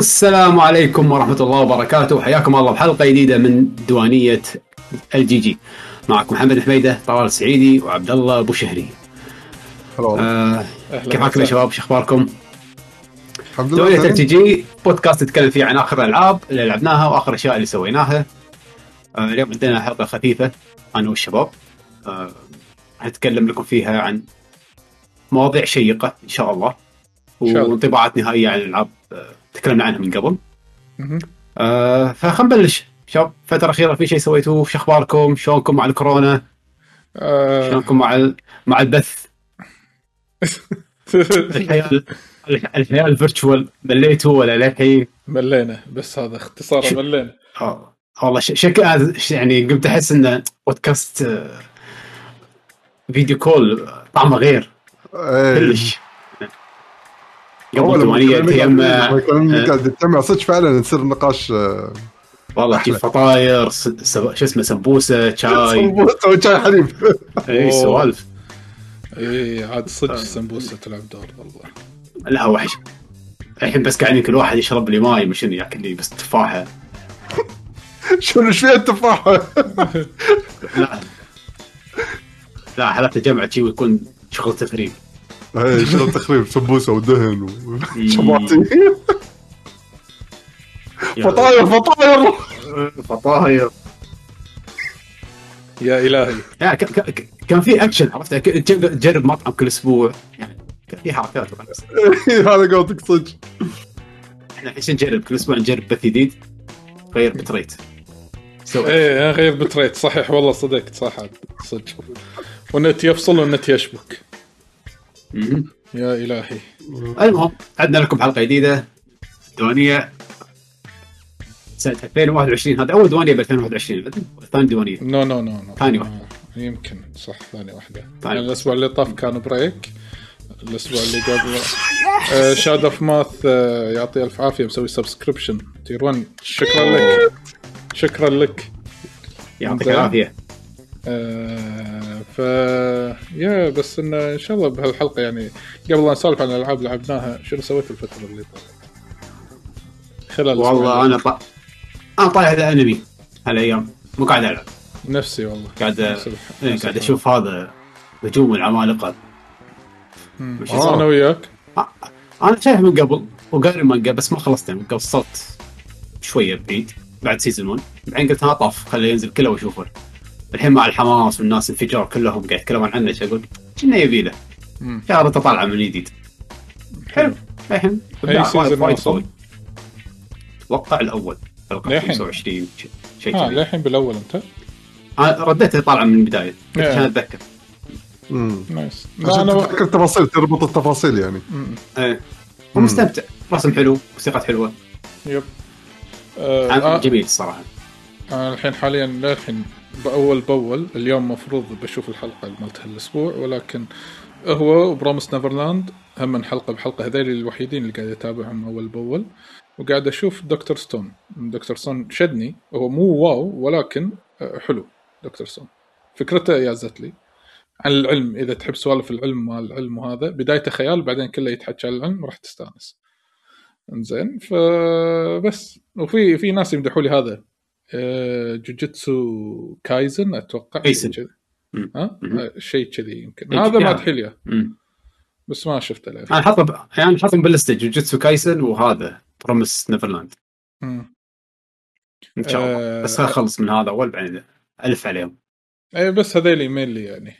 والسلام عليكم ورحمة الله وبركاته. حياكم الله بحلقة جديدة من ديوانية ال GG معكم محمد الحميدة طلال السعيدي وعبد الله بوشهري. آه كيف حالكم يا. شباب؟ شو أخباركم؟ الحمد ديوانية لله ال GG بودكاست نتكلم فيه عن آخر الألعاب اللي لعبناها وآخر الاشياء اللي سويناها. آه اليوم عندنا حلقة خفيفة أنا والشباب آه هنتكلم لكم فيها عن مواضيع شيقة إن شاء الله. إن شاء الله. وانطباعات نهائية عن الألعاب آه تكلمنا عنها من قبل. آه فخلينا نبلش شباب الفترة الأخيرة في شيء سويتوه؟ شو أخباركم؟ شلونكم مع الكورونا؟ آه، شلونكم مع ال... مع البث؟ الحياة الحياة الفيرتشوال مليتوا ولا للحين ملينا بس هذا اختصار شو- ملينا. آه، والله ش- شك هذا ش- يعني قمت أحس إنه بودكاست آه، video call آه، طعمه غير. إيه. كلش هو قبل ثمانية آه. قاعد نجتمع صدق فعلا نصير نقاش آه، والله تجيب فطاير س- سب- شو اسمه سمبوسة شاي. سمبوسة وشاي حليب. اي. سوالف. اي عاد صدق آه. سمبوسة تلعب دور والله. لا وحش. الحين بس قاعدين كل واحد يشرب لي ماي مش إني ياكل لي بس تفاحة. شنو إيش فيها التفاحة؟ لا. لا حالات الجمعة شي ويكون شغل تخريب إيه شغل تخريب؟ سمبوسة ودهن وشباتي فطاير فطاير. فطاير. يا إلهي. يعني ك- ك- ك- كان في أكشن عرفت؟ تجرب مطعم كل أسبوع. يعني كان في حركات إيه، هذا قصدك صدق. إحنا الحين نجرب كل أسبوع نجرب بث جديد. غير bitrate سوي إيه غير bitrate صحيح والله صدقت صح. صدق. والنت يفصل والنت يشبك. يا إلهي. المهم عندنا لكم حلقه جديدة. ديوانيه سنة 2021 هذا أول ديوانيه ب 2021 بعدين ثاني ديوانيه no no no no ثاني واحدة. آه، يمكن صح ثاني واحدة. ثاني يعني الأسبوع اللي طاف كان break الأسبوع اللي قبل. آه شاد اوف ماث آه يعطي ألف عافية. مسوي subscription tier 1 شكرا لك. شكرا لك. يعطيك. العافية. آه ف يا بس انه إن شاء الله بهالحلقة يعني قبل لا نسولف عن الألعاب اللي لعبناها شنو سويت الفترة اللي طافت؟ خلال والله. أنا ط... أنا طالع الانمي هالأيام. مو قاعد ألعب. نفسي والله. قاعد إيه، قاعد. أشوف هذا هجوم العمالقة. آه. أنا وياك. أنا شايف من قبل وقاري مانجا بس ما خلصت يعني وصلت شوية بعيد بعد سيزون 1 بعدين قلت ها طاف خليه ينزل كله وأشوفه. الحين مع الحماس والناس انفجار كلهم قاعد يتكلمون عنه شو أقول؟ كنا يبي له. شهرته طالعه من جديد حلو. الحين وايد-؟ قوي. أتوقع الأول. حلقه للحين. 25 ش- شيء كذي. للحين بالأول أنت. أنا رديتها طالعه من البداية. عشان أتذكر. مم. nice لا عشان أنا تتذكر التفاصيل تربط التفاصيل يعني. إيه. ومستمتع رسم حلو موسيقى حلوة. yep. آه آه، جميل الصراحة. أنا الحين حاليا للحين بأول بأول اليوم مفروض بشوف الحلقة مالت هالاسبوع ولكن هو و Promised Neverland هم من حلقة بحلقة هذول الوحيدين اللي قاعد اتابعهم أول بأول. وقاعد أشوف Dr. Stone. Dr. Stone شدني هو مو wow ولكن حلو Dr. Stone. فكرته يازت لي. عن العلم إذا تحب سوالف العلم مال العلم وهذا بدايته خيال بعدين كله يتحكى عن العلم راح تستانس. إنزين فبس. وفي في ناس يمدحوا لي هذا. Jujutsu Kaisen أتوقع Kaisen. كذي مم. ها. آه، شيء كذي يمكن إيه، هذا ما يعني. تحليه مم. بس ما شفته له أنا حاطه ب... يعني حاطهم باللسته Jujutsu Kaisen وهذا Promised Neverland. إن شاء الله آه، بس اخلص من هذا أول بعدين ألف عليهم اي بس هذيل مينلي يعني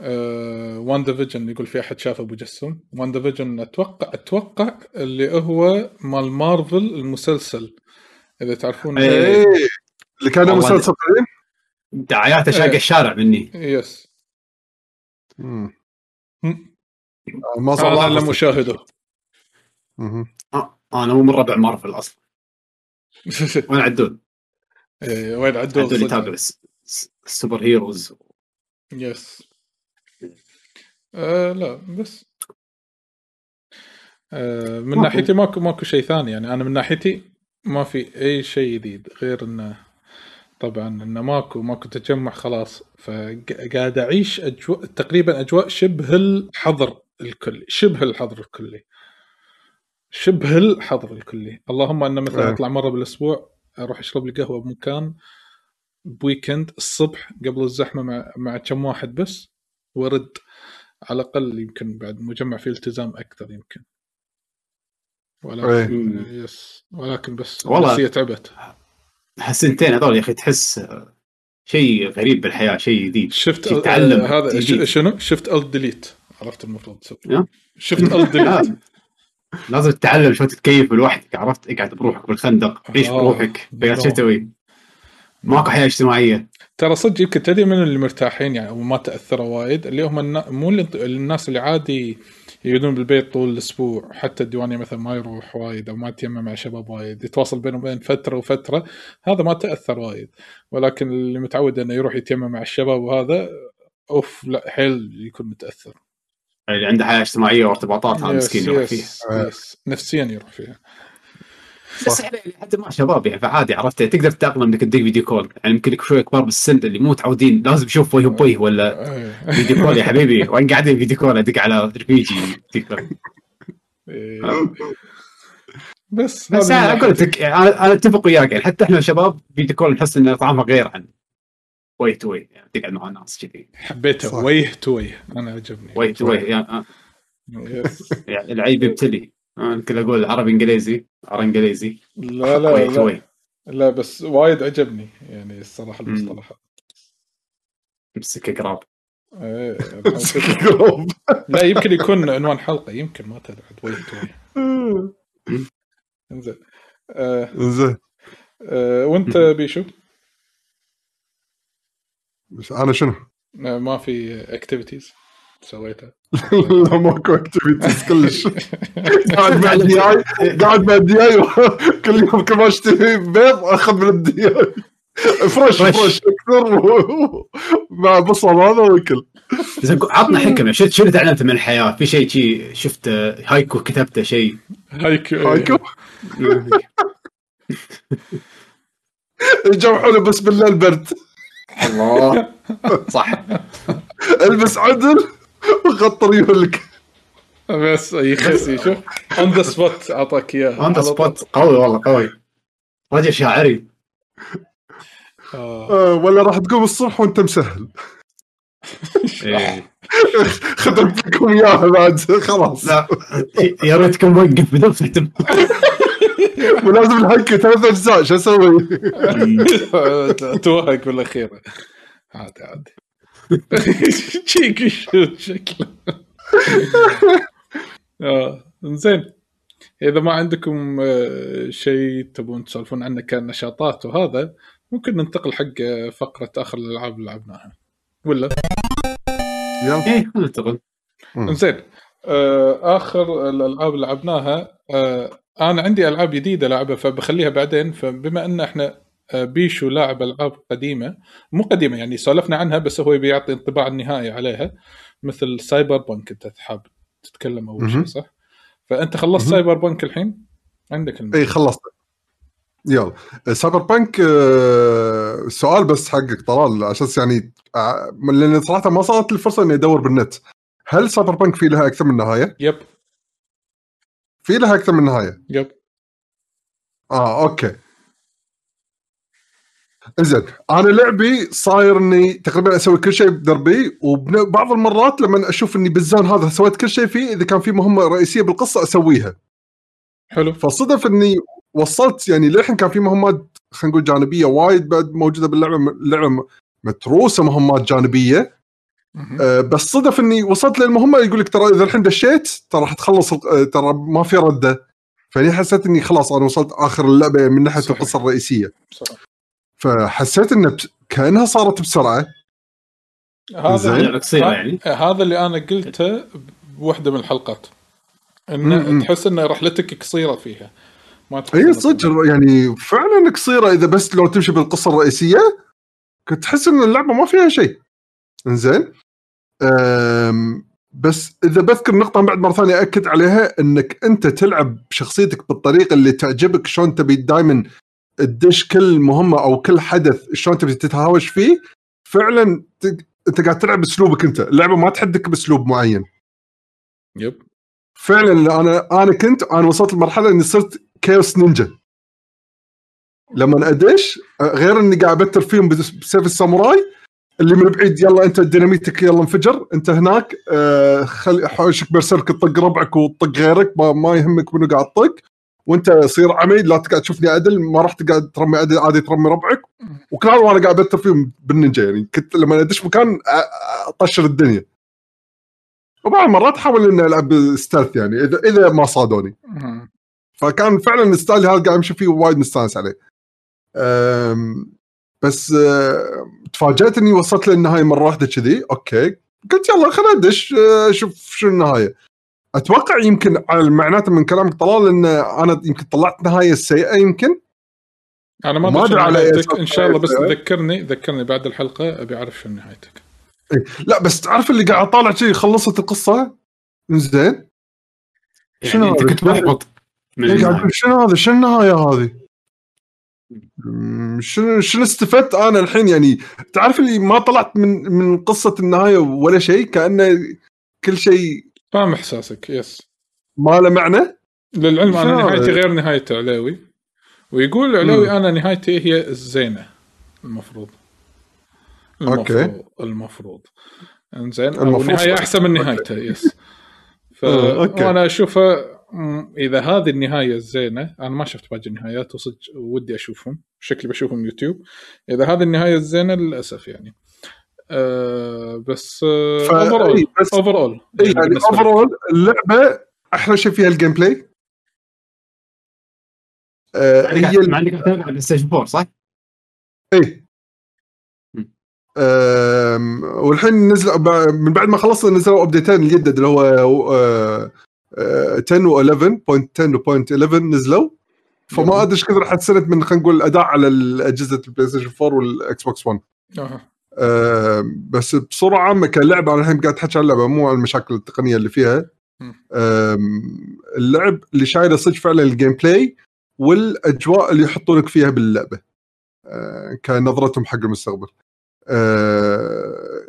آه WandaVision يقول في أحد شاف أبو جسم WandaVision أتوقع أتوقع اللي هو مال مارفل المسلسل إذا تعرفون إيه. إيه اللي كان مسلسل قديم دعاياته شاقه إيه. الشارع مني yes مم. مم. آه، ما صار هذا الله قصدك. مشاهده مهم. آه. أنا مو من ربع مارفل أصلا وين عدول إيه، وين عدول عدول. يتابع الس- الس- ال superheroes yes آه لا بس آه من. ناحيتي ماكو ماكو شيء ثاني يعني أنا من ناحيتي ما في أي شيء جديد غير انه طبعا انه ماكو ماكو تجمع خلاص. فقاعد أعيش اجواء تقريبا أجواء شبه الحظر الكلي شبه الحظر الكلي شبه الحظر الكلي. اللهم انه مثلا إيه. أطلع مرة بالأسبوع أروح أشرب لي قهوة بمكان ب weekend الصبح قبل الزحمة مع مع كم واحد بس وأرد على الأقل يمكن بعد مجمع فيه التزام أكثر يمكن. ولكن إيه. yes ولكن بس والله. النفسية تعبت هالسنتين هذول يا أخي تحس شيء غريب بالحياة شيء جديد شفت شي تعلم آه هذا جديد. شنو shift alt delete عرفت المفروض تسوي. shift alt delete لا، لازم تتعلم شلون تتكيف لوحدك عرفت اقعد بروحك بالخندق عيش آه، بروحك بغير. شتوي ماكو حياة اجتماعية ترى صدق يمكن تدري من اللي مرتاحين يعني وما تأثروا وايد اللي هم النا... مو اللي... الناس اللي عادي يقعدون بالبيت طول الأسبوع حتى الديوانية مثلا ما يروح وايد أو ما يتيمم مع شباب وايد يتواصل بينهم وبين فترة وفترة هذا ما تأثر وايد. ولكن اللي متعود إنه يروح يتيمم مع الشباب وهذا أوف لا حيل يكون متأثر. اللي عنده حياة اجتماعية وارتباطات هذا مسكين يروح فيها. yes. نفسيا يروح فيها. بس يعني حتى مع شباب يعني فعادي عرفت؟ تقدر تتأقلم إنك تدق video call. يعني يمكن شوي كبار بالسن اللي مو متعودين. لازم يشوف وجه بوجه ولا. video call يا حبيبي. وين قاعدين video call؟ أدق على رفيجي إيه. بس بس أنا أقول لك أنا أتفق وياك. يعني حتى إحنا شباب video call نحس إن طعمها غير عن ويه to ويه يعني تقعد مع الناس كذي. حبيته. ويه to ويه أنا عجبني. ويه to yes. يعني العيب يبتلي. أنا كل أقول عربي إنجليزي عربي إنجليزي. لا لا ويه لا, ويه لا بس وايد عجبني يعني الصراحة. المصطلح امسك قراب إيه، قراب. لا يمكن يكون عنوان حلقة يمكن ما تدري عاد ويه to ويه إنزين. آه زين آه وأنت بيشو؟ بس أنا شنو؟ آه ما في activities سويتها لا ماكو اكتيفيتيز كلش قاعد مع الدياي قاعد مع الدياي كل يوم كل ما اشتري بيض أخذ من الدياي fresh. fresh أكثر مع بصل هذا وأكل. زين عطنا حكم شو شو اللي تعلمت من الحياة؟ في شيء شي شفت هايكو كتبته شيء؟ هايكو. هايكو؟ يجمعونه بس بالليل برد. الله. صح. ألبس عدل. وغطر يولك بس يخسي شوف on the spot أعطاك اياه on the. spot قوي والله قوي. رجل شاعري. آه. آه، ولا راح تقوم الصبح وأنت مسهل. إيه. خدمتكم إياها بعد خلاص. لا يا ريتكم وقف بدون ختم ولازم الهيكل ثلاث أجزاء شو أسوي؟ توهق بالأخير. عادي عادي. شيك شوت شكله آه زين إذا ما عندكم آه، شيء تبون تسولفون عنه كنشاطات وهذا ممكن ننتقل حق آه، فقرة آخر الألعاب اللي لعبناها. ولا؟ يلا. خلينا ننتقل. زين آه، آخر الألعاب اللي لعبناها آه، أنا عندي ألعاب جديدة لعبها فبخليها بعدين فبما أن إحنا بيشو لاعب ألعاب قديمة مو قديمة يعني سولفنا عنها بس هو بيعطي انطباع النهائي عليها مثل Cyberpunk أنت حاب تتكلم أول شيء. صح؟ فأنت خلصت. Cyberpunk الحين عندك الموضوع. إي خلصت يلا Cyberpunk آه، سؤال بس حقك طلال عشان يعني آه، لأن صراحة ما صارت لي الفرصة إني أدور بالنت هل Cyberpunk في لها أكثر من نهاية؟ yep في لها أكثر من نهاية yep آه okay انزين أنا لعبي صاير إني تقريبا أسوي كل شيء بدربي وبعض المرات لما أشوف إني بالزون هذا سويت كل شيء فيه إذا كان في مهمة رئيسية بالقصة أسويها حلو فصدف إني وصلت يعني للحين كان في مهمات خلينا نقول جانبية وايد بعد موجودة باللعبة اللعبه متروسة مهمات جانبية. أه بس صدف إني وصلت للمهمة يقول لك ترى إذا الحين دشيت ترى راح تخلص آه، ترى ما في ردة فإني حسيت إني خلاص أنا وصلت آخر اللعبة من ناحية صحيح. القصة الرئيسية بصراحة. فحسيت إنه كأنها صارت بسرعة. هذا. اللعبة قصيرة يعني. هذا اللي أنا قلته بوحدة من الحلقات. ان. تحس ان رحلتك قصيرة فيها. ما اي صدق. يعني فعلا قصيرة. إذا بس لو تمشي بالقصة الرئيسية كنت تحس إن اللعبة ما فيها شيء. إنزين. أم، بس إذا بذكر نقطة بعد مرة ثانية أكد عليها إنك أنت تلعب بشخصيتك بالطريقة اللي تعجبك شلون تبي دائما تدش كل مهمة أو كل حدث شلون تبي تتهاوش فيه فعلا أنت قاعد تلعب بأسلوبك أنت. اللعبة ما تحدك بأسلوب معين. يب. فعلا أنا أنا كنت أنا وصلت لمرحلة إني صرت كيوس نينجا لما ادش غير إني قاعد أبتر فيهم بس- بسيف الساموراي اللي من بعيد يلا أنت ديناميتك يلا انفجر أنت هناك آه خلي حوشك برسلك تطق ربعك وتطق غيرك ما, ما يهمك منو قاعد تطق. وانت صير عمي لا تقعد تشوفني عدل ما راح تقعد ترمي عدل عادي ترمي ربعك. وكل هذا وأنا قاعد ابتر فيهم بالنينجا يعني. كنت لما أدش مكان أطشر الدنيا. وبعض المرات احاول إني ألعب stealth يعني اذا إذا ما صادوني. فكان فعلا ال style هذا قاعد امشي فيه وايد مستانس عليه. بس تفاجات اني وصلت للنهاية مرة واحدة كذي. okay. قلت يلا خلينا ندش أه، أشوف شو النهاية. أتوقع يمكن على معناته من كلامك طلال إن أنا يمكن طلعت نهاية سيئة يمكن. أنا ما أدري على أساس إن شاء الله بس نهايتها. ذكرني ذكرني بعد الحلقة أبي أعرف شو نهايتك. لا بس تعرف اللي قاعد أطالع شيء خلصت القصة؟ زين شنو يعني أنت هذا؟ كنت محبط. أقول شنو هذا؟ شنو النهاية هذه؟ شنو شنو استفدت أنا الحين؟ يعني تعرف اللي ما طلعت من من قصة النهاية ولا شيء؟ كأنه كل شيء فاهم إحساسك yes ما له معنى للعلم أنا؟ نهايتي غير نهايه علاوي ويقول علاوي. أنا نهايتي هي الزينة المفروض المفروض okay. المفروض إنزين أو المفروض. نهايه أحسن من نهايته yes ف آه،. وأنا مم، إذا هذه النهاية الزينة أنا ما شفت باقي النهايات وصدق ودي أشوفهم شكلي بشوفهم يوتيوب إذا هذه النهاية الزينة للأسف يعني أه بس over بس- over اول إي يعني overall اللعبة أحلى شيء فيها ال gameplay آه هي مع انك على stage 4 صح؟ إيه. أم، والحين نزل من بعد ما خلصنا نزلوا update ين الجدد اللي هو آه، آه، 10 و 11.10 و 11 نزلوا فما. أدري إيش كثر حسنت من خلينا نقول الاداء على اجهزه البلاي ستيشن 4 والاكس بوكس 1 آه. أم، بس بصورة عامة كلعبة أنا الحين قاعد احكي عن اللعبة مو عن المشاكل التقنية اللي فيها. اللعب اللي شايله صدق فعلا ال gameplay والأجواء اللي يحطون لك فيها باللعبة. أه، كنظرتهم حق المستقبل. أه،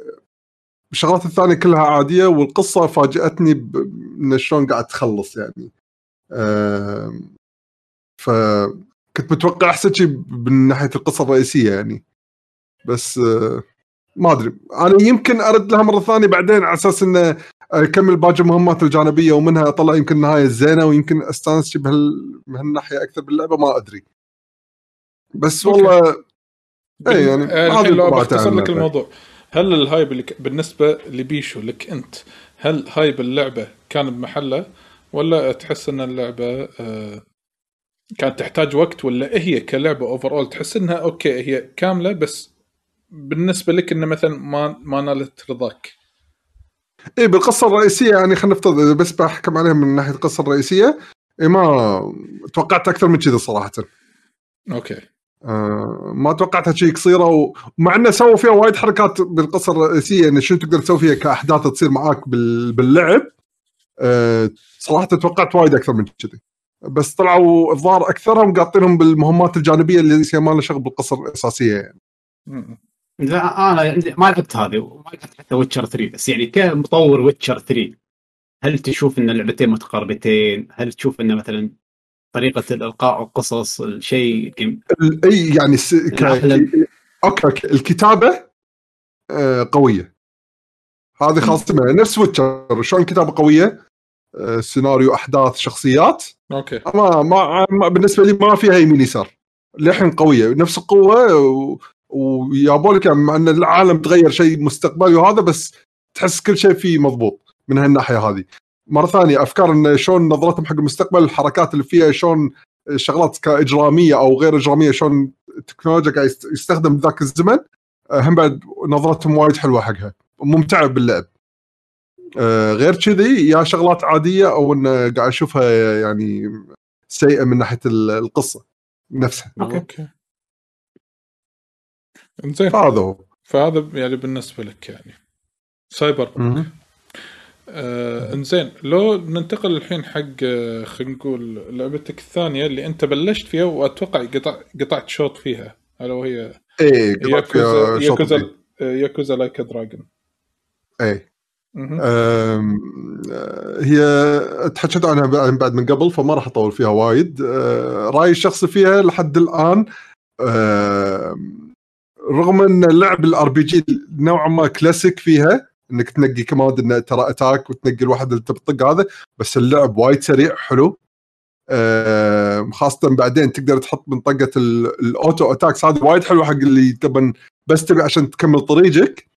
الشغلات الثانية كلها عادية والقصة فاجأتني ان شلون قاعد تخلص يعني. فكنت متوقع أحسن شيء من ناحية القصة الرئيسية يعني. بس ما أدري أنا يمكن أرد لها مرة ثانية بعدين على أساس إنه اكمل باقي المهمات الجانبية ومنها اطلع يمكن النهايه الزينه ويمكن أستانس بهالناحية أكثر باللعبة ما أدري بس. والله اي يعني آه، الحين لو بختصر لك. الموضوع هل ال hype اللي. بالنسبة لبيشو لك أنت هل hype اللعبة كان بمحله ولا تحس إن اللعبة آه كانت تحتاج وقت ولا هي كلعبة overall تحس إنها okay هي كاملة بس بالنسبة لك إنه مثلا ما ما نالت رضاك. اي بالقصة الرئيسية يعني خلينا نفترض اذا بس بحكم عليها من ناحية القصة الرئيسية إيه ما توقعت أكثر من كذا صراحة. okay. آه ما توقعتها شيء قصيرة ومع إنه سووا فيها وايد حركات بالقصة الرئيسية انه شنو تقدر تسوي فيها كأحداث تصير معاك بال- باللعب. آه صراحة توقعت وايد أكثر من كذي. بس طلعوا الظاهر أكثرهم قاطينهم بالمهمات الجانبية اللي ما لها شغل بالقصة الأساسية يعني. لا أنا عندي- ما لعبت هذه وما لعبت حتى ويتشر 3 بس. يعني كمطور ويتشر 3 هل تشوف إن اللعبتين متقاربتين؟ هل تشوف إن مثلا طريقة الإلقاء والقصص الشيء إي يعني س... ك... okay okay. الكتابة آه قوية. هذه خاصة نفس ويتشر شلون الكتابه قوية؟ آه سيناريو أحداث شخصيات. okay. ما ما ما- بالنسبة لي ما فيها يمين يسار للحين قوية. نفس القوة و... ويابوا لك يعني مع إن العالم تغير شيء مستقبلي وهذا بس تحس كل شيء فيه مضبوط من هالناحية هذه. مرة ثانية أفكار إن شلون نظرتهم حق المستقبل الحركات اللي فيها شلون شغلات كإجرامية أو غير إجرامية شلون التكنولوجيا قاعد يست- يستخدم بذاك الزمن آه، هم بعد نظرتهم وايد حلوة حقها. ممتعة باللعب. آه، غير كذي يا شغلات عادية أو إن قاعد أشوفها يعني سيئة من ناحية ال- القصة نفسها. okay. انزين فهذا هو فهذا يعني بالنسبة لك يعني. سايبر. آه إنزين لو ننتقل الحين حق آه، خلينا نقول لعبتك الثانية اللي أنت بلشت فيها وأتوقع قطع قطعت شوط فيها. ألا وهي إيه ياكوزا ياكوزا 7. آه، ياكوزا لايك دراجون إيه. آه، هي تحكيت عنها بعد من قبل فما راح أطول فيها وايد. رايي الشخصي فيها لحد الآن رغم أن اللعب ال RPG نوعا ما كلاسيك فيها إنك تنقي command إنه ترى attack وتنقي الواحد اللي تبي تطق هذا بس اللعب وايد سريع حلو آم، خاصة بعدين تقدر تحط من ال- ال auto attacks هذه وايد حلوة حق اللي تبي بس تبي عشان تكمل طريقك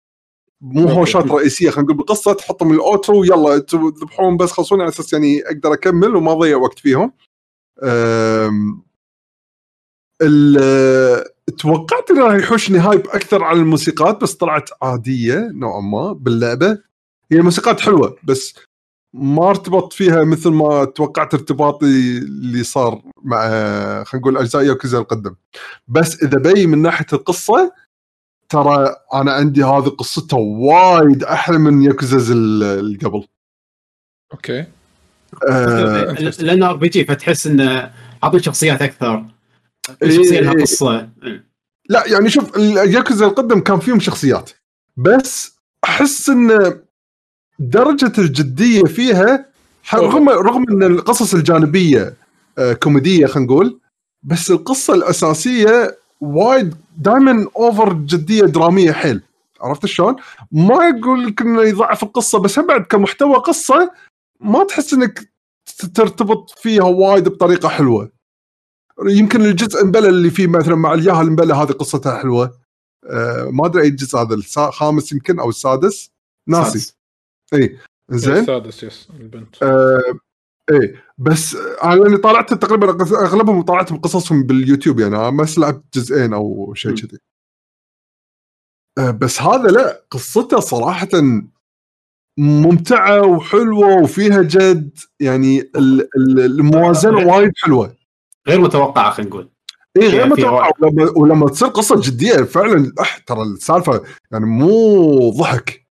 مو. هوشات رئيسية خلينا نقول بالقصة تحطهم ال auto يلا تذبحون بس خلصوني على أساس يعني أقدر أكمل وما اضيع وقت فيهم. ال- توقعت إنه راح يحوشني hype أكثر على الموسيقات بس طلعت عادية نوعا ما باللعبة. هي موسيقات حلوة بس ما ارتبط فيها مثل ما توقعت ارتباطي اللي صار مع خلينا نقول أجزاء ياكوزا القدم. بس إذا بي من ناحية القصة ترى أنا عندي هذه قصتها وايد أحلى من ياكوزا ال- اللي قبل. okay آه لأنه RPG فتحس إنه عطوا شخصيات أكثر شخصيه لها إيه. قصه. لا يعني شوف ال- ياكوزا القدم كان فيهم شخصيات بس أحس إن درجة الجدية فيها رغم رغم إن القصص الجانبية آه كوميدية خلينا نقول بس القصة الأساسية وايد دائما أوفر جدية درامية حيل عرفت شلون؟ ما أقول لك انه يضعف القصة بس بعد كمحتوى قصة ما تحس إنك ترتبط فيها وايد بطريقة حلوة. يمكن الجزء المبلى اللي فيه مثلا مع الياهل المبلى هذه قصتها حلوة. آه ما أدري أي جزء هذا الخامس يمكن أو السادس ناسي سادس. زين السادس يس البنت آه إيه بس أنا لأني طالعت تقريبا أغلبهم طالعتهم قصصهم باليوتيوب يعني أنا بس لعبت جزئين أو شيء. كذي آه بس هذا لا قصته صراحة ممتعة وحلوة وفيها جد يعني ال- ال- الموازنة وايد حلوة غير متوقعة خلينا نقول. اي غير متوقع ولما, ولما تصير قصة جدية فعلا أح ترى السالفة يعني مو ضحك.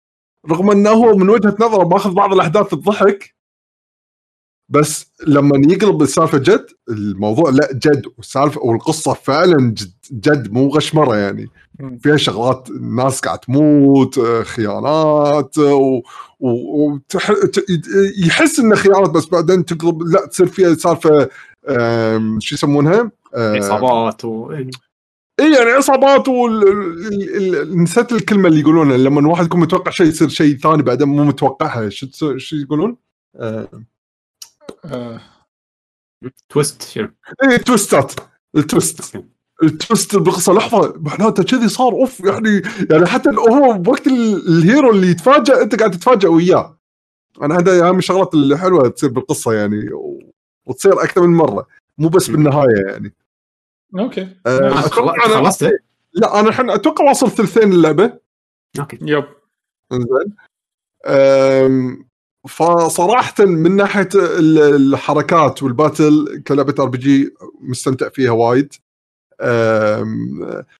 رغم إنه هو من وجهة نظره ماخذ بعض الأحداث الضحك بس لما يقلب السالفة جد الموضوع لا جد. والسالفة والقصة فعلا جد, جد مو غشمرة يعني. فيها شغلات الناس قاعد تموت خيانات آه، و... انه خيانات بس بعدين تقلب لا تصير فيها سالفة شو يسمونها؟ عصابات و إيه. اي يعني عصابات وال... ال- ال- نسيت الكلمة اللي يقولونها. لما الواحد يكون متوقع شيء يصير شيء ثاني بعدين مو متوقعها. شو شو يقولون؟ آه، آه. twist شنو اي twist ات. ال twist. ال twist بالقصة لحظة. معناته كذي صار. أوف يعني يعني حتى هو بوقت ال- ال hero اللي يتفاجئ أنت قاعد تتفاجئ وياه. أنا هذا أهم الشغلات الحلوة تصير بالقصة يعني. و... وتصير أكثر من مرة. مو بس بالنهاية يعني. okay. آه، آه، أنا- خلصت لا أنا الحين أتوقع واصل ثلثين اللعبة. أوكي. يب. إنزين. أم، فصراحة من ناحية ال- الحركات وال battle كلعبة RPG مستمتع فيها وايد.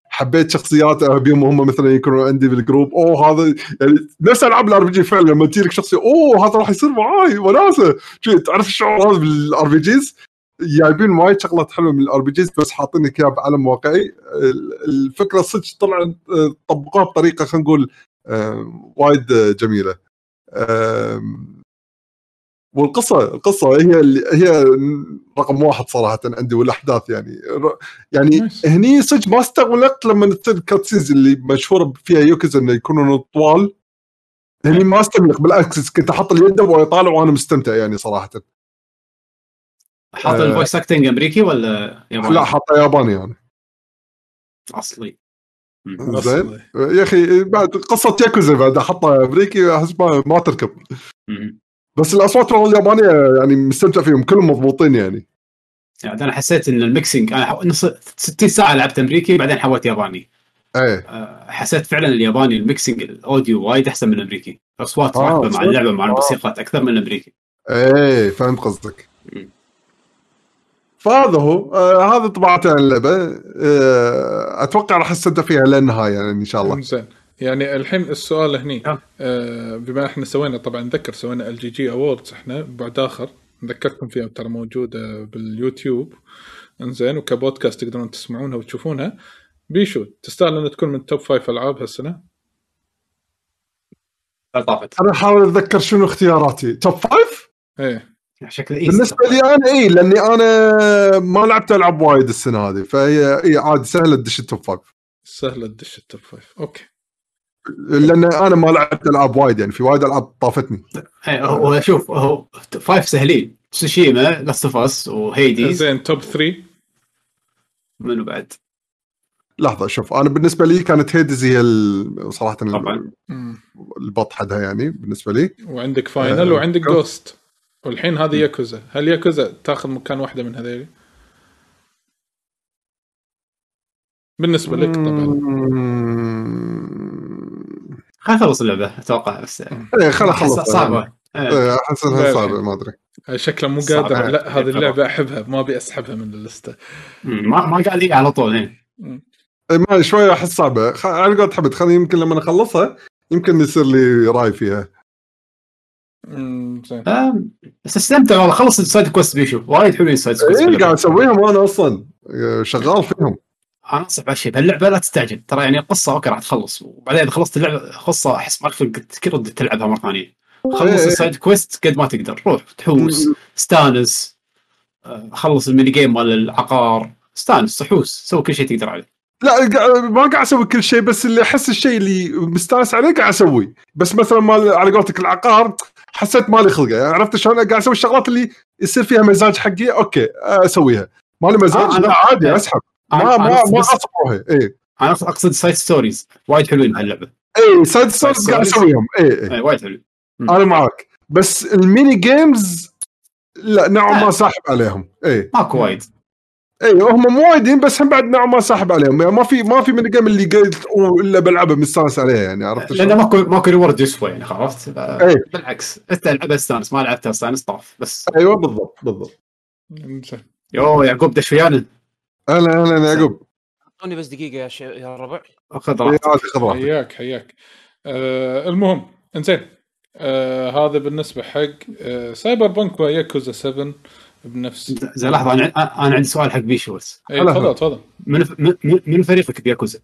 حبيت شخصيات ابيهم هم مثلا يكونوا عندي بال group. أوه هذا يعني نفس ألعاب ال RPG فعلا. لما تجيك شخصية أوه هذا راح يصير معاي. وناسة. تعرف الشعور هذا بال RPGs جايبين وايد شغلات حلوة من ال RPGs بس حاطين لك إياها بعالم واقعي. ال- الفكرة صدق طلع طبقوها بطريقة خلينا نقول آم، وايد آه، جميله والقصة القصة هي اللي هي رقم واحد صراحة عندي والأحداث يعني يعني nice. هني صدق ما استغربت لما تصير ال cutscenes اللي مشهوره فيها ياكوزا إنه يكونون طوال هني ما أستمل لك بالعكس كنت أحط اليد ويطالع وأنا مستمتع يعني صراحة حاط آه. ال voice acting أمريكي ولا ياباني؟ لا حاطه ياباني يعني أصلي. زين. يا أخي بعد قصة ياكوزا بعد احطها أمريكي أحس ما, ما تركب. بس الأصوات والله اليابانية يعني مستمتع فيهم كلهم مضبوطين يعني. يعني أنا حسيت إن ال mixing أنا حو- نص 60 ساعة لعبت أمريكي بعدين حولت ياباني. إيه. أه، حسيت فعلا الياباني ال mixing ال audio وايد أحسن من الأمريكي. اصوات آه، راكبة مع؟ اللعبة مع آه. الموسيقات أكثر من الأمريكي. إيه فهمت قصدك. فهذا هو. آه هذا انطباعاتي عن اللعبة. آه أتوقع راح أستمتع فيها للنهاية يعني إن شاء الله. زين يعني الحين السؤال هني آه. آه بما إحنا سوينا طبعا نذكر سوينا ال GG Awards إحنا بعد آخر نذكركم فيها ترى موجودة باليوتيوب. إنزين وكبودكاست تقدرون تسمعونها وتشوفونها. بيشو تستاهل ان تكون من top five ألعاب هالسنة؟ طافت. أنا احاول أتذكر شنو اختياراتي. توب فايف إيه. شكل اي بالنسبة لي أنا اي لأني أنا ما لعبت ألعاب وايد السنة هذه فهي اي عادي سهله تدش التوب فايف سهله تدش ال top five أوكي. لأن أنا ما لعبت ألعاب وايد يعني في وايد ألعاب طافتني. إيه، هو شوف هو five سهلين. تسوشيما Last of Us و Hades زين top 3 منو بعد؟ لحظة شوف أنا بالنسبة لي كانت Hades هي ال- صراحة طبعاً. ال bet حدها يعني بالنسبة لي. وعندك Final آه، وعندك؟ Ghost والحين هذه ياكوزا هل ياكوزا تاخذ مكان واحدة من هذيل بالنسبة لك طبعا. مم. خلينا نخلص اللعبة أتوقع. بس إيه خلاص خلص صعبة. إيه. إيه، أحس إنها. صعبة ما أدري. شكله مو. قادر. لا هذه إيه، اللعبة أحبها. ما أبي أسحبها من ال list ما ما قاعد على طول إيه. إيه، ما شوية أحس صعبة. خ... على قولة حمد خليني يمكن لما اخلصها يمكن يصير لي رأي فيها. زين. بس استمتع والله. خلص ال side quest بيشو. وايد حلوين ال side quest إيه قاعد أسويهم أنا أصلا. شغال فيهم. أنا أنصح بهالشيء بهاللعبه لا تستعجل. ترى يعني القصة okay راح تخلص. وبعدين اذا خلصت اللعبة قصه احس ما تفرق ترد تلعبها مرة ثانية. خلص إيه. السايد كويست قد ما تقدر. روح تحوس استانس آه، خلص ال mini game مال العقار. استانس تحوس سوي كل شيء تقدر عليه. لا ما قاعد أسوي كل شيء بس اللي أحس الشيء اللي مستانس عليه قاعد أسوي. بس مثلا مال على قولتك العقار حسيت مالي خلقة. يعني عرفت شلون؟ قاعد أسوي الشغلات اللي يصير فيها مزاج حقي okay أسويها. مالي مزاج؟ آه، أنا- لا عادي أسحب. ما ما ما اصبروها اي أنا اقصد side stories وايد حلوين بهاللعبه اي side stories قاعد. أسويهم. اي اي إيه، وايد حلو أنا معك بس ال mini games لا نوعا ما آه. ساحب عليهم. اي ماكو وايد. اي هم مو وايدين بس هم بعد نوعا ما ساحب عليهم. يعني ما في ما في mini game اللي قلت إلا بلعبها مستانس عليها يعني عرفت؟ لأنه ماكو ماكو reward يسوى يعني عرفت؟ آه، إيه. بالعكس. إنت العبها استانس ما لعبتها استانس طاف بس. أيوه بالضبط بالضبط. يو يعقوب دش ويانا أهلا أهلا يعقوب. أعطوني بس دقيقة يا, ش... يا ربع. خذ إيه، راحتك حياك حياك. آه المهم إنزين. آه هذا بالنسبة حق آه Cyberpunk وياكوزا 7 بنفس. زين لحظة أنا أنا عندي سؤال حق بيشو بس. اي هلا تفضل. تفضل. من من من فريقك بياكوزا؟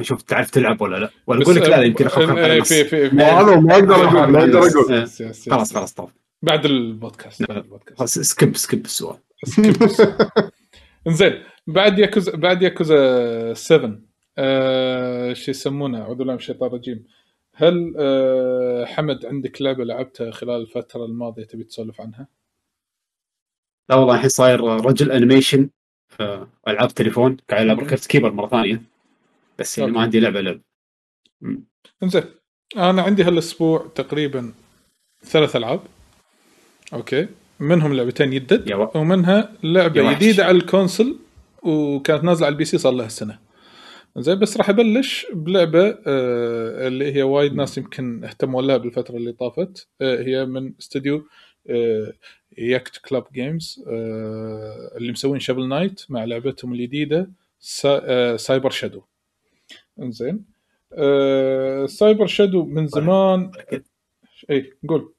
نشوف تعرف تلعب ولا لا؟ ولا أقول لك لا يمكن أخوك آه، في في ما أقدر أقول ما أقدر أقول. خلاص خلاص طاف بعد البودكاست بعد البودكاست. خلاص skip skip السؤال. انزين بعد ياكوزا بعد ياكوزا 7 آه شو يسمونه اعوذ بالله من الشيطان الرجيم. هل آه حمد عندك لعبة لعبتها خلال الفترة الماضية تبي تسولف عنها؟ لا والله الحين صاير رجل animation آه، ألعاب تليفون قاعد ألعب Card Keeper مرة ثانية. بس يعني ما. عندي لعبة لعب. انزين أنا عندي هالأسبوع تقريبا ثلاث ألعاب. okay. منهم لعبتين يدد ومنها لعبة. جديدة على ال console وكانت نازلة على ال PC صار لها سنة. زين بس راح أبلش بلعبة آه اللي هي وايد ناس يمكن اهتموا لها بالفترة اللي طافت. آه هي من استوديو آه Yacht Club Games آه اللي مسوين Shovel Knight مع لعبتهم الجديدة سا آه Cyber Shadow انزين آه Cyber Shadow من زمان اي قول.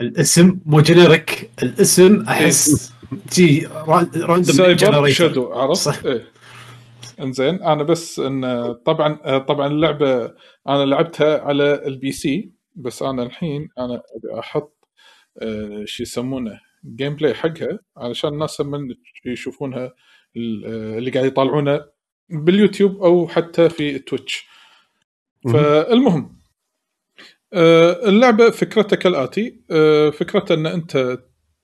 الاسم مو generic الاسم أحس جي راندوم شادو عرفت؟ صح. إيه. إنزين أنا بس إن طبعا طبعا اللعبة أنا لعبتها على ال PC بس أنا الحين أنا أبي أحط آه، شو يسمونه gameplay حقها علشان الناس من يشوفونها آه، اللي قاعد يطالعونه باليوتيوب أو حتى في تويتش فالمهم اللعبة فكرتها كالاتي آه، فكرتها أن أنت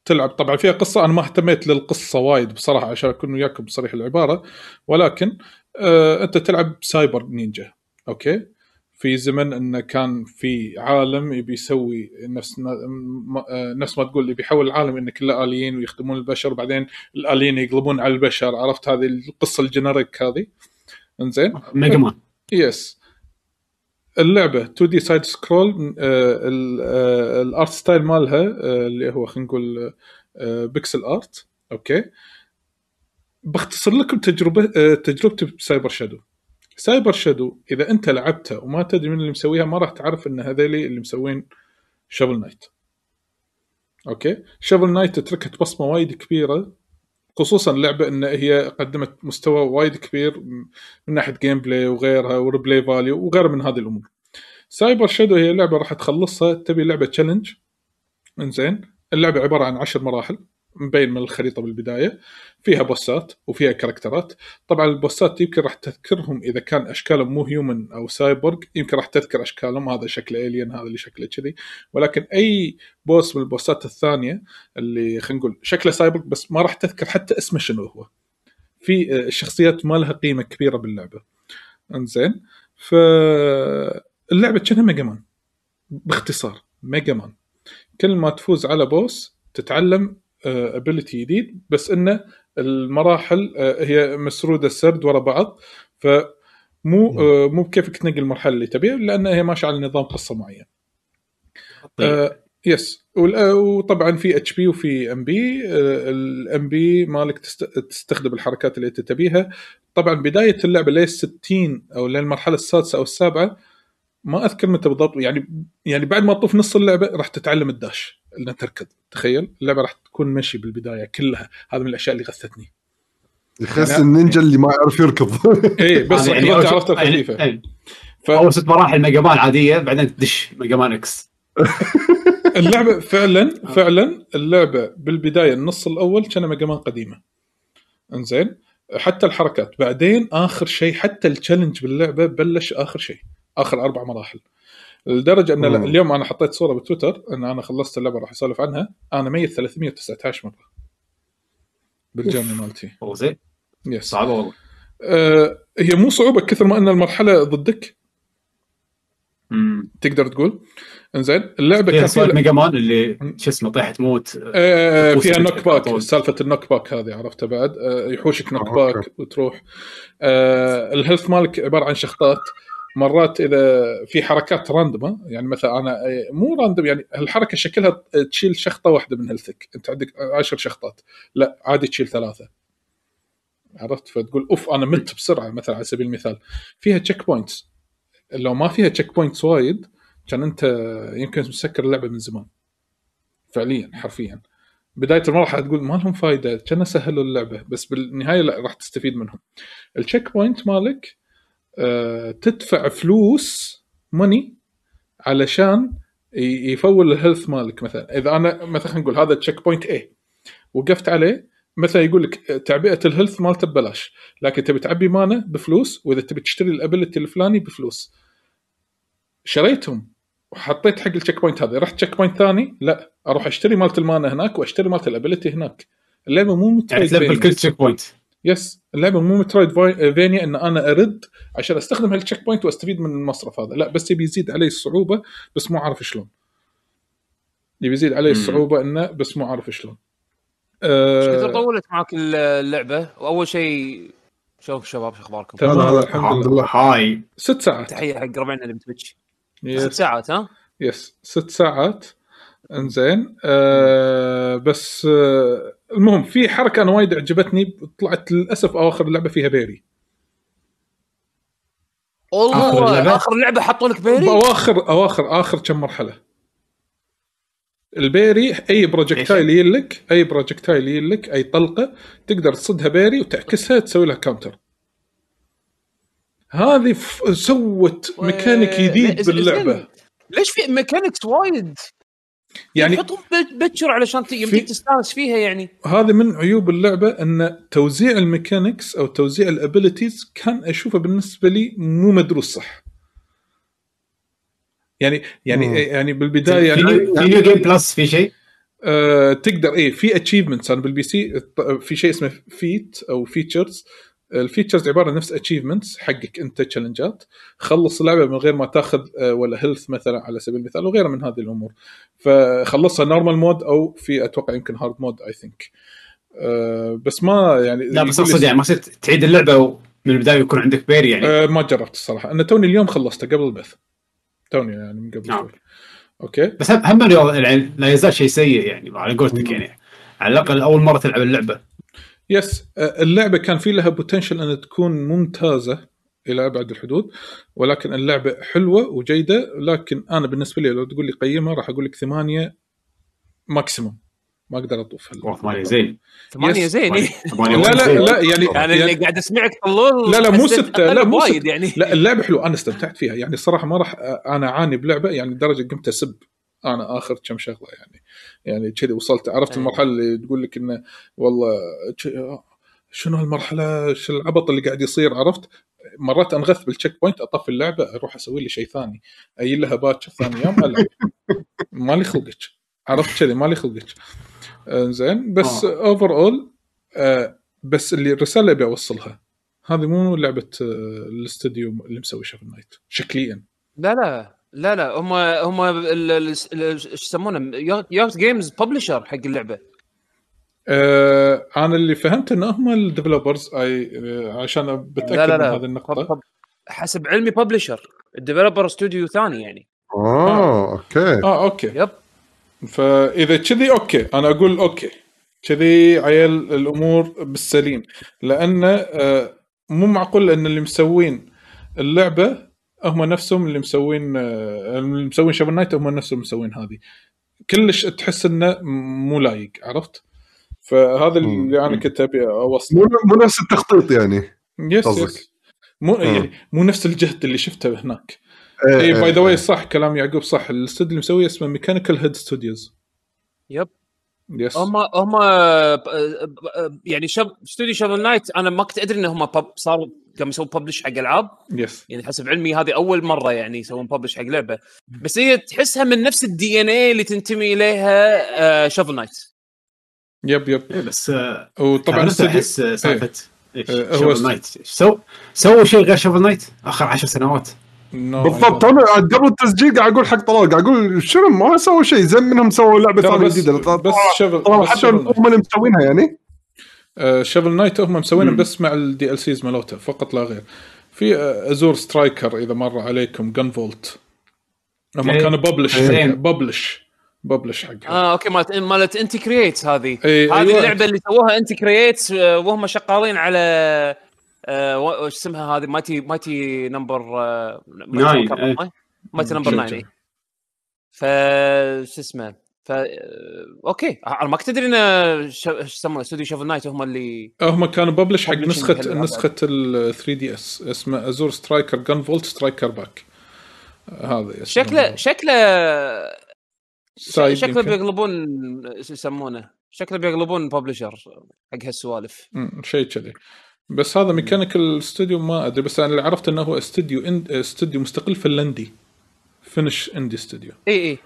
تلعب. طبعا فيها قصة أنا ما اهتميت للقصة وايد بصراحة عشان أكون وياكم بصريح العبارة ولكن آه، أنت تلعب cyber ninja okay؟ في زمن انه كان في عالم يبي يسوي نفس آه، نفس ما تقول يبي يحول العالم انه كله آليين ويخدمون البشر وبعدين الآليين يقلبون على البشر. عرفت هذه القصة ال generic هذه؟ إنزين؟ ميجا مان. yes اللعبة 2D side scroll ال art style مالها آه، اللي هو خلينا نقول pixel art okay. بختصر لكم تجربة آه، تجربتي بسايبر شادو. سايبر شادو إذا أنت لعبتها وما تدري من اللي مسويها ما راح تعرف إن هذيلي اللي مسوين شابل نايت okay. شابل نايت تركت بصمة وايد كبيرة. خصوصا اللعبه إن هي قدمت مستوى وايد كبير من ناحية gameplay وغيرها و replay value وغيرها من هذه الأمور. سايبر شادو هي لعبه راح تخلصها تبي لعبة challenge إنزين اللعبة عبارة عن عشر مراحل مبين من الخريطة بالبداية. فيها boss ات وفيها character ات. طبعا ال boss ات يمكن راح تذكرهم إذا كان أشكالهم مو human أو سايبورغ يمكن راح تذكر أشكالهم. هذا شكل alien هذا اللي شكله كذي. ولكن أي boss من ال boss ات الثانية اللي خلينا نقول شكله سايبورغ بس ما راح تذكر حتى اسمه شنو هو. في آه، الشخصيات ما لها قيمة كبيرة باللعبة. انزين. فاللعبه كأنها ميجا مان باختصار ميجا مان كل ما تفوز على boss تتعلم ability جديد بس انه المراحل آه، هي مسرودة سرد ورا بعض فمو آه، مو بكيفك تنقل المرحلة اللي تبيها لأن هي ماشية على نظام قصة معين. طيب. آه yes آه، وطبعا في HP وفي MP ال MP مالك تست- تستخدم الحركات اللي أنت تبيها طبعا بداية اللعبة ليه 60 أو للمرحله السادسة أو السابعة ما أذكر متى بالضبط يعني يعني بعد ما تطوف نص اللعبة راح تتعلم ال dash انها تركض. تخيل؟ اللعبة راح تكون مشي بالبداية كلها. هذا من الأشياء اللي غثتني. يخس يعني- النينجا اللي ما يعرف يركض. اي بس يعني أول عرفت شيء- يعني- الخفيفه يعني ف- أول ست مراحل ميجا مان عادية بعدين تدش ميجا مان إكس. اللعبة فعلا فعلا اللعبة بالبداية النص الأول كان ميجا مان قديمة. إنزين؟ حتى الحركات. بعدين آخر شيء حتى ال challenge باللعبة بلش آخر شيء. آخر أربع مراحل. لدرجة أن مم. اليوم أنا حطيت صورة بتويتر أن أنا خلصت اللعبة راح أسولف عنها. أنا ميت 319 مرة. بال journey مالتي. زين؟ yes صعبه والله. آه هي مو صعوبة كثر ما أن المرحلة ضدك. امم تقدر تقول. إنزين اللعبة فيها كان سوالف فيها ميجا مان اللي شو اسمه طيحه موت. آه، فيها knock back. سالفة ال knock back هذه عرفتها بعد؟ آه، يحوشك knock آه، back. وتروح. آه، ال health مالك عبارة عن شخطات. مرات إذا في حركات random ه يعني مثلا أنا مو random يعني الحركة شكلها تشيل شخطة واحدة من health ك أنت عندك عشر شخطات. لا عادي تشيل ثلاثة. عرفت؟ فتقول أوف أنا مت بسرعة مثلا على سبيل المثال. فيها checkpoints لو ما فيها checkpoints وايد كان أنت يمكن مسكر اللعبة من زمان. فعليا حرفيا. بداية المرحلة تقول ما لهم فايدة كان سهلوا اللعبة. بس بالنهاية لا راح تستفيد منهم. ال checkpoint مالك تدفع فلوس money علشان يفول ال health مالك مثلا. إذا أنا مثلا خلينا نقول هذا checkpoint A وقفت عليه مثلا يقول لك تعبئة ال health مالته ببلاش لكن تبي تعبي mana بفلوس وإذا تبي تشتري ال ability الفلاني بفلوس. شريتهم وحطيت حق ال checkpoint هذا. رحت checkpoint ثاني لا أروح أشتري مالت ال mana هناك وأشتري مالت ال ability هناك. اللعبة مو يعني metroidvania. كل checkpoint yes اللعبة مو metroid va- vania إن أنا أرد عشان أستخدم هال checkpoint وأستفيد من المصرف هذا. لا بس يبي يزيد علي الصعوبة بس مو عارف شلون. يبي يزيد علي. الصعوبة إنه بس مو عارف شلون. إيش كثر أه طولت معك اللعبة؟ وأول شيء شوف شباب شو أخباركم؟ تمام. هلا هلا الحمد لله. hi. ست ساعات. تحية حق ربعنا اللي بتويتش. ست ساعات ها؟ yes. ست ساعات. انزين أه بس أه المهم في حركة أنا وايد عجبتني طلعت للأسف اواخر اللعبه فيها parry. والله آخر اللعبة؟ آخر لعبة حطوا لك parry؟ اواخر اواخر آخر كم مرحلة. ال parry أي projectile يلك أي projectile يلك أي طلقة تقدر تصدها parry وتعكسها تسوي لها counter هذه ف... سوت ميكانيك جديد باللعبة. ليش في mechanics وايد؟ يعني حطهم ب- بكر علشان يمديك في- تستانس فيها يعني. هذا من عيوب اللعبة أن توزيع ال mechanics أو توزيع ال abilities كان أشوفه بالنسبة لي مو مدروس صح. يعني يعني مم. يعني بالبداية في يعني new- في new game plus في شيء؟ آه، تقدر إيه في achievements أنا بال PC في شيء اسمه feat أو features ال features عبارة نفس achievements حقك انت challenge ات خلص اللعبة من غير ما تاخذ آه، ولا health مثلا على سبيل المثال وغيرها من هذه الأمور. فخلصها normal mode أو في أتوقع يمكن hard mode I think بس ما يعني لا بس اقصد يعني ما صرت تعيد اللعبة من البداية يكون عندك parry يعني. آه، ما جربت الصراحة. أنا توني اليوم خلصته قبل البث. توني يعني من قبل نعم. شوي. okay؟ بس هم يعني لا يزال شيء سيء يعني على قولتك يعني. على الأقل أول مرة تلعب اللعبة. yes آه، اللعبة كان في لها potential أن تكون ممتازة إلى أبعد الحدود ولكن اللعبة حلوة وجيدة لكن أنا بالنسبة لي لو تقول لي قيمها راح أقول لك ثمانية maximum ما أقدر أطوف ثمانية زين. ثمانية. زين إيه. ثمانية لا لا. لا يعني يعني اللي قاعد أسمعك طلول لا لا مو ستة لا مو وايد ستة. يعني. لا اللعبة حلوة أنا استمتعت فيها. يعني الصراحه ما راح أنا أعاني بلعبة يعني لدرجه قمت أسب. أنا آخر كم شغلة يعني. يعني كذي وصلت. عرفت أي. المرحلة اللي تقول لك إنه والله شنو هالمرحلة؟ شو العبط اللي قاعد يصير؟ عرفت؟ مرات انغث بال checkpoint أطفي اللعبة أروح أسوي لي شيء ثاني. أي لها باكر ثاني يوم ألعب. مالي خلقك. عرفت كذي؟ مالي خلقك. آه، زين بس آه. overall بس اللي الرسالة اللي أبي أوصلها هذه مو لعبة آه، الاستوديو اللي مسوي Shovel Knight شكليا. لا لا. لا لا هم هم ال- ال- ال- إيش يسمونه Yacht Games publisher حق اللعبة. آه أنا اللي فهمت إن هم ال developers أي آه، عشان بتأكد لا لا من لا هذه النقطة. طب- حسب علمي publisher ال developer استوديو ثاني يعني. آه okay. آه okay. yep. فإذا كذي okay. أنا أقول okay. كذي عيل الأمور بالسليم. لأن آه، مو معقول إن اللي مسوين اللعبة هم نفسهم اللي مسوين آه، اللي مسوين Shovel Knight هم نفسهم مسوين هذه. كلش تحس إنه مو لايق عرفت؟ فهذا اللي أنا كنت أبي اوصله مو مو نفس التخطيط يعني. yes قصدك. yes مو مم. يعني مو نفس الجهد اللي شفته هناك. اي by the way. صح كلام يعقوب صح. الاستوديو اللي مسويه اسمه Mechanical Head Studios yep. yes هم هم يعني شب استوديو Shovel Knight أنا ما كنت أدري إن هم صاروا قاموا يسوون publish حق العاب. yes يعني حسب علمي هذه أول مرة يعني يسوون publish حق لعبة. بس هي تحسها من نفس ال DNA اللي تنتمي إليها Shovel Knight yep yep إيه، بس آه، وطبعا أنا الاستوديو احس آه، سالفة إيش؟ إيه، Shovel است- Knight so سووا شيء غير Shovel Knight آخر عشر سنوات. No, بالضبط. أنا قبل التسجيل قاعد أقول حق طلال قاعد أقول شنو ما سووا شيء. زين منهم سووا لعبة ثانية بس جديدة. بس شغل حتى هم اللي مسوينها يعني. Shovel Knight هم مسوينه مم. بس مع ال DLCs مالوته فقط لا غير في آه، Azure Striker إذا مر عليكم Gunvolt هم إيه. كانوا publish زين. publish publish حقها آه okay مالت مالت Inti Creates هذه إيه، هذه أيوة. اللعبة اللي سووها Inti Creates وهم شغالين على آه، و- وش اسمها هذه Mighty Mighty Number آه، Nine، إيه. Mighty Number شو- 9 شو. إيه. ف شو اسمه ف آه، okay. أنا ما كنت ادري ان إيش يسمونه استوديو Shovel Knight هم اللي هم كانوا publish حق نسخة نسخة ال 3DS اسمه Azure Striker Gunvolt Striker Pack هذا. شكله شكله شكله. بيقلبون يسمونه شكله بيقلبون publisher حق هالسوالف. شيء كذي. بس هذا Mechanical استوديو ما أدري بس أنا اللي عرفت إنه هو استوديو. استوديو مستقل فنلندي Finnish indie studio إي إي.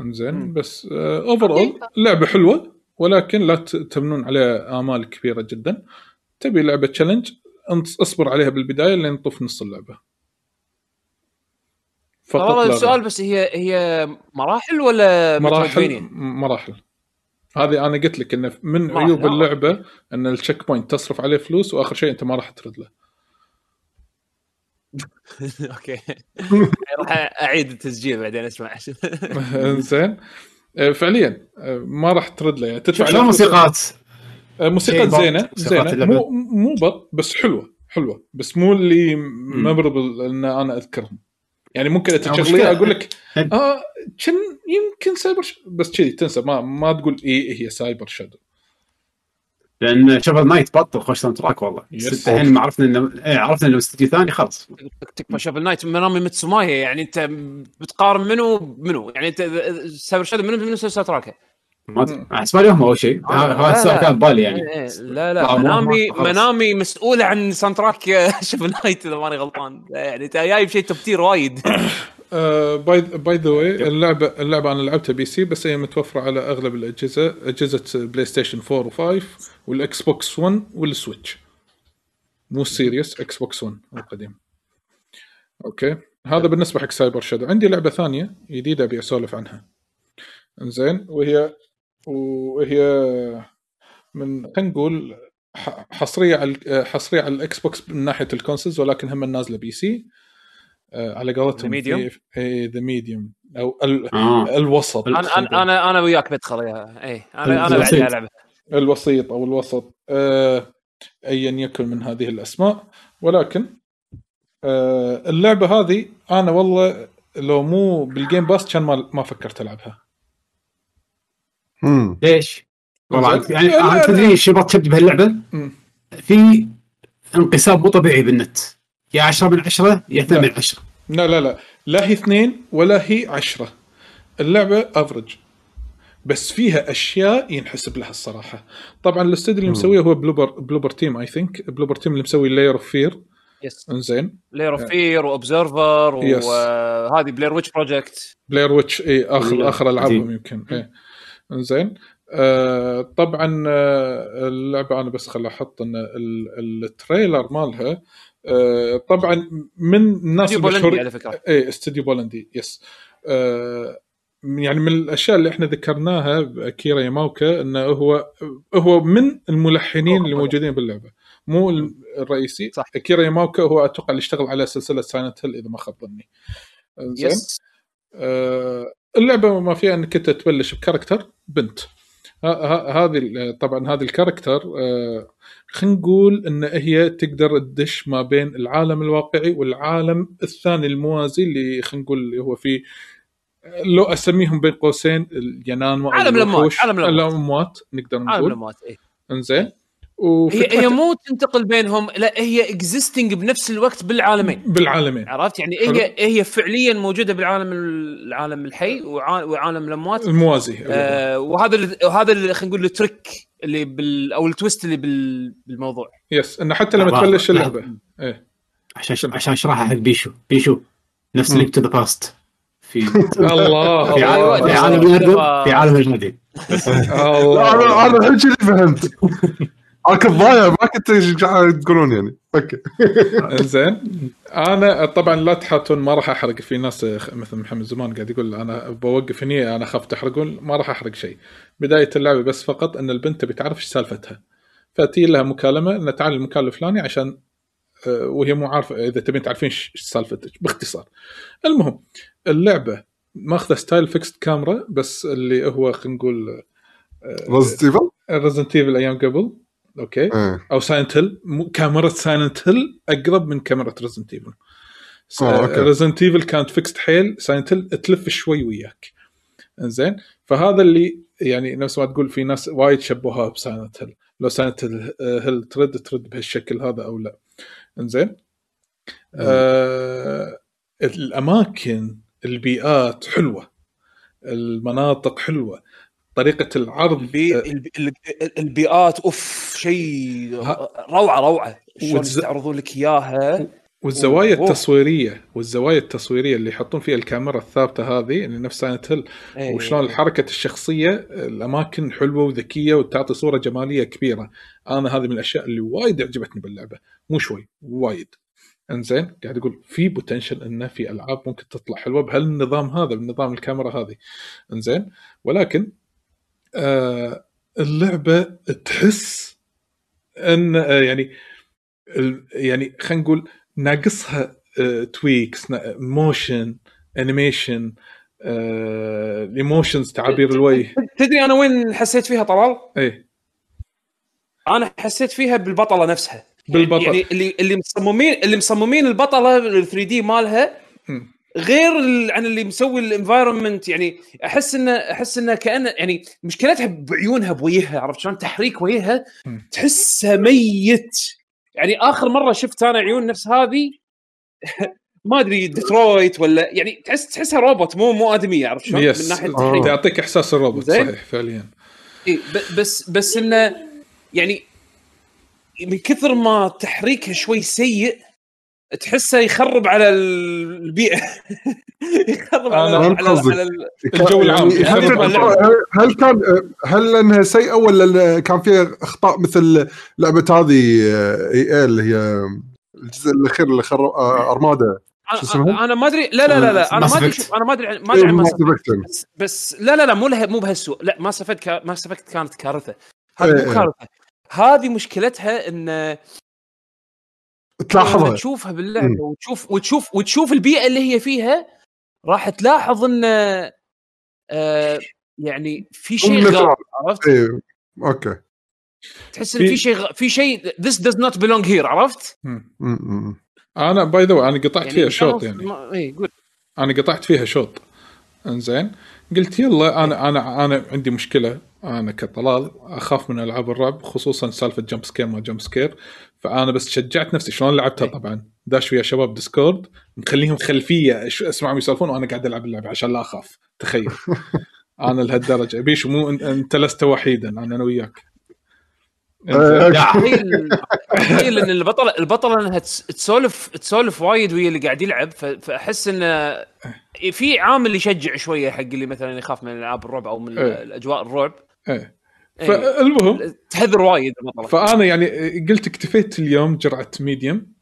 انزين بس overall لعبة حلوة ولكن لا ت- تبنون عليها آمال كبيرة جدا. تبي لعبة challenge انت اصبر عليها بالبداية لين تطوف نص اللعبة. فقط والله السؤال. بس هي هي مراحل ولا مراحل مراحل. هذه أنا قلت لك إنه من عيوب آه. اللعبة إن ال checkpoint تصرف عليه فلوس وآخر شيء أنت ما راح ترد له. okay راح أعيد التسجيل بعدين أسمع زين آه، فعليا آه، ما راح ترد له يعني تدفع شلون عليه فلوس. موسيقات آه، موسيقى زينة زينة. مو مو bad بس حلوة حلوة بس مو اللي memorable إن أنا أذكرهم يعني ممكن انت أو تشغليها مشكلة. أقول لك. آه كان يمكن سايبر. بس كذي تنسى ما ما تقول اي هي Cyber Shadow لأن Shovel Knight بطل خوش soundtrack والله. بس الحين ما عرفنا انه إيه عرفنا إنه استوديو ثاني خلاص. تكفى Shovel Knight Manami Matsumae يعني انت بتقارن منو بمنو يعني انت Cyber Shadow منو منو سوى track ه ما أدري. حسب لي هم أول شيء. آه، هذا السؤال. كان ببالي يعني. إيه، لا لا. لا، مو- Manami. Manami مسؤوله عن soundtrack Shovel Knight إذا ماني غلطان. يعني إنت جايب شيء top tier وايد. by by the way اللعبة اللعبة أنا لعبتها PC بس هي متوفرة على أغلب الأجهزة أجهزة PlayStation 4 و5 وال Xbox 1 وال Switch مو ال Series Xbox 1 القديم. okay هذا بالنسبة حق Cyber Shadow عندي لعبة ثانية جديدة أبي أسولف عنها. زين وهي وهي من خلينا نقول حصرية على حصرية على ال Xbox من ناحية ال consoles ولكن هم نازله PC. على قولتهم The medium؟ The Medium أو ال- آه. الوسط. أنا أنا أنا, أنا وياك بدخل اياها اي أنا أنا. بعد العبها الوسيط أو الوسط. آه، ايا يكن من هذه الأسماء. ولكن آه، اللعبة هذه أنا والله لو مو بال Game Pass كان ما ما فكرت ألعبها. امم ليش؟ والله. يعني أنت تدري إيش يبغى تشد بهاللعبه؟ في انقسام مو طبيعي بالنت. يا 10 من 10 يا 8 من 10 لا لا لا. لا هي اثنين ولا هي عشرة. اللعبة average بس فيها أشياء ينحسب لها الصراحة. طبعا الاستوديو اللي مسويه هو Bloober Bloober Team I think Bloober Team اللي مسوي Layers of Fear yes إنزين. Layers of Fear و Observer Yes. وهذه Blair Witch Project Blair Witch إي آخر. آخر ألعابهم. يمكن. إيه. إنزين. آه طبعا آه اللعبة أنا بس خل أحط إن ال- ال trailer مالها آه طبعا من الناس استوديو بولندي على فكرة. إيه استوديو بولندي yes آه يعني من الأشياء اللي إحنا ذكرناها بأكيرا ياماوكا إنه هو هو من الملحنين اللي موجودين باللعبة. مو ال- الرئيسي. صح. أكيرا ياماوكا هو أتوقع اللي اشتغل على سلسلة Silent Hill إذا ما خاب ظني. زين. yes آه، اللعبة ما فيها إنك أنت تبلش ب character بنت. هذه طبعا هذه ال character آه، خلينا نقول إن هي تقدر تدش ما بين العالم الواقعي والعالم الثاني الموازي اللي خلينا نقول اللي هو فيه لو أسميهم بين قوسين الينانما أو عالم الوحوش. عالم. الأموات نقدر عالم نقول الأموات إيه. إنزين هي هي مو تنتقل بينهم لا هي existing بنفس الوقت بالعالمين. بالعالمين. عرفت؟ يعني حلو. هي هي فعليا موجودة بالعالم العالم الحي وعا- وعالم الأموات. الموازي آه وهذا اللي وهذا اللي خلينا نقول ال trick اللي بال أو ال twist اللي بال بالموضوع. yes إنه حتى لما لحظة، تبلش. اللعبة. إيه. عشان عشان أشرحها حق بيشو بيشو نفس. Link to the Past. في الله. في عالم في الله. عالم في عالم الجديد الحين شي اللي فهمت. أنا كنت ضايع ما كنت قاعد تقولون يعني. okay. زين أنا طبعا لا تحاتون ما راح أحرق. في ناس مثل محمد زمان قاعد يقول أنا بوقف هني أنا أخاف تحرقون ما راح أحرق شيء. بداية اللعبة بس فقط إن البنت تبي تعرف إيش سالفتها. فتي لها مكالمة إن تعال المكان الفلاني عشان آه، وهي مو عارفة إذا تبين تعرفين إيش سالفتك باختصار. المهم اللعبة ماخذة style fixed camera بس اللي هو خلينا نقول Resident Evil Resident Evil أيام قبل. okay. إيه. أو Silent Hill كاميرا Silent Hill أقرب من كاميرا Resident Evil آه،. Resident Evil كانت fixed حيل Silent Hill تلف شوي وياك. زين فهذا اللي يعني نفس ما تقول في ناس وايد شبهوها ب Silent Hill لو Silent Hill ترد ترد بهالشكل هذا أو لا. إنزين؟ آه الأماكن البيئات حلوة. المناطق حلوة. طريقة العرض البي... آه، البي... ال- البيئات أوف شيء. روعة روعة شلون والز- يستعرضون لك إياها والزوايا أوه. التصويرية والزوايا التصويرية اللي يحطون فيها الكاميرا الثابتة هذه اللي نفس Silent Hill إيه. وشلون حركة الشخصية الأماكن حلوة وذكية وتعطي صورة جمالية كبيرة أنا هذه من الأشياء اللي وايد عجبتني باللعبة مو شوي وايد إنزين قاعد أقول في potential انه في ألعاب ممكن تطلع حلوة بهالنظام هذا بنظام الكاميرا هذه إنزين ولكن اللعبة تحس أن آه يعني يعني خلينا نقول ناقصها آه tweaks motion animation ال emotions تعابير الوجه تدري أنا وين حسيت فيها طلال؟ إيه أنا حسيت فيها بالبطلة نفسها بالبطل يعني اللي اللي مصممين اللي مصممين البطلة ال 3D مالها. غير عن اللي مسوي ال environment يعني أحس انه أحس انه كانه يعني مشكلتها بعيونها بوجهها عرفت شلون تحريك وجهها. تحسها ميت يعني آخر مرة شفت أنا عيون نفس هذه ما أدري ديترويت ولا يعني تحس تحسها روبوت مو مو آدمية عرفت شلون؟ yes من ناحية آه. التحريك يعطيك إحساس الروبوت. صحيح فعليا إيه ب- بس بس إنه يعني من كثر ما تحريكها شوي سيء تحسه يخرب على ال- البيئة. يخرب على على, على, الجو العام. يعني هل, كان هل لانها سيئة ولا كان فيها أخطاء مثل لعبة هذه EA اللي هي الجزء الأخير اللي خر آه، أرمادا؟ أنا أنا ما أدري. لا لا لا لا. أنا ما أدري. شوف أنا ما أدري ما أدري إيه،. بس, بس لا لا لا مو مو بهالسوء. لا Mass Effect كا Mass Effect كانت كارثة. هذه إيه، مو إيه. كارثة. هذه مشكلتها إن تلاحظها. تشوفها باللعبه وتشوف وتشوف وتشوف البيئة اللي هي فيها. راح تلاحظ إن آه يعني في شيء غلط عرفت؟ إيه okay. تحس إن في- شيء غ- في شيء this does not belong here عرفت؟ م- أنا by the أنا قطعت فيها شوط يعني. ما- اي قول. أنا قطعت فيها شوط. إنزين؟ قلت يلا أنا أنا أنا عندي مشكلة. أنا كطلال أخاف من ألعاب الرعب خصوصا سالفة jump scare ما jump scare فأنا بس شجعت نفسي. شلون لعبتها؟ طبعا داش ويا شباب Discord مخليهم خلفية. أسمعهم يسولفون وأنا قاعد ألعب اللعبة عشان لا أخاف. تخيل. أنا لهالدرجة. بيش مو أنت لست وحيدا أنا أنا وياك. تخيل تخيل إن البطله البطله إنها تس- تسولف تسولف وايد ويا اللي قاعد يلعب. فأحس انه في عامل يشجع شوية حق اللي مثلا يخاف من ألعاب الرعب أو من إيه. الأجواء الرعب. إيه. إيه. فالمهم تهذر وايد البطله فأنا يعني قلت اكتفيت اليوم جرعة medium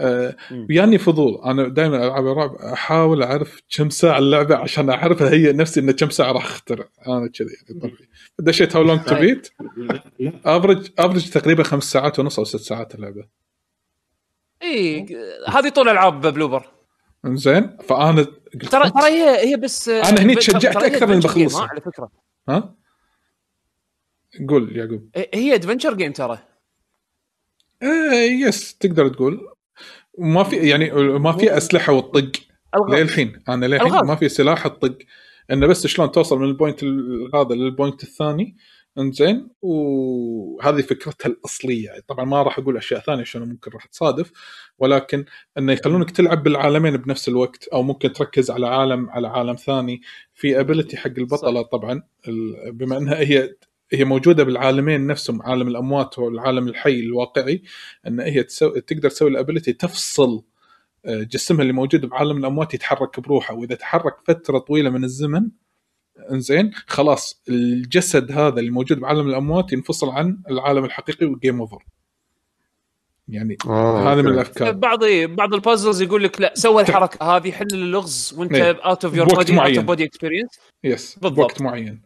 مم. وياني فضول. أنا دائما ألعاب الرعب أحاول أعرف كم ساعة اللعبة عشان أعرف هي نفسي انه كم ساعة راح أخترع. أنا كذي يعني طبيعي. دشيت How Long to Beat افرج افرج تقريبا خمس ساعات ونص أو ست ساعات اللعبة. إي هذه طول ألعاب بلوبر زين فأنا قلت ترى ترى هي هي بس أنا هني تشجعت أكثر من بخلصها. ها، على فكرة. ها؟ قول يعقوب. هي adventure game ترى. آه yes تقدر تقول. ما في يعني ما في أسلحة وتطق للحين أنا للحين. ما في سلاح تطق إنه بس شلون توصل من ال point ال- هذا للبوينت الثاني. إنزين وهذه فكرتها الأصلية. طبعا ما راح أقول أشياء ثانية عشان ممكن راح تصادف. ولكن إنه يخلونك تلعب بالعالمين بنفس الوقت. أو ممكن تركز على عالم على عالم ثاني. في ability حق البطلة طبعا بما إنها هي هي موجودة بالعالمين نفسهم عالم الأموات والعالم الحي الواقعي إن هي تسو... تقدر تسوي ال ability تفصل آه، جسمها اللي موجود بعالم الأموات يتحرك بروحه وإذا تحرك فترة طويلة من الزمن إنزين خلاص الجسد هذا اللي موجود بعالم الأموات ينفصل عن العالم الحقيقي وال game over يعني آه، هذا من. الأفكار بعض بعض ال puzzles يقول لك لا سوى الحركة هذه حل اللغز وانت. out of your body out. of body experience yes بالضبط. بوقت معين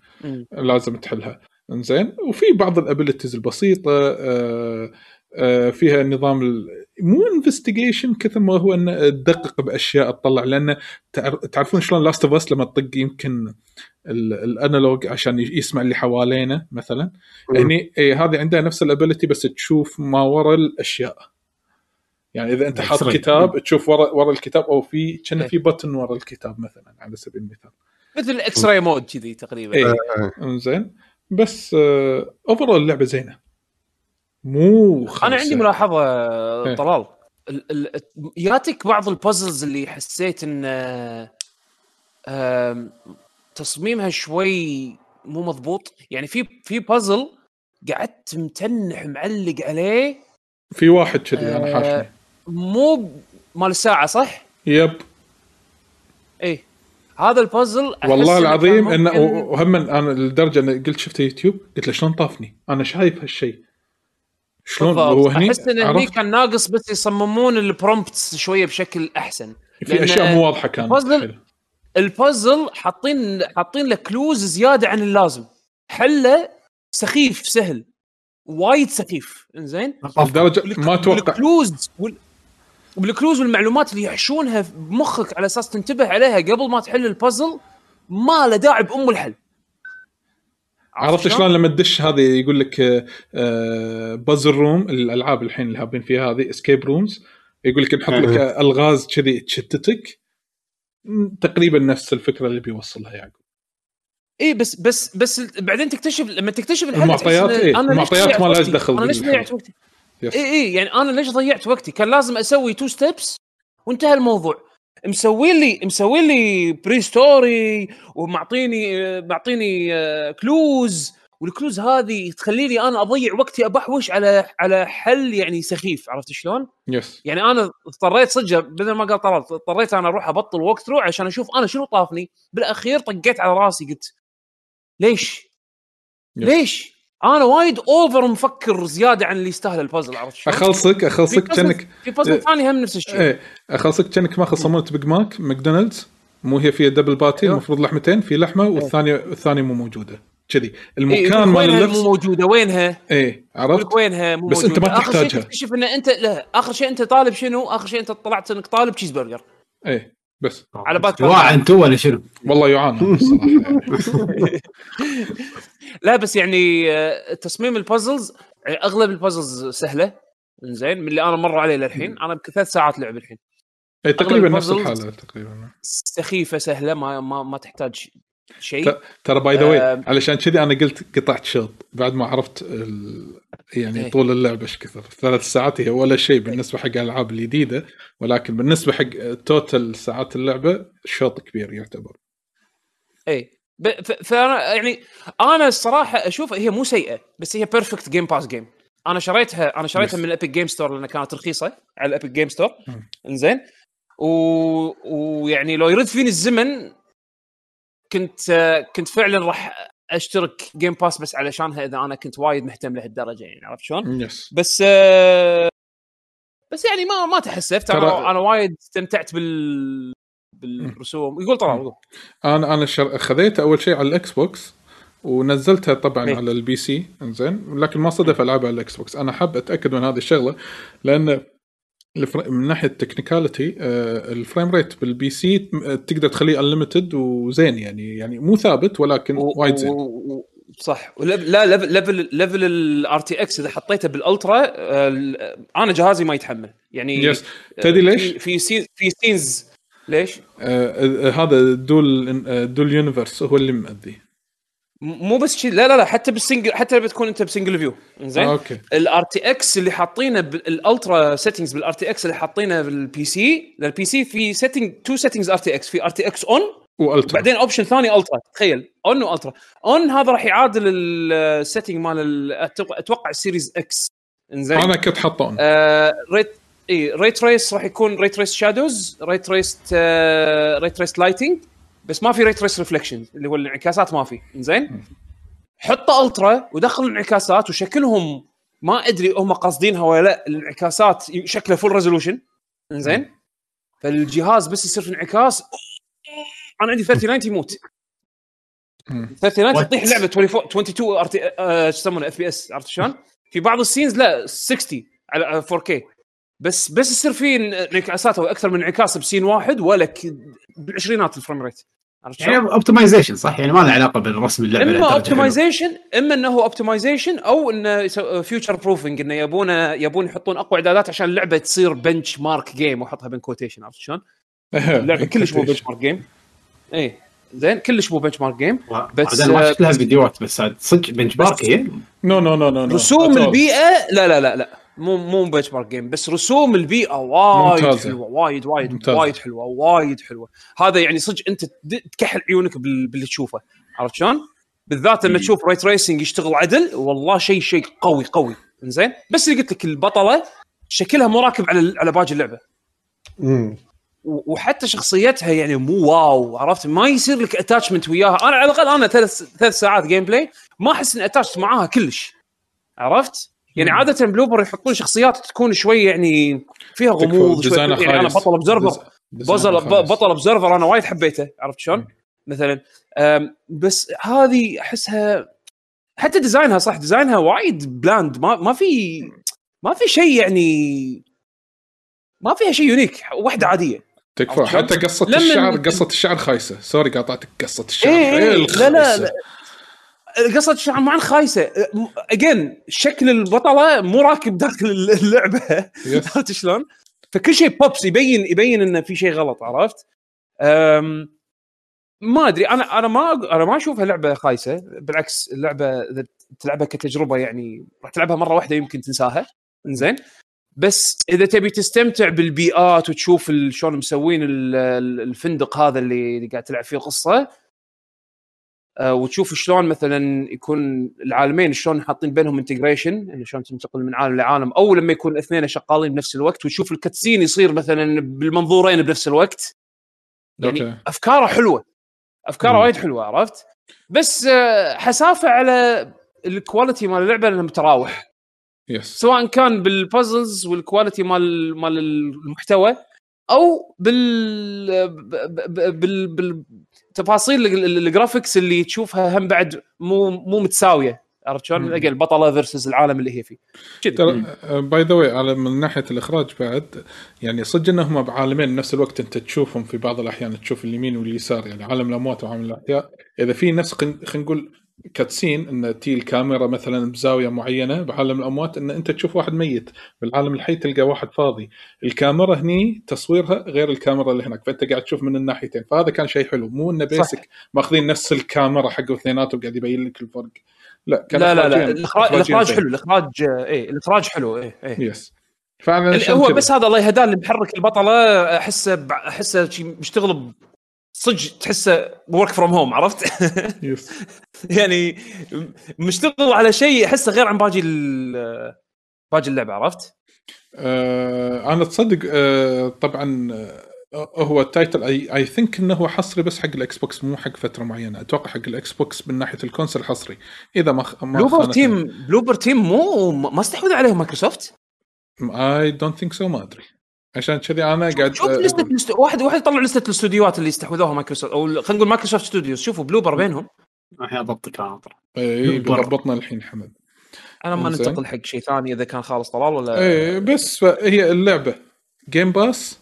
لازم تحلها إنزين. وفي بعض ال abilities البسيطة آه، آه، فيها نظام ال- مو investigation كثر ما هو إنه تدقق بأشياء تطلع لأن تعر- تعرفون شلون Last of Us لما تطق يمكن ال- ال analog عشان يسمع اللي حوالينا مثلا. هني إيه هذه عندها نفس ال ability بس تشوف ما وراء الأشياء. يعني إذا أنت حاط. كتاب تشوف ورا ورا الكتاب أو في كان إيه. في button ورا الكتاب مثلا على سبيل المثال. مثل X-ray mode كذي تقريبا. إيه. إنزين. بس over اللعبة زينة مو. أنا عندي ملاحظة إيه. طلال ال- ال- ياتك بعض ال puzzles اللي حسيت إن آم، تصميمها شوي مو مضبوط يعني في في بازل قعدت متنح معلق عليه في واحد كذي أنا آه، حاشني مو مال الساعة صح؟ yep هذا البازل والله العظيم إنه ممكن- وهم أنا لدرجه انه قلت شفته يوتيوب قلت له شلون طافني؟ أنا شايف هالشيء شلون؟ بالضبط. هو هني أحس انه هني كان ناقص بس يصممون ال prompts شوية بشكل أحسن. في أشياء مو واضحة كانت ال puzzle- حلو. البازل حاطين حاطين له clues زيادة عن اللازم. حله سخيف سهل. وايد سخيف. إنزين؟ لدرجة ما أتوقع وال clues وال... وال clues والمعلومات اللي يحشونها بمخك على أساس تنتبه عليها قبل ما تحل البازل ما له داعي بأم الحل عرفت شلون لما تدش هذه يقول لك puzzle room الألعاب الحين اللي هابين فيها هذه escape rooms يقول لك نحط لك إيه. ألغاز كذي تشتتك تقريبا نفس الفكرة اللي بيوصلها يعقوب اي بس بس بس بعدين تكتشف لما تكتشف الحل المعطيات إيه، المعطيات ما لهاش وقتي؟ دخل أنا ليش. ضيعت وقتي yes. اي اي يعني أنا ليش ضيعت وقتي كان لازم أسوي two steps وانتهى الموضوع مسوي لي مسوي لي pre story ومعطيني آه، معطيني آه، clues وال clues هذه تخليني أنا أضيع وقتي أبحوش على على حل يعني سخيف عرفت شلون؟ yes يعني أنا اضطريت صدق بدل ما قال طلال اضطريت أنا أروح أبطل وقت through عشان أشوف أنا شنو طافني بالأخير طقيت على راسي قلت ليش؟ yes. ليش؟ أنا وايد over مفكر زيادة عن اللي يستاهل البازل عرفت شلون؟ أخلصك أخلصك كانك في بازل ثاني هم نفس الشيء. إيه أخلصك كأنك ماخذ صمونه بيج ماك ماكدونالدز. مو هي فيها double patty أيوه. المفروض لحمتين في لحمة والثانيه الثانية مو موجودة. كذي. إيه، المكان مال اللبس مو موجودة؟ وينها؟ إيه عرفت؟ وينها مو بس أنت ما آخر شيء تحتاجها. تكتشف إن انت لا آخر شيء أنت طالب شنو؟ آخر شيء أنت طلعت إنك طالب تشيز برجر إيه. بس. على بالك جواع أنتوا ولا شنو؟ والله يعني. لا بس يعني آه، تصميم ال puzzles أغلب ال puzzles سهلة. زين من اللي أنا مر عليه للحين. أنا يمكن ثلاث ساعات لعب الحين. إيه تقريبا نفس الحالة تقريبا. سخيفة سهلة ما ما, ما تحتاج شيء ترى by the. way علشان كذي أنا قلت قطعت شوط بعد ما عرفت ال... يعني إيه. طول اللعبه إيش كثر ثلاث ساعات هي ولا شيء بالنسبة حق الالعاب الجديدة ولكن بالنسبة حق total ساعات اللعبة شوط كبير يعتبر اي ب- ف- فأنا يعني أنا الصراحة أشوف هي مو سيئة بس هي perfect Game Pass game أنا شريتها أنا شريتها. من ال Epic Game Store لأنها كانت رخيصة على ال Epic Game Store. إنزين و- ويعني لو يرد فيني الزمن كنت كنت فعلا راح أشترك Game Pass بس علشانها إذا أنا كنت وايد مهتم لهالدرجة يعني عرفت شلون؟ yes بس بس يعني ما ما تحسفت. أنا أنا وايد استمتعت بال بالرسوم يقول طلال يقول. أنا أنا شر... خذيته أول شيء على ال Xbox ونزلتها طبعا إيه. على ال PC. إنزين لكن ما صدف العبها على ال Xbox أنا حاب أتأكد من هذه الشغلة لأن. من ناحية technicality آه ال frame rate بال PC تقدر تخليه unlimited وزين يعني يعني مو ثابت ولكن و- وايد زين. و- صح. لا level level ال RTX إذا حطيته بال ultra آه، ال- أنا جهازي ما يتحمل. يعني yes تدري ليش؟ في في scene في scenes. ليش؟ آه آه، هذا dual آه dual universe هو اللي مأذي. مو بس شيء لا لا لا حتى بال single حتى لو بتكون انت ب single view زين okay. ال RTX اللي حاطينه بال ultra settings بال RTX اللي حاطينه بال PC ال PC في setting two settings RTX في RTX on و ultra بعدين option ثاني ultra تخيل on و ultra on هذا راح يعادل ال setting مال أتوقع ال Series X إنزين؟ أنا كنت حاطه. آه ray trace اي ray trace راح يكون ray trace shadows ray trace ray trace lighting بس ما في ray trace reflection اللي هو الانعكاسات ما في. إنزين؟ حطه ultra ودخل الانعكاسات وشكلهم ما أدري هم قاصدينها ولا لا الانعكاسات شكله full resolution إنزين؟ فالجهاز بس يصير في انعكاس. أنا عندي 3090 يموت مم. 3090 What? تطيح اللعبه 24 22 RT شو يسمونه FPS عرفت شلون؟ في بعض ال scenes لا 60 على 4K بس بس يصير في انعكاسات أو أكثر من انعكاس ب scene واحد ولا ك- بالعشرينات ال frame rate. عرفت يعني؟ optimization صح؟ يعني ما له علاقة بالرسم اللعبة إما. optimization إما إنه optimization أو إنه future proofing إنه يبون يبون يحطون أقوى إعدادات عشان اللعبة تصير benchmark game وأحطها بين quotation عرفت شلون؟ اللعبة كلش مو benchmark game اي زين كلش مو benchmark game بس، أنا ما شفت لها فيديوهات بس صدق benchmark هي؟ no no no no رسوم البيئة لا لا لا لا. مو مو benchmark game بس رسوم البيئة وايد ممتازة. حلوة وايد وايد ممتازة. وايد حلوة وايد حلوة هذا يعني صدق أنت تكحل عيونك بال- باللي تشوفه عرفت شلون؟ بالذات لما تشوف ray tracing يشتغل عدل والله شيء شيء قوي قوي زين بس اللي قلت لك البطلة شكلها مو راكب على على باقي اللعبة مم. وحتى شخصيتها يعني مو wow عرفت ما يصير لك attachment وياها أنا على الأقل أنا ثلاث ثلاث ساعات gameplay ما أحس إني attached معاها كلش عرفت؟ يعني عادة Bloober يحطون شخصيات تكون شوي يعني فيها غموض شوي يعني أنا. بطل design ه بطل. بطل Observer أنا وايد حبيته عرفت شلون؟ مثلا بس هذه أحسها حتى design ها صح design ها وايد bland ما ما في ما في شيء يعني ما فيها شيء unique واحدة عادية تكفى؟ حتى قصة الشعر قصة الشعر خايسة sorry قاطعتك قصة الشعر إيه، إيه، حيل لا، لا،. لا. قصة الشعر مع خايسة again شكل البطلة مو راكب داخل اللعبة. عرفت شلون؟ فكل شيء بوبس يبين يبين إنه في شيء غلط عرفت؟ أم ما أدري أنا أنا ما أنا ما أشوفها لعبة خايسة بالعكس اللعبة اذا تلعبها كتجربة يعني راح تلعبها مرة واحدة يمكن تنساها إنزين بس إذا تبي تستمتع بالبيئات وتشوف شلون مسوين ال- ال- الفندق هذا اللي قاعد تلعب فيه قصه وتشوف شلون مثلا يكون العالمين شلون حاطين بينهم integration إنه شلون تنتقل من عالم لعالم أو لما يكون الاثنين شغالين بنفس الوقت وتشوف ال cutscene يصير مثلا بالمنظورين بنفس الوقت. يعني okay. أفكاره حلوة. أفكاره. وايد حلوة عرفت؟ بس آه، حسافة على ال quality مال اللعبة لأنه متراوح. yes سواء كان بال puzzles وال quality مال مال المحتوى أو بال ب- ب- بال بالتفاصيل ال- ال- ال graphics اللي تشوفها هم بعد مو مو متساوية. عرفت شلون؟ البطله versus العالم اللي هي فيه. ترى by the way على من ناحية الإخراج بعد يعني صدق انهم بعالمين بنفس الوقت أنت تشوفهم في بعض الأحيان تشوف اليمين واليسار يعني عالم الأموات وعالم الأحياء. إذا في نفس خلينا نقول cutscene إن تي الكاميرا مثلا بزاوية معينة بعالم الأموات إن أنت تشوف واحد ميت بالعالم الحي تلقى واحد فاضي. الكاميرا هني تصويرها غير الكاميرا اللي هناك فأنت قاعد تشوف من الناحيتين فهذا كان شيء حلو. مو إنه basic ماخذين نفس الكاميرا حق اثنيناتهم قاعد يبين لك الفرق. لا كان لا لا لا. إخراجياً- الإخراج. حلو. الإخراج إيه الإخراج حلو إيه إيه. yes عشان هو. بس هذا الله يهداه اللي محرك البطلة أحسه أحسه مشتغل صدق تحسه work from home عرفت؟ يعني مشتغل على شيء احسه غير عن باقي باقي اللعبة عرفت؟ آه أنا تصدق آه طبعا آه هو ال title I think إنه هو حصري بس حق ال Xbox مو حق فترة معينة أتوقع حق ال Xbox من ناحية ال console حصري إذا ما خ... ما Bloober. Team Bloober Team مو ما استحوذ عليهم مايكروسوفت I don't think so ما أدري عشان كذي أنا قاعد شوف آه، لستة الاست- واحد واحد يطلع لستة الاستوديوهات اللي استحوذوها مايكروسوفت أو خلينا نقول Microsoft Studios. شوفوا Bloober بينهم. الحين أضبطك أنا. ترى اي. ضبطنا الحين حمد. أنا ما. ننتقل حق شيء ثاني إذا كان خالص طلال ولا اي بس فهي اللعبة. Game Pass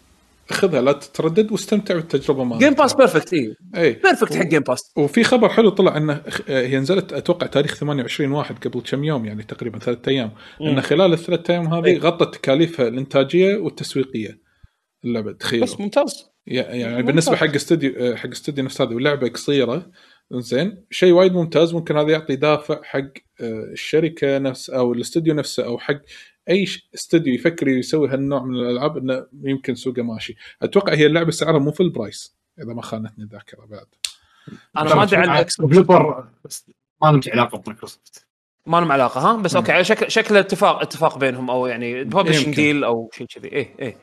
خذها لا تتردد واستمتع بالتجربة مالك. Game Pass perfect اي اي perfect حق Game Pass وفي خبر حلو طلع انه خ- هي نزلت أتوقع تاريخ 28 واحد قبل كم يوم يعني تقريبا ثلاثة أيام. إن خلال الثلاث أيام هذه إيه. غطت تكاليفها الإنتاجية والتسويقية. اللعبة تخيلوا. بس ممتاز. يعني ممتاز. بالنسبة حق استوديو حق استوديو نفس هذا ولعبه قصيرة. زين شيء وايد ممتاز ممكن هذا يعطي دافع حق آه، الشركة نفس أو الاستوديو نفسه أو حق أي ش- استوديو يفكر يسوي هالنوع من الألعاب إنه يمكن سوقه ماشي. أتوقع هي اللعبة سعرها مو full price إذا ما خانتني الذاكرة بعد. أنا ما أدري عن ال Xbox بس ما لهم علاقة بمايكروسوفت ما لهم علاقة ها؟ بس okay شكل شكل اتفاق اتفاق بينهم أو يعني publishing. deal أو شيء كذي. إيه إيه.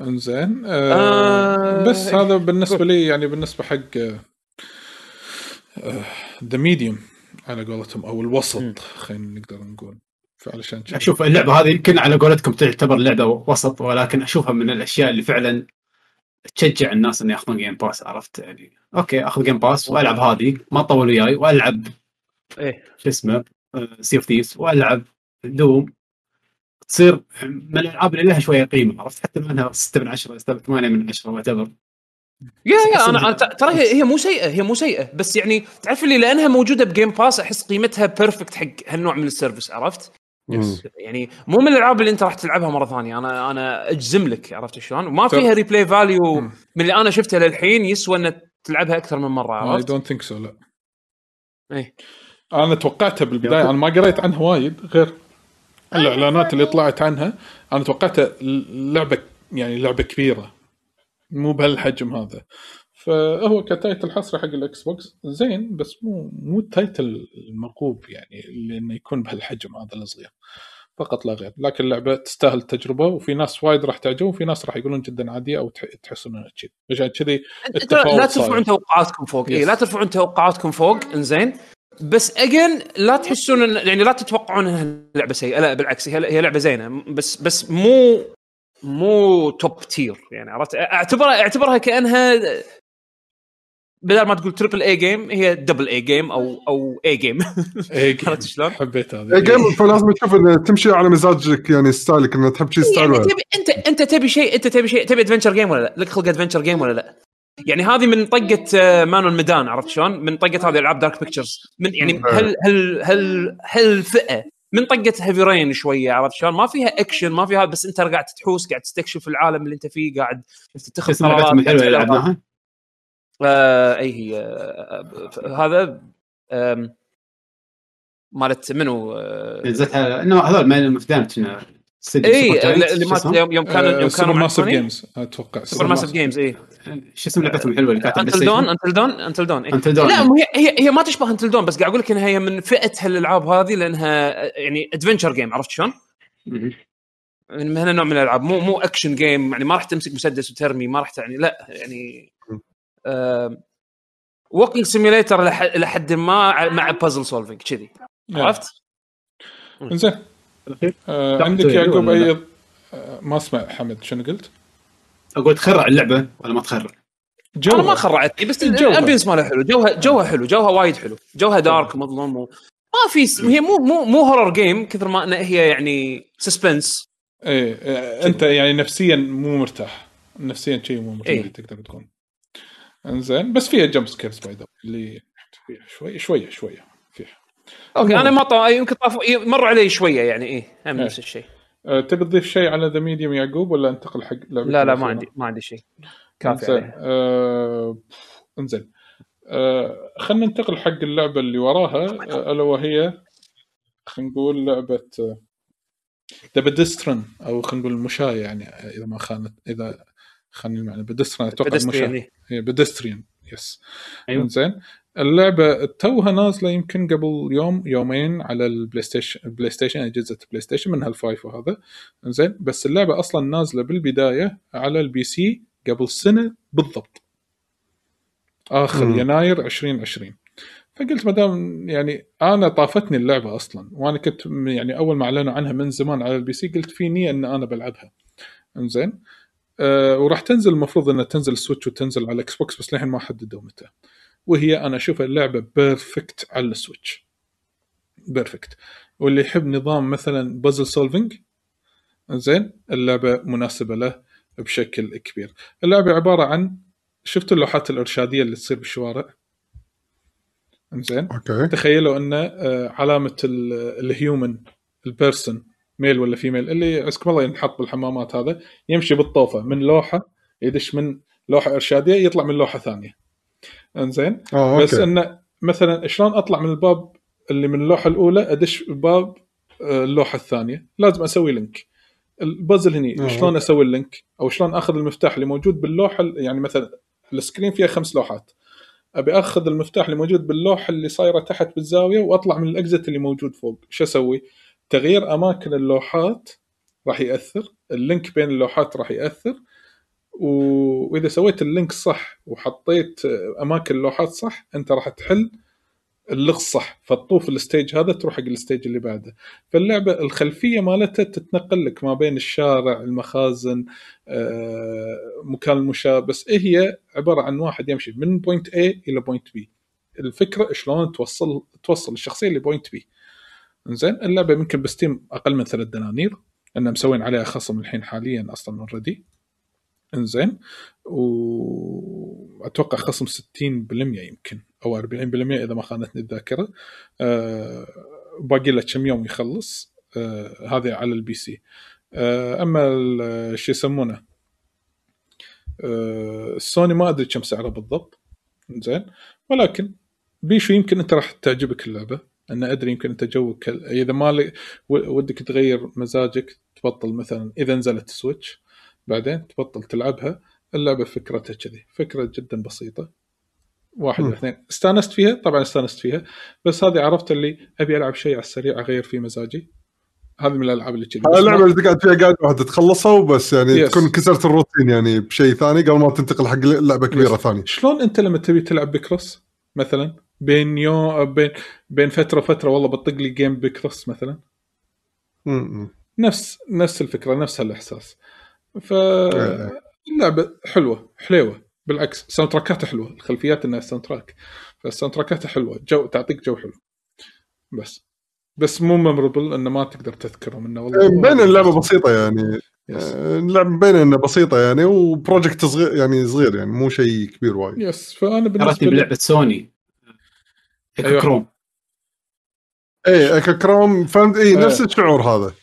إنزين آه آه، بس هذا بالنسبة لي يعني بالنسبة حق The Medium على قولتهم أو. الوسط خلينا نقدر نقول. فعلشان كذا. أشوف اللعبة هذه يمكن على قولتكم تعتبر لعبة وسط ولكن أشوفها من الأشياء اللي فعلا تشجع الناس ان يأخذون Game Pass عرفت؟ يعني okay أخذ Game Pass وألعب هذه ما طول وياي وألعب إيه. شو اسمه Sea of Thieves وألعب Doom تصير من الألعاب اللي لها شوية قيمة عرفت؟ حتى لو انها 6 من 10 8 من 10 وات ايفر يا يا أنا ترى هي هي مو سيئة هي مو سيئة بس يعني تعرف اللي لأنها موجودة ب Game Pass أحس قيمتها perfect حق هالنوع من ال service عرفت؟ مم. يعني مو من الألعاب اللي أنت راح تلعبها مرة ثانية أنا أنا أجزم لك عرفت شلون؟ طب- فيها replay value. من اللي أنا شفته للحين يسوى انك تلعبها أكثر من مرة اي عرفت؟ don't think so لا إيه أنا توقعتها بالبداية أنا ما قريت عنها وايد غير الإعلانات اللي طلعت عنها أنا توقعتها لعبه يعني لعبة كبيرة مو بهالحجم هذا فهو ك title حصري حق ال Xbox زين بس مو مو ال title المرغوب يعني اللي انه يكون بهالحجم هذا الصغير. فقط لا غير. لكن اللعبة تستاهل التجربة وفي ناس وايد راح تعجبهم وفي ناس راح يقولون جدا عادية أو تح- تحسون انها كذي عشان كذي أنت التفاوت لا. ترفعون توقعاتكم فوق. Yes. لا ترفعون توقعاتكم فوق. إنزين. بس again لا تحسون إن- يعني لا تتوقعون إنها لعبة سيئة. لا بالعكس هي هي لعبة زينة. بس بس مو مو top tier يعني عرفت؟ أعتبرها أعتبرها كأنها بدل ما تقول triple A game هي double A game أو أو A game عرفت شلون؟ حبيت هذا A game فلازم تشوف إنه تمشي على مزاجك يعني style ك إنه تحب شيء style يعني. تبي انت أنت تبي شيء أنت تبي شيء تبي adventure game ولا لا؟ لك خلق adventure game ولا لا؟ يعني هذه من طقة آه، مانو الميدان عرفت شلون؟ من طقة هذه ألعاب دارك بيكتشرز من يعني. هل هل هل هل فئة من طقة هيفي رين شوية عرفت شلون؟ ما فيها اكشن ما فيها بس أنت قاعد تحوس قاعد تستكشف العالم اللي أنت فيه قاعد تتخذ اسم لعبتهم الحلوه اللي لعبناها آه اي هي آه هذا آم، مالت منو آه نزلتها إنه هذول ما المفدان اي اللي شو ما اسمه؟ يوم يوم كانوا يوم سوبر كانوا ماسف. جيمز أتوقع Supermassive Games اي شو اسم لعبتهم الحلوة اللي كانت Until Dawn؟ Until Dawn Until Dawn. Until Dawn. لا هي هي هي ما تشبه Until Dawn بس قاعد أقول لك إنها هي من فئة هالألعاب هذه لأنها يعني adventure game عرفت شلون؟ من هنا نوع من الألعاب مو مو action game يعني ما راح تمسك مسدس وترمي ما راح يعني لا يعني walking simulator إلى حد ما مع puzzle solving كذي عرفت؟ زين. آه عندك يعقوب ولا أي آه ما أسمع حمد شنو قلت؟ أقول تخرع اللعبة ولا ما تخرع؟ أنا ما خرعتني بس الجو. ال ambience ماله حلو جوها جوها حلو جوها وايد حلو جوها dark مظلم و... ما في س... هي مو مو مو horror game كثر ما انها هي يعني suspense إيه آه، أنت يعني نفسيا مو مرتاح نفسيا شيء مو مرتاح إيه. تقدر تكون انزين بس فيها jump scares باي اللي فيها شوي شوية شوية فيها okay أنا ما طا... يمكن طاف مروا علي شوية يعني إيه هم إيه. نفس الشيء أه تبي تضيف شيء على The Medium يعقوب ولا انتقل حق لا لا ما؟ عندي ما عندي شيء كافي انزين عليها. آه انزين آه خلينا ننتقل حق اللعبة اللي وراها آه ألا وهي خلينا نقول لعبة The Pedestrian أو خلينا نقول المشاة يعني إذا ما خانت إذا خلينا المعنى pedestrian أتوقع. هي pedestrian yes أيوة. إنزين. اللعبة توها نازلة يمكن قبل يوم يومين على ال PlayStation ال PlayStation اجهزه ال PlayStation منها ال five وهذا. إنزين. بس اللعبة أصلا نازلة بالبداية على ال PC قبل سنة بالضبط. آخر مم. يناير 2020 فقلت ما دام يعني أنا طافتني اللعبة أصلا وأنا كنت م- يعني أول ما أعلنوا عنها من زمان على ال PC قلت في نية إن أنا بلعبها. إنزين. أه وراح تنزل المفروض إنها تنزل ال Switch وتنزل على ال Xbox بس للحين ما حددوا متى. وهي أنا اشوفها اللعبة perfect على ال Switch. perfect واللي يحب نظام مثلا puzzle solving زين اللعبة مناسبة له بشكل كبير. اللعبة عبارة عن شفت اللوحات الإرشادية اللي تصير بالشوارع؟ زين. okay. تخيلوا إن آه، علامة ال- ال human ال person male ولا female اللي عزكم الله ينحط بالحمامات هذا يمشي بالطوفة من لوحة يدش من لوحة إرشادية يطلع من لوحة ثانية. إنزين؟ okay. بس إنه مثلا شلون أطلع من الباب اللي من اللوحة الأولى أدش باب آه، اللوحة الثانية؟ لازم أسوي link ال puzzle هني آه، شلون أسوي ال link أو شلون أخذ المفتاح اللي موجود باللوحة يعني مثلا ال screen فيها خمس لوحات. أبي أخذ المفتاح اللي موجود باللوحة اللي صايرة تحت بالزاوية وأطلع من ال exit اللي موجود فوق. شو أسوي؟ تغيير أماكن اللوحات راح يأثر ال link بين اللوحات راح يأثر وإذا سويت ال link صح وحطيت أماكن اللوحات صح أنت راح تحل اللغز صح فتطوف ال stage هذا تروح حق ال stage اللي بعده. فاللعبة الخلفية مالتها تتنقل لك ما بين الشارع المخازن آه، مكان المشاة بس إيه هي؟ عبارة عن واحد يمشي من point A إلى point B. الفكرة شلون توصل توصل الشخصية ل point B زين اللعبة يمكن ب Steam أقل من ثلاث دنانير لأن مسوين عليها خصم الحين حاليا أصلا already إنزين. واتوقع خصم 60% يمكن أو 40% إذا ما خانتني الذاكرة. آه باقي له كم يوم يخلص. آه هذا على ال PC آه أما شو يسمونه؟ آه السوني ما أدري كم سعره بالضبط. زين ولكن بيشو يمكن أنت راح تعجبك اللعبة. أنا أدري يمكن أنت جوك إذا ما ودك تغير مزاجك تبطل مثلا إذا نزلت Switch بعدين تبطل تلعبها اللعبة فكرتها كذي. فكرة جدا بسيطة. واحد اثنين استانست فيها؟ طبعا استانست فيها. بس هذه عرفت اللي أبي ألعب شيء على السريع أغير فيه مزاجي. هذه من الألعاب اللي كذي. اللعبة اللي تقعد فيها قاعد واحد تخلصها وبس يعني Yes. تكون كسرت الروتين يعني بشيء ثاني قبل ما تنتقل حق لعبة كبيرة Yes. ثانية. شلون أنت لما تبي تلعب ب Picross مثلا؟ بين يوم بين بين فترة وفترة والله بطق لي game Picross مثلا. م-م. نفس نفس الفكرة نفس هالإحساس. إيه. فاللعبه حلوة حليوة. بالعكس soundtrack اتها حلوة. الخلفيات إنها soundtrack فال soundtrack اتها حلوة. جو تعطيك جو حلو. بس. بس مو ممربل إنه ما تقدر تذكره منه والله إيه، مبين اللعبة بسيطة يعني. يس. اللعبة مبين إنها بسيطة يعني وبروجكت صغير يعني صغير يعني مو شيء كبير وايد. يس فأنا بالنسبة لي بلعبه سوني هيك أيوة. كروم. اي كروم فهمت؟ اي آه. نفس الشعور هذا.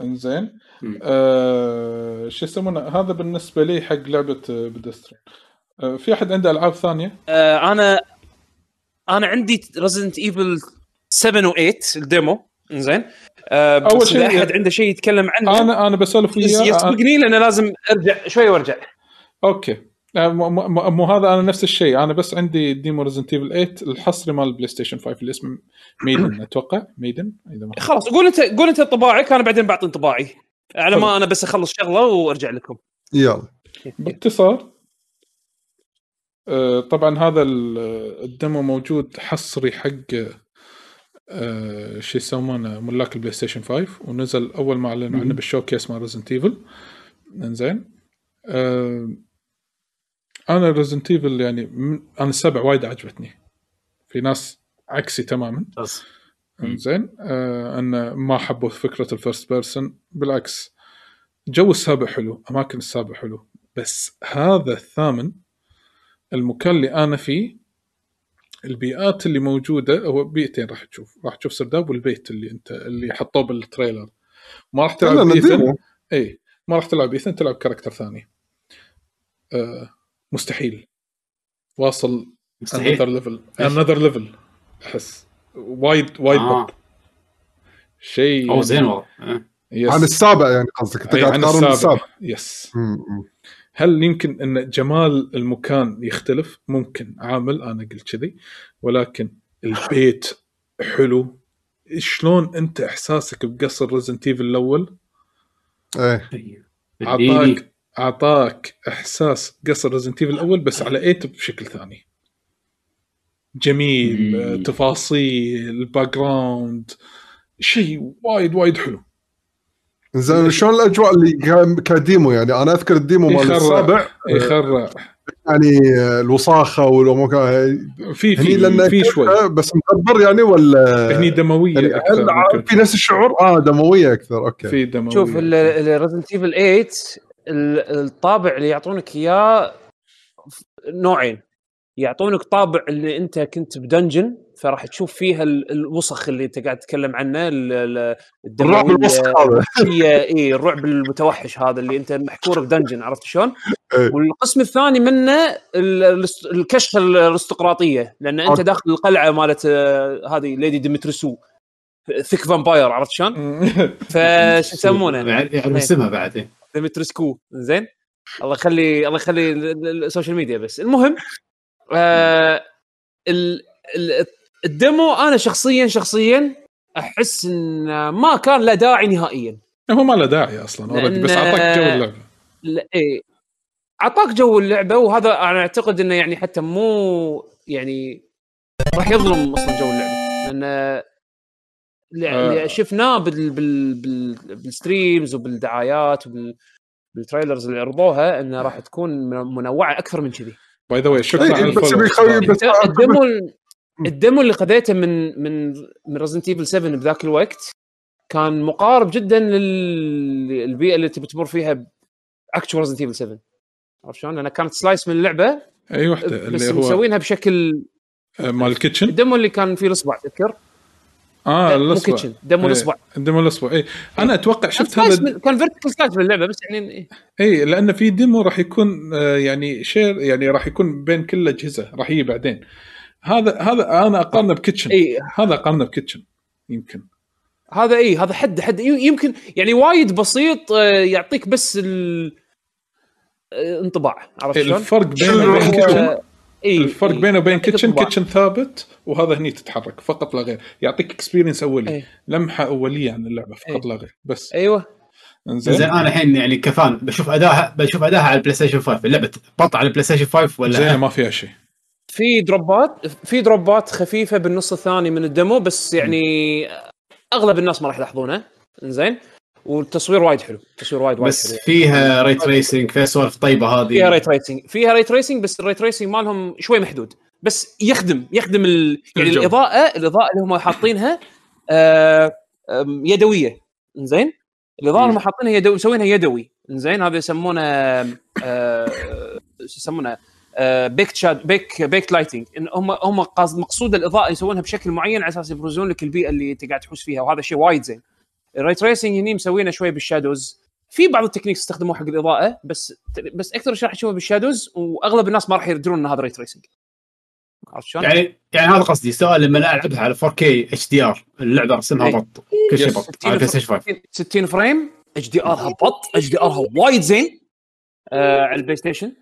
إنزين. آه شو يسمونه؟ هذا بالنسبة لي حق لعبة بدسترين آه في أحد عنده ألعاب ثانية؟ آه أنا أنا عندي Resident Evil 7 و8 ال demo. زين آه أول بس شيء- اذا أحد عنده شيء يتكلم عنه أنا أنا بسولف بس وياه يسبقني لأن لازم أرجع. شوي وأرجع. okay. آه، مو, مو, مو- مو هذا أنا نفس الشيء. أنا بس عندي demo Resident Evil 8 الحصري مال ال PlayStation 5 اللي اسمه Maiden أتوقع. Maiden إذا ما خلاص قول انت قول أنت طباعك أنا بعدين بعطي انطباعي. على. ما أنا بس أخلص شغلة وأرجع لكم. يلا. باختصار آه، طبعا هذا ال- ال demo موجود حصري حق آه، شو يسمونه ملاك ال PlayStation 5 ونزل أول ما أعلنوا عنه بال showcase مال Resident Evil إنزين. آه، أنا Resident Evil يعني من- أنا السبع وايد عجبتني. في ناس عكسي تماما. بس. انزين آه ان ما حبوا فكرة ال first person بالعكس جو السابع حلو أماكن السابع حلو. بس هذا الثامن المكان اللي أنا فيه البيئات اللي موجودة هو بيئتين راح تشوف. راح تشوف سرداب والبيت اللي انت اللي حطوه بال trailer. ما راح تلعب Ethan. اي ما راح تلعب Ethan تلعب character ثاني. آه مستحيل. واصل مستحيل؟ another level? another level أحس. وايد وايد آه. شيء أوه زين والله. آه. عن السابع يعني قصدك. أنت قاعد تقارن السابع. السابع yes. هل يمكن أن جمال المكان يختلف؟ ممكن. عامل أنا قلت كذي. ولكن البيت حلو. شلون أنت إحساسك بقصر Resident Evil الأول؟ إيه. اديني. أعطاك إحساس قصر Resident Evil الأول بس على 8 بشكل ثاني. جميل مم. تفاصيل ال background شيء وايد وايد حلو. زين شلون الأجواء اللي كان- ك demo يعني؟ أنا أذكر ال demo مال السابع. يخرع. يعني الوصاخه والأمور في في في شوي. بس مكبر يعني ولا هني دموية يعني أكثر. في نفس الشعور؟ آه دموية أكثر okay. في دموية شوف ال Resident Evil 8 ال- الطابع اللي يعطونك إياه نوعين يعطونك طابع اللي أنت كنت ب dungeon فراح تشوف فيها ال- الوسخ اللي أنت قاعد تتكلم عنه ال- ال- الرعب الوسخ هذا هي إي الرعب المتوحش هذا اللي أنت محكور ب dungeon عرفت شلون؟ والقسم الثاني منه ال- الأست- الكشخة الأرستقراطية لأن أنت. داخل القلعة مالت آه، هذه Lady Dimitrescu thick vampire عرفت شلون؟ فش يسمونه؟ يعني اسمها بعد إيه. Dimitrescu زين؟ الله يخلي الله يخلي ال- ال- ال social media بس. المهم آه ال ال ال demo أنا شخصيا شخصيا أحس ان ما كان له داعي نهائيا. هو ما له داعي أصلا already بس لأن- أعطاك جو اللعبة. لا إيه. أعطاك جو اللعبة وهذا أنا أعتقد إنه يعني حتى مو يعني راح يظلم أصلا جو اللعبة. لأن اللي آه. اللي شفناه بال بال بال بال streams وبالدعايات وبال بال trailers اللي عرضوها انه راح تكون من- منوعة أكثر من كذي. by the way شكرا إيه، بس بس ال demo ال demo اللي خذيته من من من Resident Evil 7 بذاك الوقت كان مقارب جدا للبيئه اللي تبي تمر فيها actual Resident Evil 7 عرفت شلون؟ لأنها كانت slice من اللعبة أي وحدة بس اللي هو مسوينها بشكل آه، مال ال Kitchen ال demo اللي كان فيه الأصبع تذكر؟ آه الاصبع إيه، الاصبع demo الاصبع اي أنا أتوقع شفت هذا من- كان vertical slice باللعبه بس يعني إيه. اي لأن في demo راح يكون آه، يعني share يعني راح يكون بين كل الاجهزه راح يجي بعدين. هذا هذا أنا أقارنه ب Kitchen اي هذا أقارنه ب Kitchen يمكن. هذا اي هذا حد حد يمكن يعني وايد بسيط آه، يعطيك بس ال آه، انطباع عرفت شلون؟ الفرق بينه اي الفرق بينه وبين Kitchen. Kitchen ثابت وهذا هني تتحرك فقط لا غير. يعطيك experience أولي إيه. لمحة أولية عن اللعبة فقط لا غير بس. أيوه. زين أنا الحين يعني كفان بشوف أداها بشوف أداها على البلاي ستيشن 5 اللعبة بط على البلاي ستيشن 5 ولا؟ زين ما فيها شيء. في drop ات في drop ات خفيفة بالنص الثاني من ال demo بس يعني أغلب الناس ما راح يلاحظونه. زين والتصوير وايد حلو. التصوير وايد وايد بس حلو. فيها ray tracing فيها سوالف طيبة هذه. فيها ray tracing فيها ray tracing بس ال ray tracing مالهم شوي محدود. بس يخدم يخدم ال... يعني الجو. الإضاءة الإضاءة اللي هم حاطينها آه يدوية. زين الإضاءة اللي هم حاطينها يدوي مسوينها يدوي. زين هذا يسمونه آه يسمونه آه baked shad baked baked lighting إن هم هم مقصود الإضاءة يسوونها بشكل معين على أساس يبرزون لك البيئة اللي أنت قاعد تحوس فيها وهذا شيء وايد زين. ال ray tracing هني مسوينه شوي بال shadows في بعض ال techniques استخدموه حق الإضاءة بس بس أكثر شيء راح تشوفه بال shadows وأغلب الناس ما راح يدرون إن هذا ray tracing عرفت شلون؟ يعني يعني هذا قصدي سؤال لما ألعبها على 4K HDR اللعبة رسمها إيه. بط كل شيء. بط على البلاي ستيشن 5 60 frame HDR ها بط HDR ها وايد زين آه على البلاي ستيشن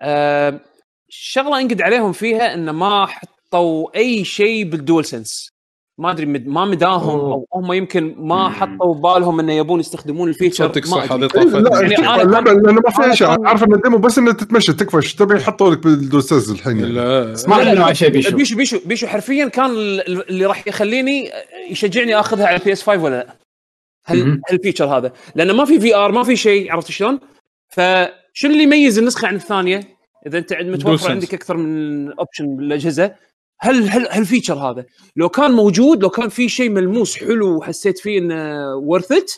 آه شغلة أنقد عليهم فيها إنه ما حطوا أي شيء بال DualSense ما أدري مد ما مداهم أو هم يمكن ما حطوا بالهم إنه يبون يستخدمون ال feature. صدق ما صح. هذه إيه، لا طافت يعني كان- لأنه ما فيها شيء عارف إن الديمو بس إنه تتمشى تكفى. إيش تبي؟ يحطوا لك بالدوسز الحين يعني. لا. ما لا، لا، شيء بيشو. بيشو بيشو بيشو. حرفيا كان ال- اللي راح يخليني يشجعني آخذها على البي اس 5 ولا لا؟ هل مهم. هالفيتشر هذا؟ لأنه ما في في ار ما في شيء عرفت شلون؟ فشنو اللي يميز النسخة عن الثانية؟ إذا أنت عند- متوفر. عندك أكثر من اوبشن بالأجهزة هل هل هالفيتشر هذا؟ لو كان موجود لو كان في شيء ملموس حلو وحسيت فيه إنه ورث ات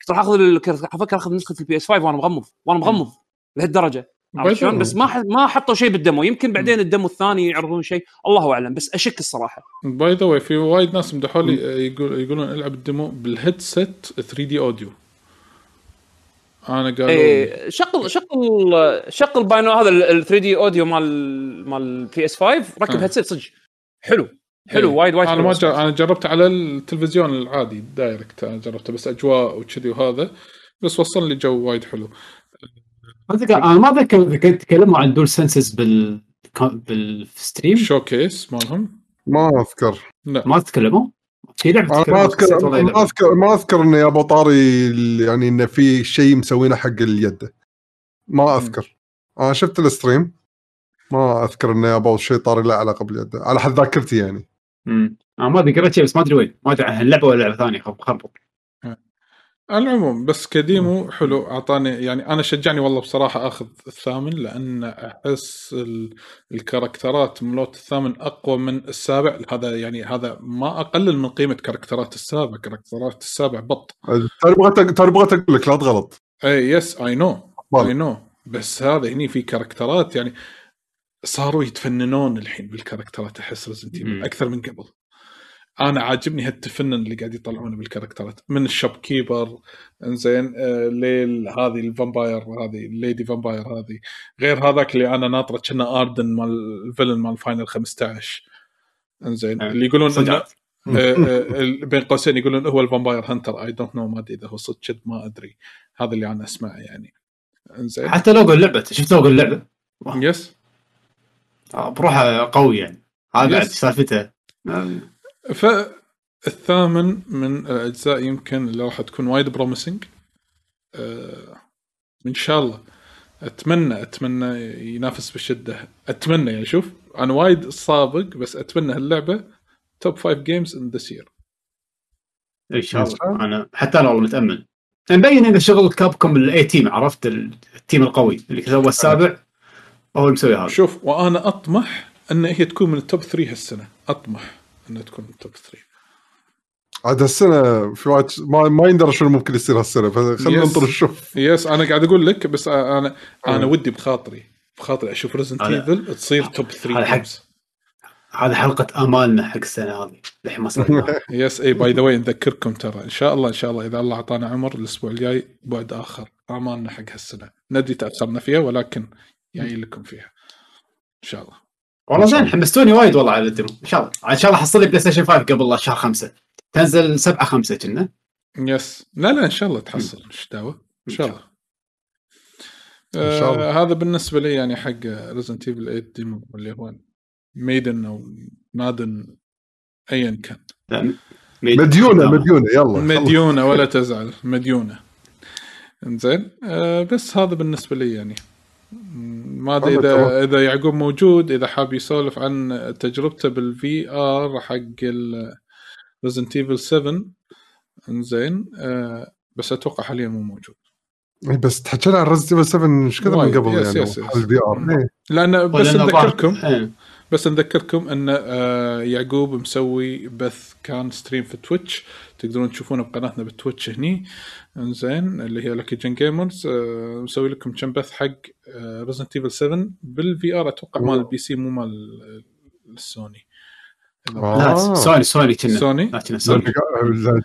كنت راح أخذ أفكر أخذ نسخه ال PS 5 وأنا مغمض وأنا مغمض لهالدرجة. عرفت شلون؟ بس ما ما حطوا شيء بال demo. يمكن بعدين ال demo الثاني يعرضون شيء. الله أعلم. بس أشك الصراحة. باي ذا واي في وايد ناس مدحوا لي يقول يقولون العب ال demo بال headset 3D audio أنا قالوا لي. إيه شغل شغل شغل باينو هذا ال 3D audio مال مال PS 5 ركب آه. headset صدق. حلو. حلو إيه. وايد وايد أنا ما جر... أنا جربته على التلفزيون العادي ال direct أنا جربته بس أجواء وكذي وهذا. بس وصل لي جو وايد حلو. أتذكر- أنا ما اتذكر إذا كنت تكلموا عن DualSense بال بال stream. showcase مالهم. ما أذكر. لا. ما تكلموا؟ في لعبة أنا ما اذكر ما. اذكر ما أذكر انه يا أبو طاري يعني انه في شيء مسوينه حق اليد. ما أذكر. أنا شفت ال stream. ما أذكر انه يا أبو شيء طاري له علاقة باليد. على حد ذاكرتي يعني. مم. أنا ما ادري قريت شيء بس ما أدري وين. ما أدري عن اللعبه ولا لعبة ثانية خرب- خربط على العموم بس كديمو حلو أعطاني يعني أنا شجعني والله بصراحة أخذ الثامن لأن أحس ال- الكاركترات ملوت الثامن أقوى من السابع. هذا يعني هذا ما اقلل من قيمة كاركترات السابع. كاركترات السابع بط. ترى بغيت ترى بغيت أقول لك لا تغلط. أي yes I know. I know بس هذا هني في character ات يعني صاروا يتفننون الحين بال character ات أحس Resident. أكثر من قبل. أنا عاجبني هالتفنن اللي قاعد يطلعونه بال character ات. من ال shopkeeper إنزين آه ليل هذه ال vampire هذه ال lady vampire هذه. غير هذاك اللي أنا ناطره كنا آردن مال ال villain مال Final 15 إنزين آه. اللي يقولون صدق آه، بين قوسين يقولون هو ال vampire hunter I don't know ما ادري إذا هو صدق كذب ما أدري. هذا اللي أنا أسمعه يعني. إنزين. حتى لوجو اللعبه شفت لوجو اللعبه yes بروحه قوي يعني. هذا بعد. سالفته. فالثامن من الأجزاء يمكن اللي راح تكون وايد promising إن شاء الله. اتمنى أتمنى ينافس بشدة. أتمنى يعني شوف أنا وايد سابق بس أتمنى هاللعبة top 5 games in this year إن شاء الله. أنا حتى أنا والله متأمل. مبين إن شغل Capcom ال A team عرفت؟ ال team القوي اللي سوى السابع. هو اللي مسوي هذا. شوف وأنا أطمح إن هي تكون من ال top 3 هالسنة. أطمح. إنها تكون ال top 3 عاد هالسنه في وايد ما, ما يندرى شنو ممكن يصير هالسنة فخلينا Yes. ننطر نشوف yes أنا قاعد أقول لك بس أنا أنا ودي بخاطري بخاطري أشوف Resident Evil تصير top 3 هذا حق. games. هذه حلقة آمالنا حق السنة هذه الحين ما يس إي by the way نذكركم ترى إن شاء الله إن شاء الله إذا الله أعطانا عمر الأسبوع الجاي بعد آخر آمالنا حق هالسنة ندري تاخرنا فيها ولكن جاي لكم فيها إن شاء الله والله زين حمستوني وايد والله على ال demo. إن شاء الله. إن شاء الله حصل لي بلاي ستيشن 5 قبل شهر خمسة. تنزل 7 5 كنا. yes لا لا إن شاء الله تحصل. إيش دعوة؟ إن شاء الله. إن شاء الله. آه هذا بالنسبة لي يعني حق Resident Evil 8 demo اللي هو maiden أو نادن ايا كان. لا، مديونة. مديونة يلا. مديونة ولا تزعل. مديونة. إنزين. آه بس هذا بالنسبة لي يعني. ما أدري اذا إذا يعقوب موجود إذا حاب يسولف عن تجربته بال VR حق Resident Evil 7 إنزين آه بس أتوقع حاليا مو موجود إي بس تحكينا عن Resident Evil 7 إيش كثر من. قبل yes- يعني yes- yes. ال VR لأن بس نذكركم إيه. بس نذكركم أن آه، يعقوب مسوي بث كان stream في Twitch تقدرون تشوفونه بقناتنا بال Twitch هني. إنزين اللي هي لكي جن gamers آه، مسوي لكم كم بث حق Resident Evil 7 بال VR أتوقع مال ال PC مو مال السوني آه. لا سوني سوني كنا. سوني؟ لا كنا سوني.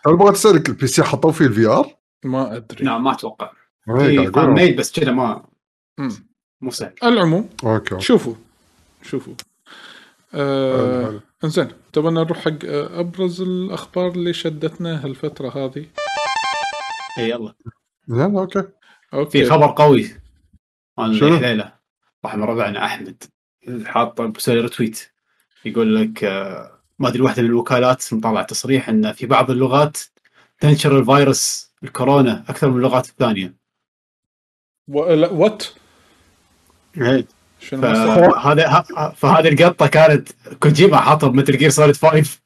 ترى بغيت اسالك ال PC حطوا فيه ال VR؟ ما أدري. لا ما أتوقع. إي، في قاعد أقول. ميد بس كذا ما. مو سهل. العموم okay. شوفوا شوفوا. آه. إنزين تبغى نروح حق آه، أبرز الأخبار اللي شدتنا هالفترة هذه؟ اي يلا. يلا okay. okay. في خبر قوي. عن شنو؟ الليلة واحد من ربعنا أحمد. حاط مسوي retweet يقول لك آه، ما أدري واحدة من الوكالات مطلع تصريح إن في بعض اللغات تنشر الفيروس الكورونا أكثر من اللغات الثانية. what? فهذا فهذه اللقطة كانت كوجيما حاطها ب Metal Gear Solid 5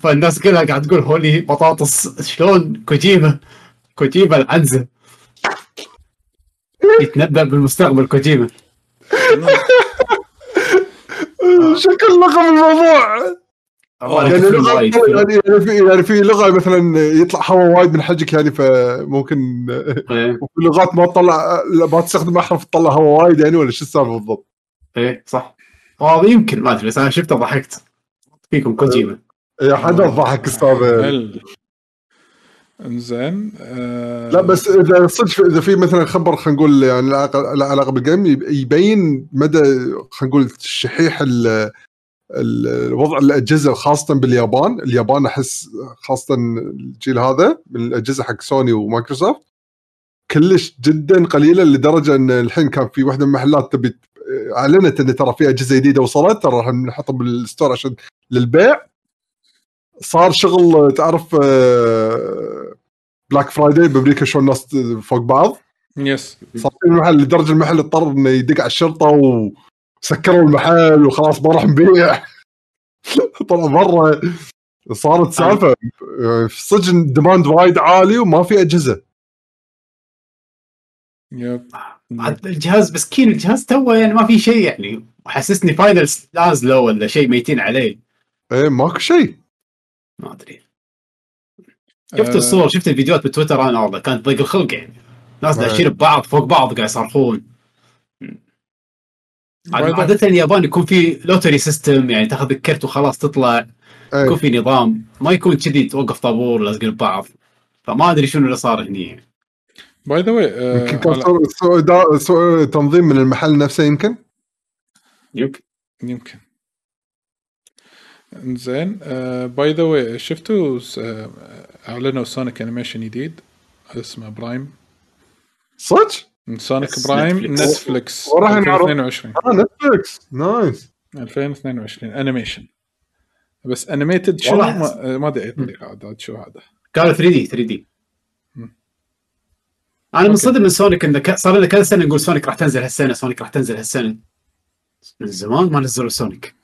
فالناس كلها قاعد تقول holy بطاطس شلون كوجيما؟ كوجيما العنزة. يتنبأ بالمستقبل كوجيما. شكل لقب الموضوع. يعني لغه. يعني في يعني في لغة مثلا يطلع هواء وايد من حجك يعني فممكن إيه. وفي لغات ما تطلع لا، ما تستخدم أحرف تطلع هواء وايد يعني ولا شو السالفة بالضبط؟ إيه صح. هذا يمكن ما أدري بس أنا شفته ضحكت. فيكم كوجيما يا حدا ضحك أستاذ انزين آه. لا بس إذا صدق إذا في مثلا خبر خلينا نقول يعني له علاقه بال game يب- يبين مدى خلينا نقول شحيح ال- ال- وضع الأجهزة خاصة باليابان، اليابان أحس خاصة الجيل هذا من الأجهزة حق سوني ومايكروسوفت كلش جدا قليلة لدرجة إن الحين كان في واحدة من المحلات تبي أعلنت إن ترى في أجهزة جديدة وصلت. ترى راح نحطها بال store عشان للبيع. صار شغل تعرف Black Friday بأمريكا شلون الناس فوق بعض؟ yes صار في المحل لدرجة المحل اضطر إنه يدق على الشرطة وسكروا المحل وخلاص ما راح نبيع. طلع برا صارت سالفة يعني في السجن demand وايد عالي وما في أجهزة. yep. الجهاز مسكين الجهاز توه يعني ما في شيء يعني. وحسسني فاينلز نازله ولا شيء ميتين عليه. إيه ماكو شيء. ما أدري. شفت الصور شفت الفيديوهات بتويتر أنا والله كانت ضيق الخلق يعني. ناس أيه. داشين ببعض فوق بعض قاعد يصرخون. عادة اليابان يكون في lottery system يعني تاخذ الكرت وخلاص تطلع يكون إيه في نظام ما يكون كذي توقف طابور لازقين ببعض فما أدري شنو اللي صار هني. يعني. by the way تنظيم من المحل نفسه يمكن؟ يمكن. يمكن. إنزين by the way شفتوا آه، أعلنوا Sonic animation جديد؟ اسمه Prime صدق؟ Sonic Prime Netflix. Netflix وراح نعرف. 2022 آه Netflix nice 2022 animation بس animated شنو؟ والله ما, ما أدري اي طريقة عاد شو هذا؟ قالوا 3D 3D. أنا منصدم من Sonic انه ك- صار لنا كذا سنة نقول Sonic راح تنزل هالسنة Sonic راح تنزل هالسنة. من زمان ما نزلوا Sonic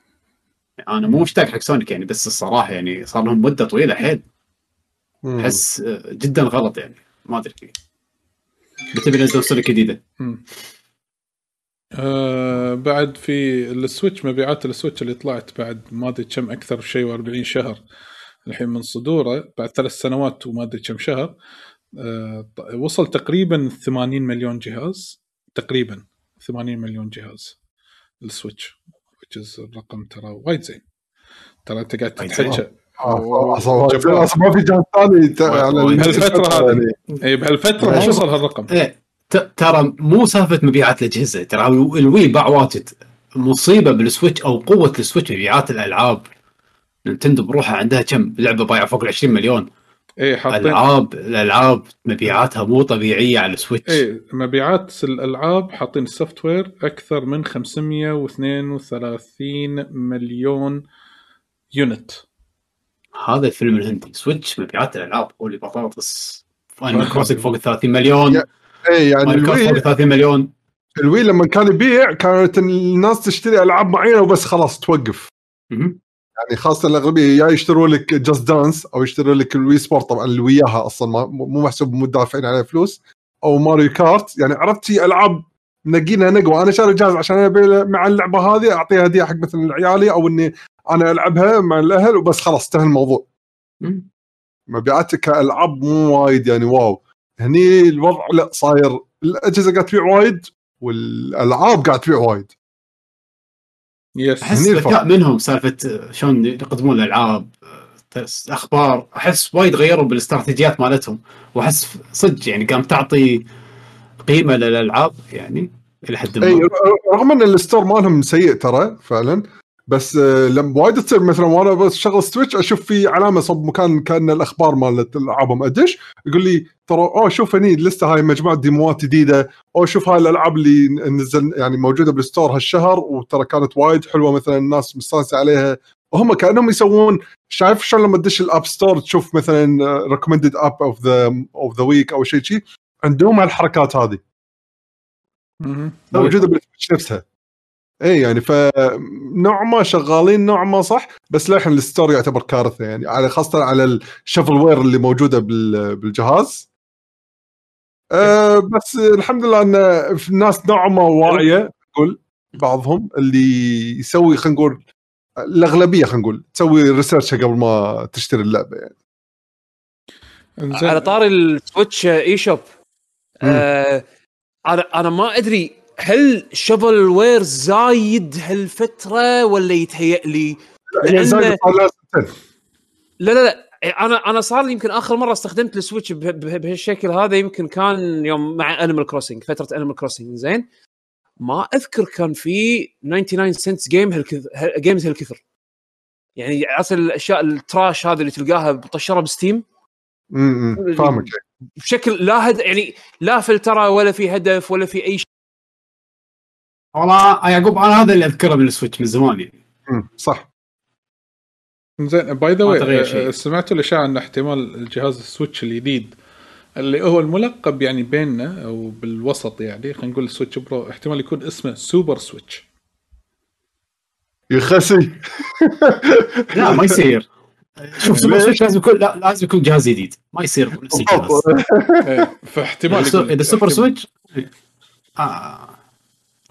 أنا مو مشتاق حق Sonic يعني بس الصراحة يعني صار لهم مدة طويلة حيل. أحس آه، جدا غلط يعني. ما أدري. متى بينزلون Sonic جديدة. آه بعد في ال Switch مبيعات ال Switch اللي طلعت بعد ما أدري كم أكثر شيء و40 شهر الحين من صدوره بعد ثلاث سنوات وما أدري كم شهر. آه وصل تقريبا 80 مليون جهاز تقريبا 80 مليون جهاز ال Switch which is الرقم ترى وايد زين. ترى أنت قاعد تتحكى أصلا ما في جهاز ثاني على وايد. بهالفترة هذه. اي بهالفتره ما وصل هالرقم؟ إيه ت- ترى مو سالفة مبيعات الأجهزة. ترى ال Wii باع واجد. مصيبة بال Switch أو قوة ال Switch مبيعات الألعاب. نينتندو بروحها عندها كم؟ لعبة بايعة فوق ال 20 مليون. اي حاطين العاب الألعاب مبيعاتها مو طبيعية على ال Switch. إيه مبيعات الألعاب حاطين ال software أكثر من 532 مليون unit. هذا الفيلم الهندي. Switch مبيعات الألعاب. holy بطاطس Animal Crossing فوق ال 30 مليون إيه يعني فوق ال Wii ال 30 مليون. ال Wii لما كان يبيع كانت الناس تشتري ألعاب معينة وبس خلاص توقف. يعني خاصة الأغلبية يا يشتروا لك Just Dance أو يشتروا لك ال Wii Sport طبعا اللي وياها أصلا ما- مو محسوب مو دافعين عليه فلوس. أو Mario Kart يعني عرفت شي ألعاب نقينا نقوى. أنا شاري جهاز عشان مع اللعبة هذه أعطيها هدية حق مثلا عيالي أو إني أنا ألعبها مع الأهل وبس خلاص انتهى الموضوع. مبيعاتك كألعاب مو وايد يعني واو. هني الوضع لا صاير الأجهزة قاعد تبيع وايد والألعاب قاعد تبيع وايد. yes. أحس. ذكاء منهم سالفة شلون يقدمون الألعاب أخبار أحس وايد غيروا بالاستراتيجيات مالتهم. وأحس صدق يعني قام تعطي قيمة للألعاب يعني إلى حد ما. رغم إن ال store مالهم سيء ترى فعلا بس آه، لما وايد تصير مثلا وأنا بس شغل Switch أشوف في علامة صب مكان كأن الأخبار مالت العابهم أدش؟ يقول لي ترى أوه شوف هني اللسته هاي مجموعة ديموات جديدة. أو شوف هاي الألعاب اللي نزل يعني موجودة بال store هالشهر وترى كانت وايد حلوة مثلا الناس مستانسة عليها. وهم كأنهم يسوون شايف شلون لما تدش ال app store تشوف مثلا recommended app of the of the week أو شيء شيء عندهم هالحركات هذه. موجودة بال Switch نفسها. اي يعني فنوع ما شغالين نوع ما صح بس للحين ال store يعتبر كارثة يعني على خاصة على ال shovelware اللي موجودة بال- بالجهاز. أه بس الحمد لله إن في ناس نوعا ما واعية أقول بعضهم اللي يسوي خلينا نقول الأغلبية خلينا نقول تسوي research قبل ما تشتري اللعبة يعني. إنزين. على طاري ال Switch eShop آه أنا أنا ما أدري هل shovelware زايد هالفترة ولا يتهيأ لي؟ لأن-. لا لا لا أنا أنا صار لي يمكن آخر مرة استخدمت ال Switch به- به- بهالشكل هذا يمكن كان يوم مع Animal Crossing فترة Animal Crossing زين؟ ما أذكر كان في 99 cent game هالكثر games هالكثر. يعني عرفت الاشياء ال trash هذه اللي تلقاها مطشرة ب Steam. امم فاهمك. بشكل لا هد يعني لا فلترة ولا في هدف ولا في أي شيء والله يعقوب أنا هذا اللي أذكره من ال Switch من زمان يعني. صح. زين by the way. سمعتوا الاشاعه ان احتمال الجهاز ال Switch الجديد اللي هو الملقب يعني بيننا أو بالوسط يعني خلينا نقول ال Switch Pro احتمال يكون اسمه Super Switch. يا خسي. لا ما يصير. شوف Super Switch لازم يكون لا لازم يكون جهاز جديد. ما يصير نفس الجهاز. إيه، فاحتمال إذا Super. Switch آه.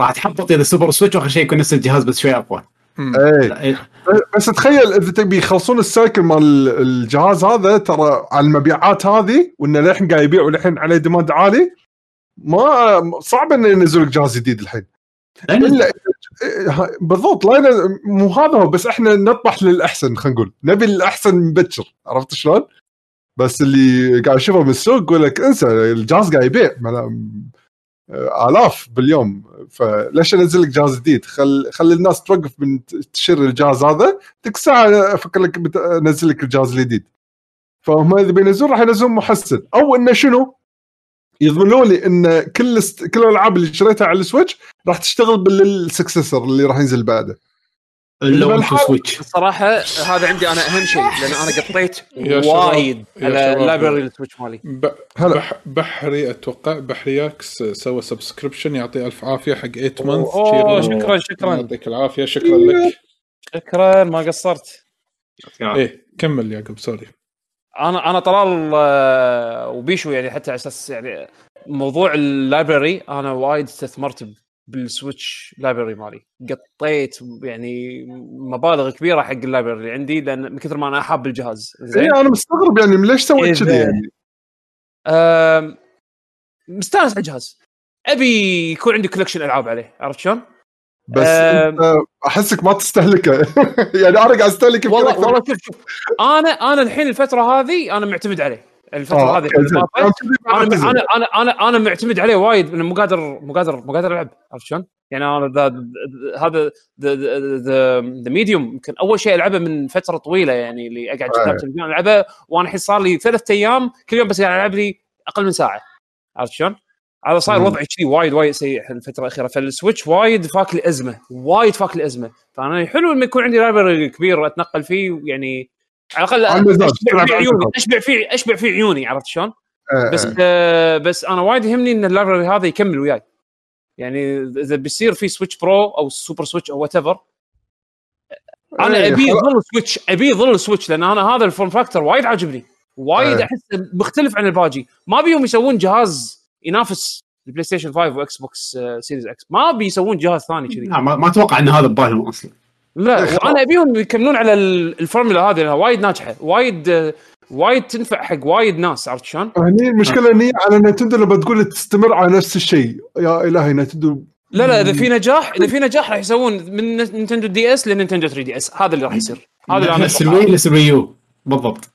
راح تحبط اذا Super Switch واخر شيء يكون نفس الجهاز بس شوي أقوى مم. إيه إيه. بس تخيل إذا تبي يخلصون ال cycle مال الجهاز هذا ترى على المبيعات هذه وإنه للحين قاعد يبيع وللحين عليه ديماند عالي ما صعب إنه ينزل لك جهاز جديد الحين إلا إيه، بالضبط لا مو هذا هو بس إحنا نطمح للأحسن خلينا نقول نبي الأحسن مبكر عرفت شلون؟ بس اللي قاعد اشوفه من السوق يقول لك انسى الجهاز قاعد يبيع آلاف باليوم. فليش أنزل لك جهاز جديد؟ خل خلي الناس توقف من تشتري الجهاز هذا. تلك ساعة أفكر لك أنزل لك الجهاز الجديد. فهم إذا بينزلون راح ينزلون محسن. أو إنه شنو؟ يضمنون لي إن كل است... كل الألعاب اللي شريتها على السويتش راح تشتغل بالسكسسر اللي راح ينزل بعده. لو انت سويتش الصراحه هذا عندي أنا أهم شيء لأن أنا قطيت وايد على. اللايبرري السويتش مالي. ب... هلا. بح... بحري أتوقع بحرياكس سوى سبسكريبشن يعطيه ألف عافية حق 8 مانث أوه شكرا شكرا. يعطيك العافية شكرا لك. شكرا ما قصرت. إيه كمل يعقوب sorry. أنا أنا طلال وبيشو يعني حتى على أساس يعني موضوع ال library أنا وايد استثمرت بال Switch library مالي. قطيت يعني مبالغ كبيرة حق ال library اللي عندي لأن من كثر ما أنا حاب الجهاز. زين؟ اي أنا مستغرب يعني ليش سويت إذا- كذي يعني؟ مستانس على الجهاز. أبي يكون عندي collection ألعاب عليه عرفت شلون؟ بس أم. أحسك ما تستهلكه. يعني أنا قاعد أستهلك والله. والله شوف شوف أنا أنا الحين الفترة هذه أنا معتمد عليه. الفترة آه، هذه أنا. أنا أنا أنا معتمد عليه وايد مو قادر مو قادر مو قادر ألعب عرفت شلون؟ يعني أنا ذا- ذا- هذا ذا medium يمكن أول شيء ألعبه من فترة طويلة يعني اللي أقعد قدام. التلفزيون ألعبه وأنا الحين صار لي ثلاث أيام كل يوم بس قاعد ألعب لي أقل من ساعة عرفت شلون؟ هذا صاير. وضعي كذي وايد وايد سيء الفترة الأخيرة فال Switch وايد فاك لي أزمة وايد فاك لي أزمة فأنا حلو لما يكون عندي library كبير أتنقل فيه يعني على الأقل أشبع فيه على عيوني. أشبع فيه أشبع فيه عيوني عرفت شلون؟ آه، بس آه. آه بس أنا وايد يهمني إن ال library هذا يكمل وياي يعني إذا بيصير في Switch Pro أو Super Switch أو whatever أنا إيه، أبي. يظل Switch أبي يظل Switch لأن أنا هذا ال form factor وايد عاجبني وايد إيه. أحس مختلف عن الباجي ما بيهم يسوون جهاز ينافس ال PlayStation 5 و Xbox آه، Series X ما بيسوون جهاز ثاني كذي ما أتوقع إن هذا ببالهم أصلا لا إيه، وأنا أبيهم يكملون على ال- الفورمولا هذه لأنها وايد ناجحة وايد آه، وايد تنفع حق وايد ناس عرفت شلون؟ هني المشكلة اني على Nintendo لما تقول تستمر على نفس الشيء. يا إلهي Nintendo. لا لا إذا في نجاح إذا في نجاح راح يسوون من Nintendo DS ل Nintendo 3DS هذا اللي راح يصير. هذا اللي أنا نفس. ال Wii نفس الويو بالضبط.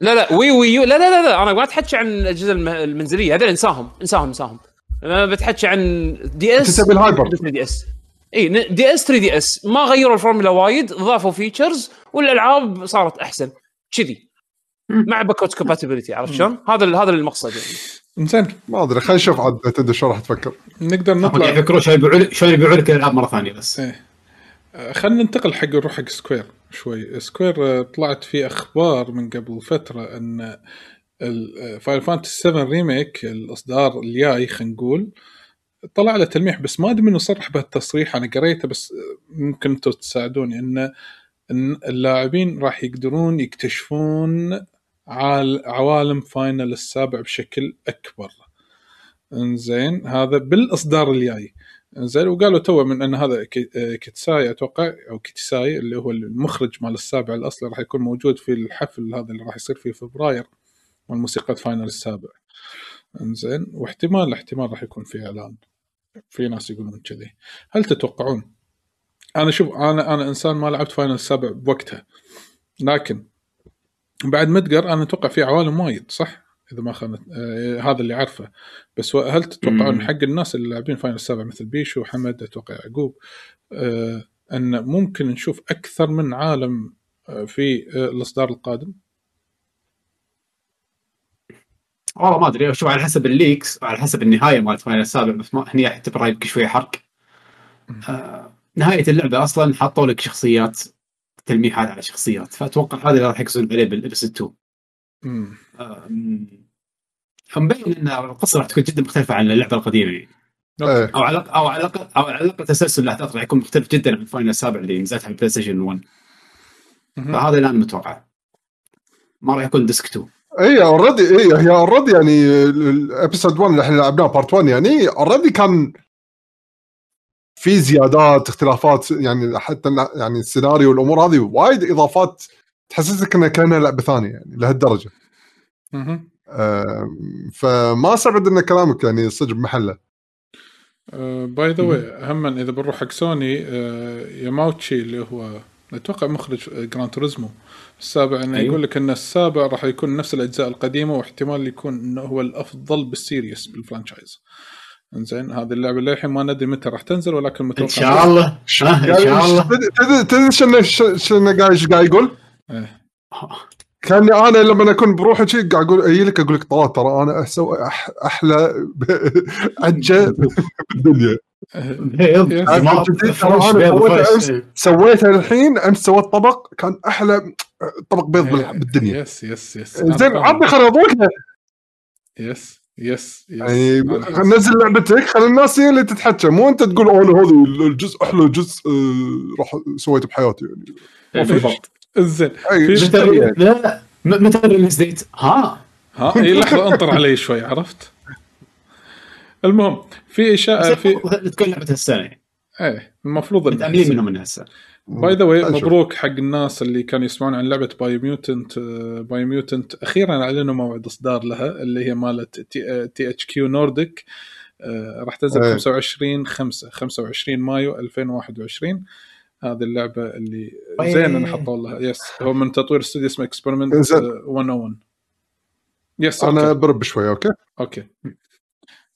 لا لا وي وي يو لا لا لا, لا أنا ما اتحكي عن الأجهزة الم- المنزلية. هذول إنساهم إنساهم إنساهم. أنا بتحكي عن دي اس تبي الهايبر. 3 دي اس اي دي اس 3 دي اس ما غيروا الفورمولا وايد ضافوا فيتشرز والألعاب صارت أحسن. كذي. مع باكوت كومباتيبلتي عرفت شلون؟ هذا هذا المقصد يعني. زين ما أدري خلينا نشوف عاد نتندو شو راح تفكر. نقدر هم نطلع. قاعد يفكرون شلون يبيعوا لك شلون يبيعوا لك الالعاب مرة ثانية بس. إيه. آه، خلينا ننتقل حق نروح حق Square شوي. Square آه، طلعت في أخبار من قبل فترة إن Final Fantasy 7 Remake الإصدار الجاي خلينا نقول طلع له تلميح بس ما أدري منو صرح بهالتصريح أنا قريته بس آه، ممكن أنتم تساعدوني إن إن اللاعبين راح يقدرون يكتشفون عوالم Final السابع بشكل أكبر. إنزين هذا بالإصدار الجاي. زين وقالوا تو من إن هذا آه، كيتساي أتوقع أو كيتساي اللي هو المخرج مال السابع الأصلي راح يكون موجود في الحفل هذا اللي راح يصير في فبراير مال موسيقى فاينل السابع. انزين واحتمال احتمال راح يكون في اعلان في ناس يقولون كذي هل تتوقعون أنا شوف أنا أنا إنسان ما لعبت فاينل السابع بوقتها لكن بعد مدقر أنا أتوقع في عوالم وايد صح؟ إذا ما خانت آه هذا اللي عارفه بس هل تتوقعون. حق الناس اللي لاعبين Final السابع مثل بيشو وحمد أتوقع يعقوب آه إن ممكن نشوف أكثر من عالم آه في آه الإصدار القادم؟ والله ما أدري. شوف على حسب ال leaks وعلى حسب النهاية مالت Final السابع بس ما هني اعتبرها يمكن شوية حرق. آه نهاية اللعبة أصلا حطوا لك شخصيات تلميحات على شخصيات. فأتوقع هذا اللي راح يركزون عليه بال episode 2 مم. آم، مبين إن القصة راح تكون جدا مختلفة عن اللعبة القديمة. يعني. أو على أو على الاقل أو على الأقل تسلسل الاحداث راح يكون مختلف جدا عن Final السابع اللي نزلت على ال PlayStation 1 مهم. فهذا اللي أنا متوقع. ما راح يكون disc 2 اي already اي هي already يعني ال episode 1 اللي إحنا لعبناه part 1 يعني already كان في زيادات اختلافات يعني حتى يعني السيناريو والامور هذه وايد إضافات تحسسك انها كأنها لعبة ثانية يعني لهالدرجة. أم، فما استبعد إن كلامك يعني صدق بمحله. by the way هم إذا بنروح حق سوني آه، ياماوتشي اللي هو أتوقع مخرج Gran Turismo السابع إنه أيوه. يقول لك إن السابع راح يكون نفس الأجزاء القديمة واحتمال يكون إنه هو الأفضل بال series بال franchise إنزين هذه اللعبة للحين ما ندري متى راح تنزل ولكن متوقع إن شاء الله إن شاء الله تدري- شنو شنو قاعد إيش قاعد يقول؟ إيه. كاني أنا لما أكون بروحي شي قاعد أقول أجي لك أقول لك ترى أنا أسوي أح أحلى عجة بالدنيا بيض yes. ما- جديد، fresh، ترى أنا بيض، سويته fresh. أمس. سويته الحين أمس سويت طبق كان أحلى طبق بيض بال- إيه. بالدنيا. yes yes yes. أنا زين. عطني خليني اضوقها yes yes yes. يعني. نزل لعبتك خلي الناس هي اللي تتحكى مو أنت تقول أنا هذا الجزء أحلى جزء آه، راح سويته بحياتي يعني. زين. أي، في-؟ لا لا. م- متى ال release date؟ ها؟ ها؟ إي لحظه أنطر علي شوي عرفت؟ المهم في اشاعه في تكون لعبه السنة. إيه المفروض متأملين منهم من هسه by the way. مبروك حق الناس اللي كانوا يسمعون عن لعبة Biomutant Biomutant أخيرا أعلنوا موعد إصدار لها اللي هي مالت THQ Nordic راح تنزل إيه. 25 5 25 مايو 2021 هذه اللعبة اللي. زين أنا حطوا لها yes هو من تطوير استوديو اسمه Experiment إنزين. 101 yes أنا BRB شوي okay okay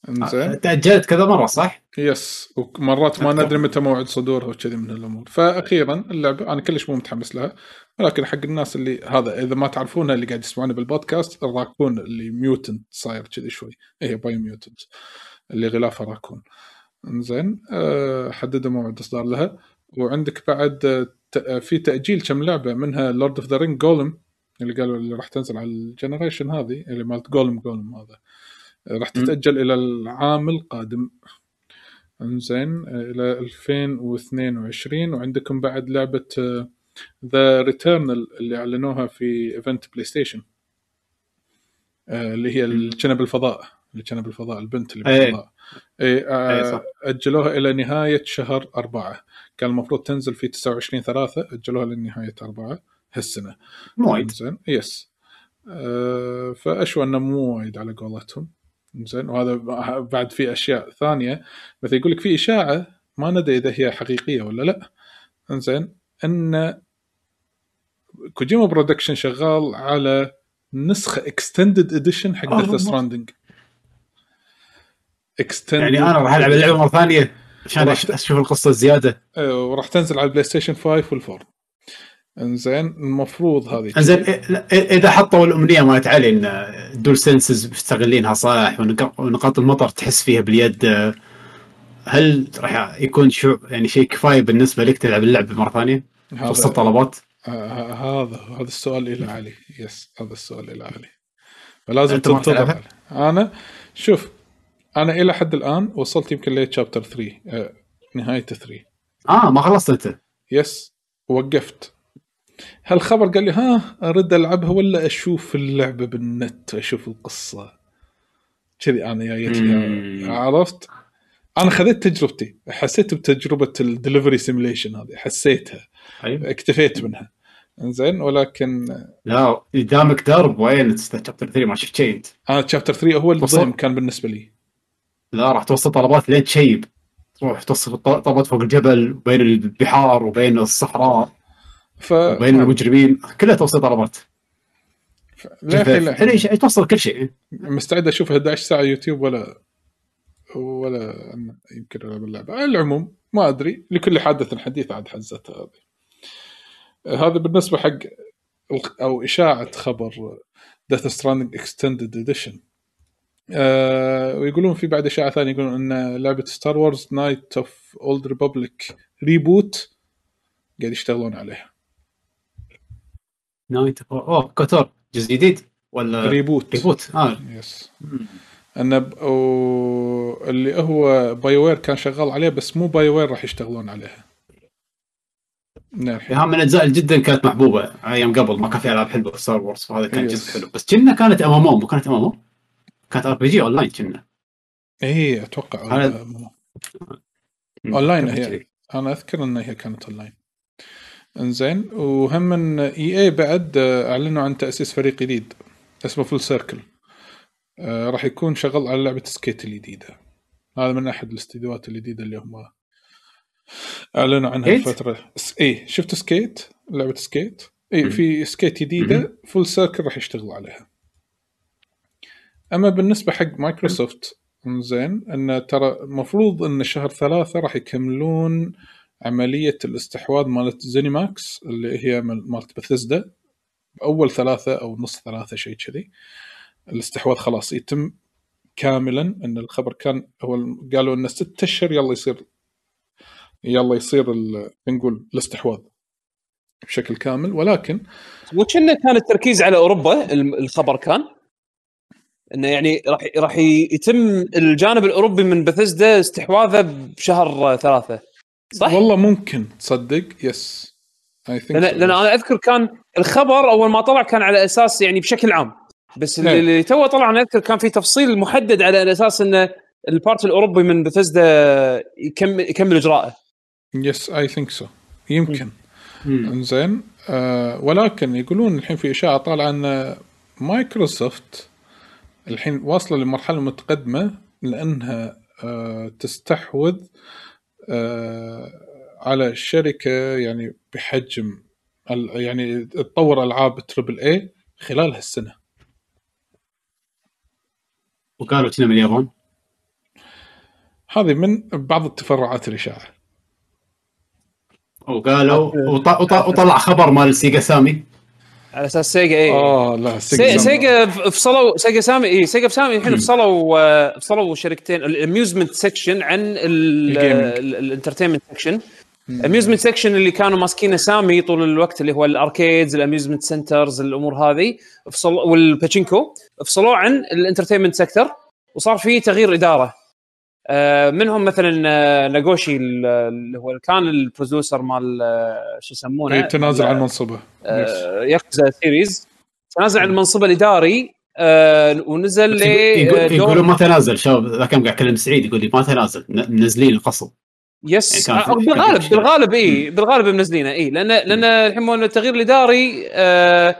انزين. تأجلت كذا مرة صح؟ yes ومرات ما. ندري متى موعد صدورها وكذي من الأمور. فاخيرا اللعبة أنا كلش مو متحمس لها ولكن حق الناس اللي هذا إذا ما تعرفونها اللي قاعد يسمعونه بال podcast ال raccoon اللي mutant صاير كذي شوي. هي Biomutant اللي غلافه راكون. إنزين أه حددوا موعد إصدار لها. وعندك بعد آه، آه، في تأجيل كم لعبة منها Lord of the Rings Gollum اللي قالوا اللي راح تنزل على ال generation هذه اللي مالت Gollum Gollum هذا. آه، راح. تتأجل إلى العام القادم. انزين آه، إلى 2022 وعندكم بعد لعبة the Returnal اللي أعلنوها في event PlayStation آه، اللي هي اللي كان بالفضاء اللي كان بالفضاء البنت اللي إيه. بالفضاء. إيه إيه، آه صح. أجلوها إلى نهاية شهر أربعة. كان المفروض تنزل في 29 3 أجلوها لنهاية أربعة هالسنة. مو وايد. زين يس آه فأشوى إنه مو وايد على قولتهم. زين؟ وهذا بعد في أشياء ثانية. مثل يقول لك في إشاعة ما ندري إذا هي حقيقية ولا لا. إنزين إن Kojima Productions شغال على نسخة extended edition حق. Death Stranding extended يعني أنا راح ألعب اللعبة مرة ثانية عشان أشوف القصة الزيادة. وراح تنزل على ال PlayStation 5 وال four انزين المفروض هذه انزين إذا حطوا الأمنية مالت علي إن ال DualSense مستغلينها صح ونق- ونقاط المطر تحس فيها باليد هل راح يكون شو يعني شيء كفاية بالنسبة لك تلعب اللعبه مرة ثانية؟ وسط هذا الطلبات؟ آه، هذا هذا السؤال إلى علي. yes هذا السؤال إلى علي. فلازم تنتظر. أنا شوف أنا إلى حد الآن وصلت يمكن ل chapter 3 آه، نهاية 3 آه ما خلصت أنت. yes وقفت. هالخبر قال لي ها ارد ألعبها ولا أشوف اللعبة بالنت أشوف القصة؟ كذي أنا جايت. لي عرفت؟ أنا خذيت تجربتي حسيت بتجربة ال delivery simulation هذه حسيتها أيوه اكتفيت منها. زين ولكن لا قدامك درب وين؟ chapter 3 ما شفت شيء. انت أنا chapter 3 هو وصل. الضيم كان بالنسبة لي. لا راح توصل طلبات لين تشيب تروح توصل طلبات فوق الجبل وبين البحار وبين الصحراء. ف وبين المجرمين كلها توصل طلبات للحين الحين للحين توصل كل شيء. مستعد أشوف 11 ساعة يوتيوب ولا ولا يمكن ألعب اللعبة. على العموم ما أدري. لكل حادث حديث عاد حزتها هذه. هذا بالنسبة حق أو إشاعة خبر Death Stranding extended edition ويقولون في بعد إشاعة ثانية يقولون إن لعبة Star Wars Knights of Old Republic reboot قاعد يشتغلون عليها. Knight اوه KOTOR جزء جديد. ولا reboot. reboot. آه. yes انه ب... و... اللي هو BioWare كان شغال عليه بس مو BioWare راح يشتغلون عليها. فيها من الأجزاء جدا كانت محبوبة. أيام قبل ما كان في ألعاب حلوة. Star Wars فهذا كان. جزء حلو. بس كنا كانت ام ام مو كانت ام ام كانت ار بي جي اون لاين كنا. اي أتوقع هذا- أونلاين. هي. أنا أذكر إن هي كانت أونلاين. إنزين. وهم من EA بعد آه، أعلنوا عن تأسيس فريق جديد اسمه Full Circle آه راح يكون شغال على لعبة Skate الجديدة. هذا من أحد الاستديوهات الجديدة اللي هم أعلنوا عنها؟ الفترة. اي شفت Skate؟ لعبة Skate. اي. في Skate جديدة Full Circle راح يشتغلوا عليها. أما بالنسبة حق مايكروسوفت زين إن ترى المفروض إن شهر ثلاثة راح يكملون عملية الاستحواذ مالت زينيماكس اللي هي مال- مالت بثزدا أول ثلاثة أو نص ثلاثة شيء كذي. الاستحواذ خلاص يتم كاملا إن الخبر كان هو قالوا انه ستة أشهر يلا يصير يلا يصير نقول الاستحواذ بشكل كامل. ولكن وكنا كان التركيز على أوروبا الخبر كان. إنه يعني راح راح يتم الجانب الأوروبي من بثزدا استحواذه بشهر ثلاثة. صح؟ والله ممكن. تصدق؟ Yes إي لأن لأن أنا أذكر كان الخبر أول ما طلع كان على أساس يعني بشكل عام. بس اللي, إيه. اللي تو طلع أنا أذكر كان في تفصيل محدد على أساس انه ال part الأوروبي من بثزدا يكمل يكمل إجراءه. Yes I think so يمكن. إنزين آه ولكن يقولون الحين في إشاعة طالعة إن مايكروسوفت الحين واصلة لمرحلة متقدمة لأنها آه تستحوذ على شركه يعني بحجم ال- يعني تطور ألعاب تربل اي خلال هالسنة. وقالوا كنا من اليابان؟ هذه من بعض التفرعات الاشاعه وقالوا وط- وط- وطلع خبر مال سيجا سامي. على أساس سيجا اي آه لا سي- سيجا سيجا فصلوا سيجا سامي اي سيجا سامي الحين فصلوا آه، فصلوا شركتين ال amusement section عن. ال entertainment section ال amusement section اللي كانوا ماسكينه سامي طول الوقت اللي هو ال arcades ال amusement centers الأمور هذه فصل والباتشينكو فصلوه عن ال entertainment sector وصار في تغيير إدارة. آه، منهم مثلا آه، ناغوشي ال- اللي هو كان ال producer مال آه، شو يسمونه؟ تنازل مال- عن منصبه. آه، Yakuza series تنازل عن المنصب الإداري آه، ونزل ل يقول- آه، يقولون ما تنازل. شباب ذاك قاعد اكلم سعيد يقول لي ما تنازل. منزلينه غصب. Yes يعني آه، بالغالب بالغالب اي بالغالب منزلينه. اي لأن لأن الحين التغيير الإداري آه،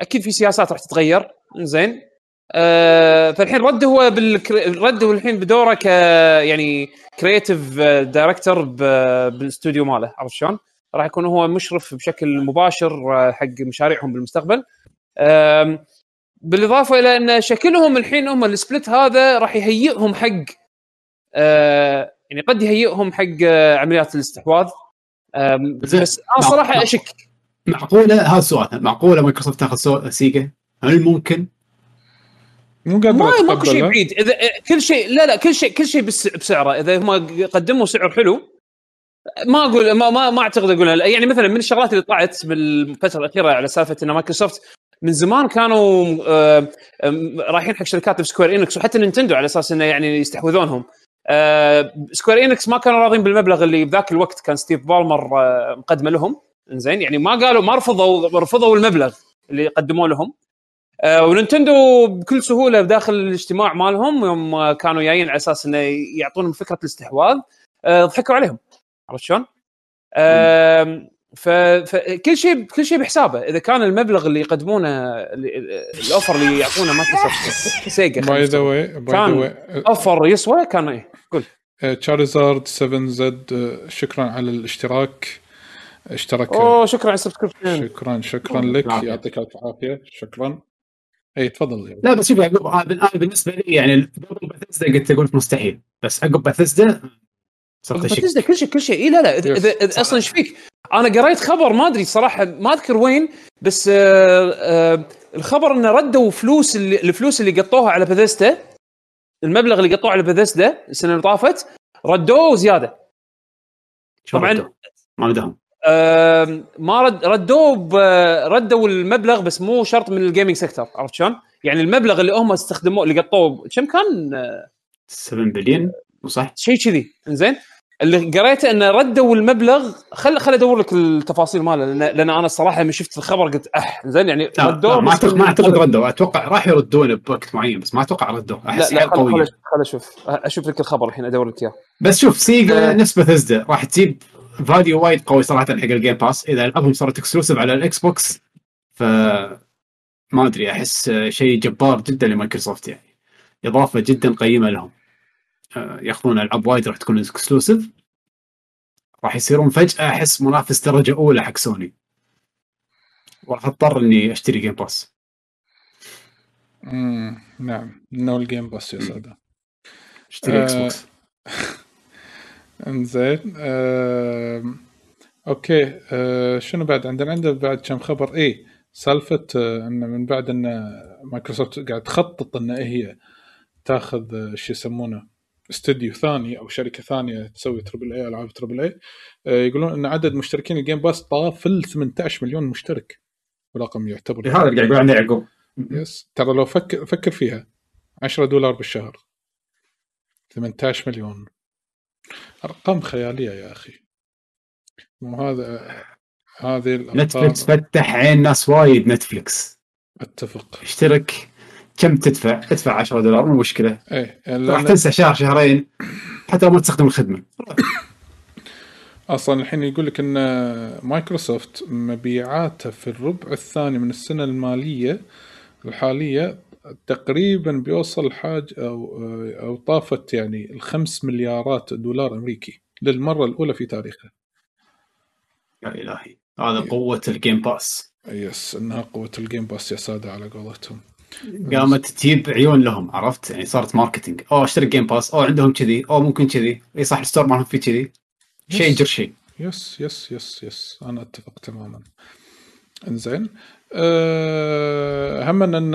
أكيد في سياسات راح تتغير. زين آه، فالحين رد هو. رد هو الحين بدوره ك يعني creative director بالاستوديو ماله عرفت شلون؟ راح يكون هو مشرف بشكل مباشر آه، حق مشاريعهم بالمستقبل. بالإضافة إلى أن شكلهم الحين هم ال split هذا راح يهيئهم حق آه، يعني قد يهيئهم حق عمليات الاستحواذ. بس أنا. صراحة. أشك معقولة هذا السؤال معقولة مايكروسوفت تاخذ سيجا هل ممكن مو قادر ما ماكو شيء بعيد. اذا كل شيء لا لا كل شيء كل شيء بس- بسعره. إذا هم قدموا سعر حلو ما أقول ما ما, ما أعتقد اقولها يعني مثلا من الشغلات اللي طلعت بالفترة الأخيرة على سالفة إن مايكروسوفت من زمان كانوا آه، رايحين حق شركات ب Square Enix وحتى نينتندو على أساس إنه يعني يستحوذونهم. آه، Square Enix ما كانوا راضين بالمبلغ اللي بذاك الوقت كان ستيف بالمر آه، مقدمه لهم. زين يعني ما قالوا ما رفضوا رفضوا المبلغ اللي قدموه لهم. وننتندو بكل سهولة بداخل الاجتماع مالهم يوم كانوا جايين على أساس إنه يعطونهم فكرة الاستحواذ. آه ضحكوا عليهم. عرفت شلون؟ آه فكل شيء كل شيء بحسابه. إذا كان المبلغ اللي يقدمونه ال offer اللي يعطونه مايكروسوفت سيجا by the way باي ذا اوفر يسوى كان إيه قول. Charizard 7 Z شكرا على الاشتراك. اشترك أوه شكرا على ال subscription. شكرا شكرا لك. يعطيك الف عافية. شكرا. اي تفضل لا بس شوف يعقوب أنا أنا بالنسبة لي يعني قبل بثزدا قلت أقول مستحيل بس عقب بثزدا صرت أشك بثزدا كل شيء كل شيء اي لا لا. إذا- إذا أصلا إيش فيك؟ أنا قريت خبر ما أدري صراحة ما أذكر وين بس آه آه الخبر إنه ردوا فلوس اللي الفلوس اللي قطوها على بثزدا المبلغ اللي قطوه على بثزدا السنة اللي طافت ردوه زيادة طبعاً- ردوا؟ ما بدهم آه ما رد ردوه ردوا المبلغ بس مو شرط من ال gaming sector عرفت شلون؟ يعني المبلغ اللي هم استخدموه اللي قطوه كم كان؟ آه، 7 بليون صح؟ شيء كذي إنزين اللي قريته انه ردوا المبلغ خل خل أدور لك التفاصيل ماله لأن, لأن أنا الصراحة لما شفت الخبر قلت أح زين يعني لا, ردوه لا ما اعتقد ما أعتقد ردوا أتوقع راح يردونه بوقت معين بس ما أتوقع ردوا لا أحس لا حيل خل, خل, خل أشوف أشوف لك الخبر الحين أدور لك إياه بس شوف سيجا آه. نسبة بثزدا راح تجيب value وايد قوي صراحة حق ال Game Pass إذا العابهم صارت exclusive على ال Xbox ف ما أدري أحس شيء جبار جدا لمايكروسوفت يعني. إضافة جدا قيمة لهم. آه، ياخذون العاب وايد راح تكون exclusive راح يصيرون فجأة أحس منافس درجة أولى حق سوني وراح أضطر إني أشتري Game Pass مم. نعم. انه ال Game Pass يا سادة. أشتري X آه. Box انزين آم، okay آه، شنو بعد؟ عندنا عندنا بعد كم خبر؟ اي سالفة آه، ان من بعد إن مايكروسوفت قاعد تخطط إن هي تاخذ آه، شو يسمونه استوديو ثاني أو شركة ثانية تسوي triple A ألعاب triple A يقولون إن عدد مشتركين ال Game Pass طاف ال 18 مليون مشترك رقم يعتبر. هذا اللي قاعد يقول عنه يعقوب. Yes ترى لو فكر فكر فيها 10 دولار بالشهر 18 مليون. أرقام خيالية يا أخي. مو هذا هذه الأرقام. نتفلكس فتح عين ناس وايد نتفلكس أتفق. اشترك. كم تدفع؟ ادفع 10 دولار مو مشكلة. إيه راح تنسى شهر شهرين حتى لو ما تستخدم الخدمة. أصلا الحين يقول لك إن مايكروسوفت مبيعاتها في الربع الثاني من السنة المالية الحالية تقريبا بيوصل حاجز أو أو طافت يعني الخمس مليارات دولار أمريكي للمرة الأولى في تاريخها يا إلهي. هذا قوة ال Game Pass yes إنها قوة ال Game Pass يا سادة على قولتهم. قامت تجيب عيون لهم عرفت؟ يعني صارت marketing. اوه اشترك Game Pass اوه عندهم كذي اوه ممكن كذي. أي صح ال store مالهم في كذي. شيء. يجر شيء. yes yes yes yes أنا أتفق تماما. إنزين أه هم أن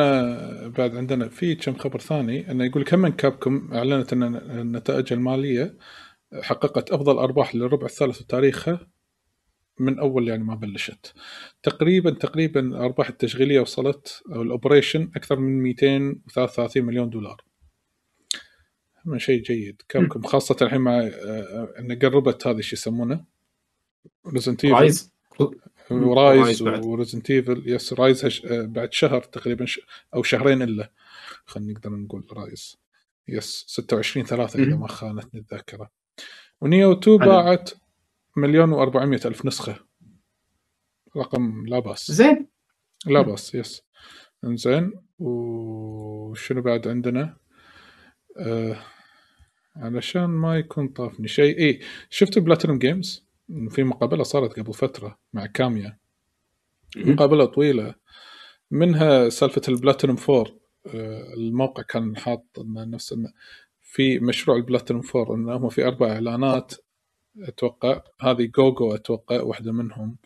بعد عندنا في كم خبر ثاني انه يقول لك هم كابكم أعلنت أن النتائج المالية حققت أفضل أرباح للربع الثالث في تاريخها من أول يعني ما بلشت. تقريبا تقريبا الأرباح التشغيلية وصلت أو ال operation أكثر من 233 مليون دولار. من شيء جيد. كابكم خاصة الحين مع آه، أن قربت هذه شو يسمونه. ريزنت ورايز. وريزنت ايفل يس رايز هش... آه، بعد شهر تقريبا ش... أو شهرين إلا. خلينا نقدر نقول رايز. يس 26 3 إذا. ما خانتني الذاكرة. ونيو 2 حلو. باعت مليون و400 ألف نسخة. رقم لا بأس. زين. لا بأس يس انزين. وشنو بعد عندنا؟ آه علشان ما يكون طافني شيء. اي شفت Platinum Games في مقابلة صارت قبل فترة مع كاميا. مقابلة طويلة. منها سالفة البلاتينوم 4 آه، الموقع كان حاط انه نفس انه في مشروع البلاتينوم 4 انه هم في أربع إعلانات. أتوقع هذه جوجو أتوقع واحدة منهم.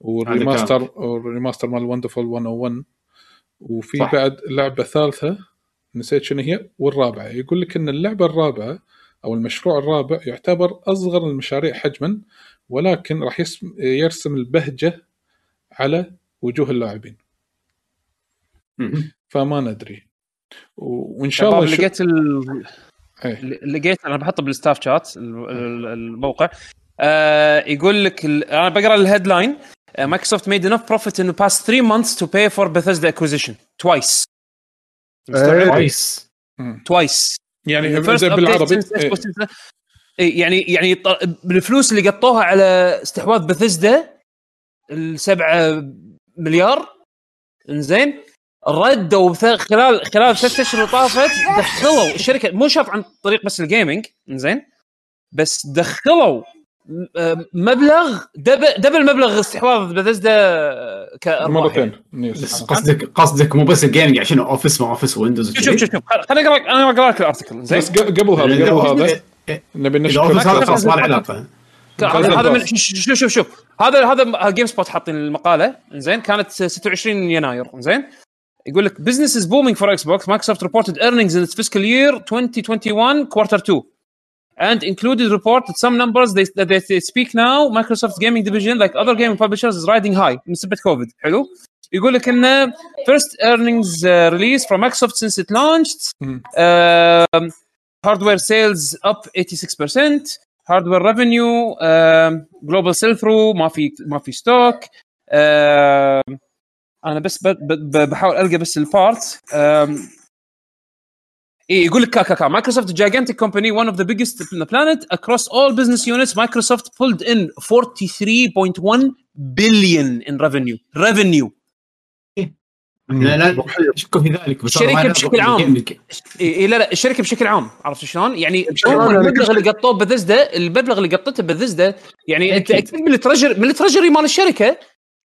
وال remaster وال remaster مال Wonderful 101 وفي صح. بعد لعبة ثالثة نسيت شنو هي والرابعة. يقول لك إن اللعبة الرابعة أو المشروع الرابع يعتبر أصغر المشاريع حجما. ولكن راح يرسم البهجة على وجوه اللاعبين. فما ندري. وإن شاء الله شو- لقيت ال... إيه. لقيت أنا بحطه بال staff chat ال- ال- الموقع. آه يقول لك ال... أنا بقرأ ال headline Microsoft made enough profit in the past three months to pay for Bethesda acquisition. Twice. إيه. كويس twice. يعني بالعربي إيه. Xbox 360. يعني يعني بالفلوس اللي قطوها على استحواذ بثزدا السبعة مليار إنزين ردوا خلال خلال ثلاث أشهر اللي طافت دخلوا الشركة مو شرط عن طريق بس ال gaming إنزين بس دخلوا آه، مبلغ double double مبلغ استحواذ بثزدا كارباح مرتين. بس. قصدك قصدك مو بس ال gaming عشان Office ما Office Windows شوف شوف شوف خليني أقرأ أنا أقرأ لك ال article زين بس قبل هذا قبل هذا نبي هذا خلاص ما له علاقه هذا من. شوف شوف شوف هذا هذا GameSpot حاطين المقاله زين كانت 26 يناير زين يقول لك business is booming for Xbox Microsoft reported earnings in its fiscal year 2021 quarter 2 and included report that some numbers they, that they speak now Microsoft's gaming division like other gaming publishers is riding high من سبه كوفيد حلو يقول لك ان first earnings uh, release from Microsoft since it launched مم. um, hardware sales up 86% hardware revenue um, global sell through ما في ما في ستوك um, انا بس ب- ب- ب- بحاول القى بس البارت um, إيه يقول لك كا كا مايكروسوفت gigantic company one of the biggest in the planet across all business units Microsoft pulled in 43.1 billion in revenue revenue لا لا شك في ذلك بس ما بشكل عام. إيه إيه لا لا الشركة بشكل عام عرفت شلون؟ يعني بشكل هم عام المبلغ اللي قطوه بثزدا المبلغ اللي قطته بثزدا يعني أنت. أكيد من ال treasure من ال treasury مال الشركة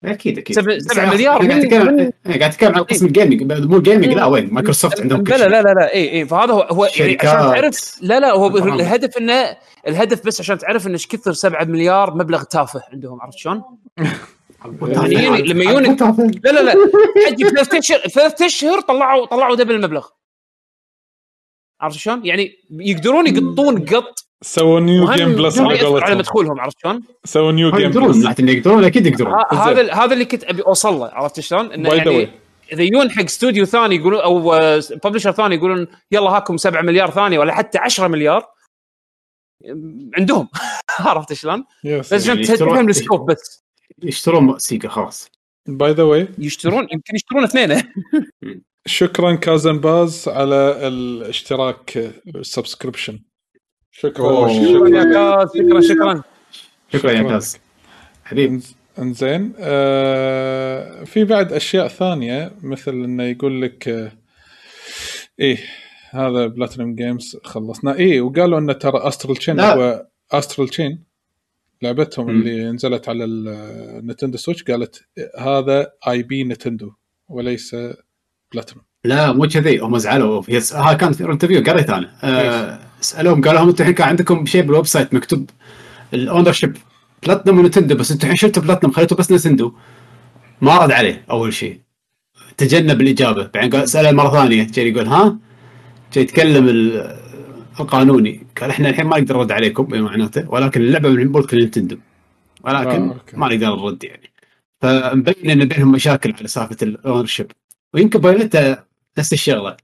أكيد أكيد سبع- بس سبع أنا مليار قاعد أتكلم من- إيه، قاعد أتكلم عن قسم ال gaming مو ال gaming لا وين مايكروسوفت عندهم كل لا شيء لا لا لا إي إي فهذا هو هو يعني. عشان تعرف لا لا هو. الهدف انه الهدف بس عشان تعرف إنه إيش كثر 7 مليار مبلغ تافه عندهم عرفت شلون؟ يعني لما يجونك- لا لا لا. حجي في ثلاث اشهر ثلاث اشهر طلعوا طلعوا double المبلغ عرفت شلون؟ يعني يقدرون يقطون قط. سووا New Game Plus على يأثر على قولتهم. مدخولهم عرفت شلون؟ سووا New Game يقدرون Plus انه يقدرون أكيد يقدرون. هذا هذا اللي كنت أبي أوصل له عرفت شلون؟ إنه By the يعني way. إذا يجون حق استوديو ثاني يقولون أو publisher ثاني يقولون يلا هاكم 7 مليار ثانية ولا حتى 10 مليار عندهم. عرفت شلون؟ بس عشان يعني تفهم ال scope بس. يشترون سيجا خلاص. by the way يشترون يمكن يشترون اثنين. شكرا كازن باز على الاشتراك subscription شكرا. شكرا يا كاز. شكرا شكرا. شكرا يا كاز. حبيب. إنز- إنزين. آه في بعد أشياء ثانية مثل إنه يقول لك آه إيه هذا Platinum Games خلصنا. إيه وقالوا انه ترى Astral Chain لا. هو Astral Chain لعبتهم مم. اللي نزلت على ال Nintendo Switch قالت هذا IP نتندو وليس بلاتينوم. لا مو كذي. هم زعلوا. في ها كان في interview قريت أنا. آه سألوهم قالوا لهم أنتم الحين كان عندكم شيء بال website مكتوب ال ownership بلاتنم ونتندو بس أنتم الحين شلتوا بلاتنم خليتوا بس نتندو. ما رد عليه أول شيء. تجنب الإجابة. بعدين قال سأله مرة ثانية جاي يقول ها؟ جاي يتكلم ال- القانوني قال إحنا الحين ما نقدر نرد عليكم معناته ولكن اللعبة من ملك نينتندو ولكن آه،. ما نقدر نرد يعني فمبين إن بينهم مشاكل على سالفة ال ownership ويمكن بايونيتا نفس الشغلة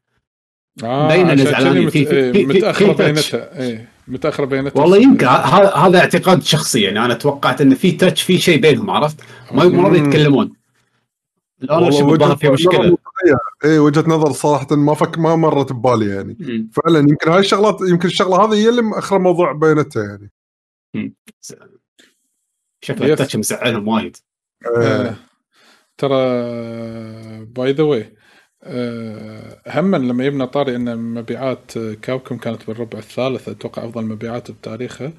آه باين إنه عشان زعلان. كذي مت... في- في- في- في- متاخره. بينتها إيه متاخره بينتها والله يمكن هذا اعتقاد شخصي يعني أنا توقعت إن في تاتش في شيء بينهم عرفت؟ ما راضي. يتكلمون الاونر والله شيب وجهة الظاهر فيها نظر مشكلة. اي وجهة نظر صراحة ما فك ما مرت ببالي يعني مم. فعلا يمكن هاي الشغلات يمكن الشغلة هذه هي اللي مأخرة موضوع بينته يعني شكله يس. التاتش مسعلهم وايد آه. آه، ترى باي ذا واي هم لما يبنى طاري إن مبيعات Capcom كانت بالربع الثالث أتوقع أفضل مبيعات بتاريخها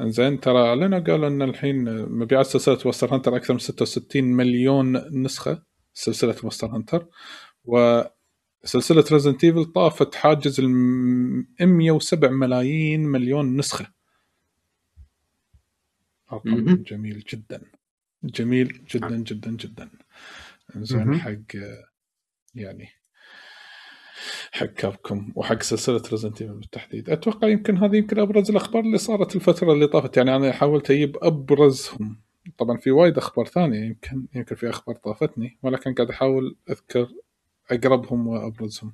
إنزين ترى اعلنوا قالوا إن الحين مبيعات سلسلة Monster Hunter أكثر من 66 مليون نسخة سلسلة Monster Hunter وسلسلة Resident Evil طافت حاجز ال 107 ملايين مليون نسخة. رقم. جميل جدا. جميل جدا جدا جدا. زين. حق يعني حق Capcom وحق سلسلة Resident Evil بالتحديد. أتوقع يمكن هذه يمكن أبرز الأخبار اللي صارت الفترة اللي طافت. يعني أنا حاولت أجيب أبرزهم. طبعا في وايد أخبار ثانية يمكن يمكن في أخبار طافتني ولكن قاعد أحاول أذكر أقربهم وأبرزهم.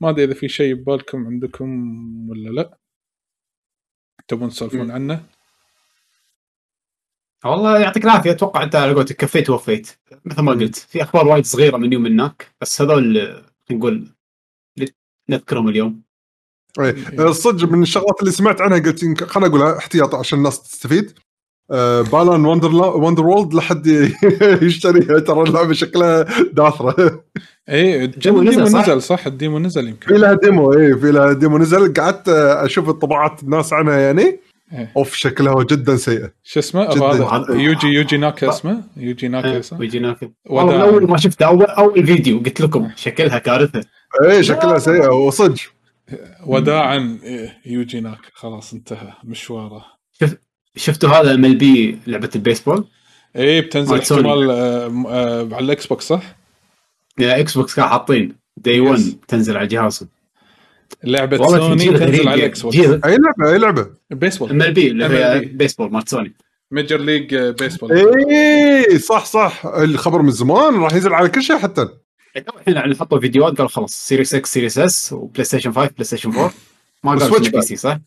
ما أدري إذا في شيء ببالكم عندكم ولا لا. تبون تسولفون. عنه؟ والله يعطيك العافية. أتوقع أنت على قولتك كفيت ووفيت مثل ما. قلت. في أخبار وايد صغيرة من يوم هناك بس هذول خلينا نقول نذكرهم اليوم. إيه. الصدق من الشغلات اللي سمعت عنها قلت يمكن- خليني أقولها احتياط عشان الناس تستفيد. Balan Wonder Wonderworld لحد يشتريها ترى اللعبة شكلها داثرة. اي ال demo نزل، صح؟ ال demo نزل في يمكن لها demo اي في لها demo نزل. قعدت آه، أشوف انطباعات الناس عنها يعني. إيه. أوف شكلها جدا سيئة. شو اسمه؟ يوجي يوجي ناكا اسمه؟ يوجي ناكا اسمه من وداعاً. أول ما شفته اول أول فيديو قلت لكم شكلها كارثة. اي شكلها سيئة وصدق وداعا إيه، يوجي ناكا. خلاص انتهى. مشواره. شفتوا هذا MLB لعبة البيسبول اي بتنزل مال. احتمال آه، آه، على ال Xbox صح؟ يا Xbox كانوا حاطين Day Yes. 1 تنزل على جهازهم لعبة سوني تنزل غريب على. ال Xbox جيل أي لعبة أي لعبة بيسبول MLB اللي هي MLB. بيسبول مالت سوني major league آه، بيسبول إي صح صح الخبر من زمان راح ينزل على كل شيء حتى الحين يعني حطوا فيديوهات قالوا خلاص Series X Series S و PlayStation 5 PlayStation 4 ما شنو PC صح؟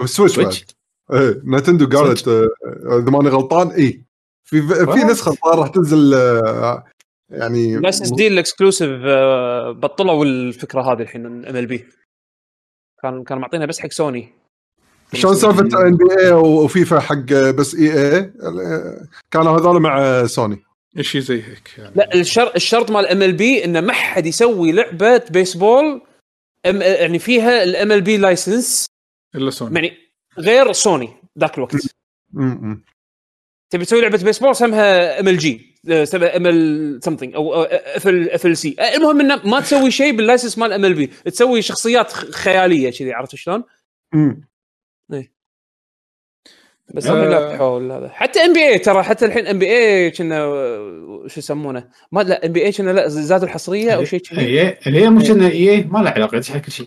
وال Switch Switch إيه Nintendo قالت آه، إذا ماني غلطان اي في في? نسخة الظاهر راح تنزل آه، يعني ال SSD ال exclusive بطلوا الفكرة هذه الحين MLB كان كانوا معطينها بس حق سوني شلون سالفة NBA و FIFA حق آه، بس اي اي كانوا هذول مع سوني شيء زي هيك يعني؟ لا الشرط الشرط مال MLB إنه ما حد يسوي لعبة بيسبول أم يعني فيها ال MLB license إلا سوني يعني غير سوني ذاك الوقت. تبي تسوي لعبة بيسبول اسمها ام ال جي ام ال سمثينج أو اف ال اف ال سي المهم إنه ما تسوي شيء باللايسنس مال ام ال بي تسوي شخصيات خيالية كذي عرفت شلون؟ م. بس. هم لا فتحوا هذا. حتى ام بي اي ترى حتى الحين ام بي اي كنا آه، شو يسمونه؟ ما لا ام بي اي كنا لا زادوا الحصرية أو شيء كذي. هي اللي هي مش انه اي ما له علاقة كل شيء.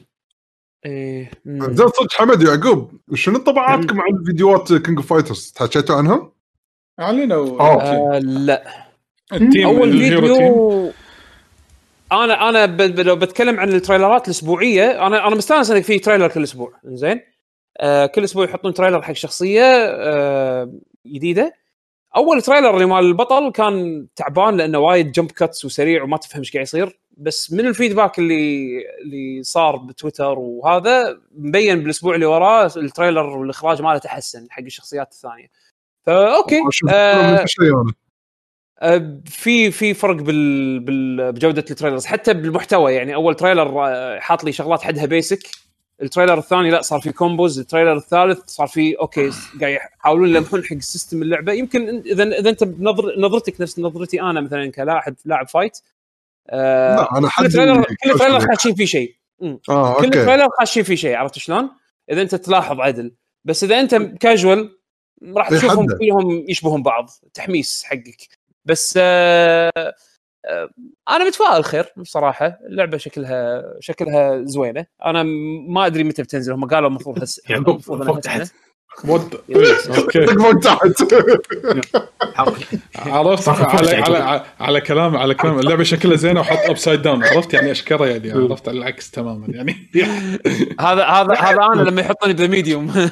مم. زين صدق حمد يعقوب شنو انطباعاتكم عن فيديوهات كينج اوف فايترز تحكيتوا عنهم؟ اعلنوا أوه. آه. لا. ال team أول فيديو أنا أنا ب... ب... لو بتكلم عن ال trailer ات الأسبوعية أنا أنا مستانس إنك في trailer كل أسبوع زين؟ آه كل أسبوع يحطون trailer حق شخصية آه جديدة. أول trailer اللي مال البطل كان تعبان لأنه وايد jump cuts وسريع وما تفهم إيش قاعد يصير. بس من ال feedback اللي اللي صار بتويتر وهذا مبين بالأسبوع اللي وراه ال trailer والإخراج ماله تحسن حق الشخصيات الثانية. فا okay آه أنا آه، في في فرق بال بال بجودة ال trailers. حتى بالمحتوى يعني أول trailer آه، حاط لي شغلات حدها basic ال trailer الثاني لا صار في combos ال trailer الثالث صار في okay قاعد يحاولون يلمحون حق system اللعبة. يمكن إذا إذا أنت بنظر نظرتك نفس نظرتي أنا مثلا كلاعب لاعب fight آه لا أنا كل حد trailer كل trailer خاشين فيه شيء. آه كل trailer خاشين فيه شيء عرفت شلون؟ إذا أنت تلاحظ عدل. بس إذا أنت كاجوال راح تشوفهم. كلهم يشبهون بعض. تحميس حقك. بس آه آه أنا متفائل خير بصراحة. اللعبة شكلها شكلها زوينة. أنا ما أدري متى بتنزل. هم قالوا المفروض هس يعقوب المفروض إنها فوق تحت. هالسنة. ود يس. أوكي طق فوق تحت عرفت؟ على على على, كلام على كلام. اللعبة شكلها زينه وحط اب سايد داون عرفت يعني اشكره يعني؟ عرفت؟ على العكس تماما يعني. هذا هذا هذا أنا لما يحطوني The Medium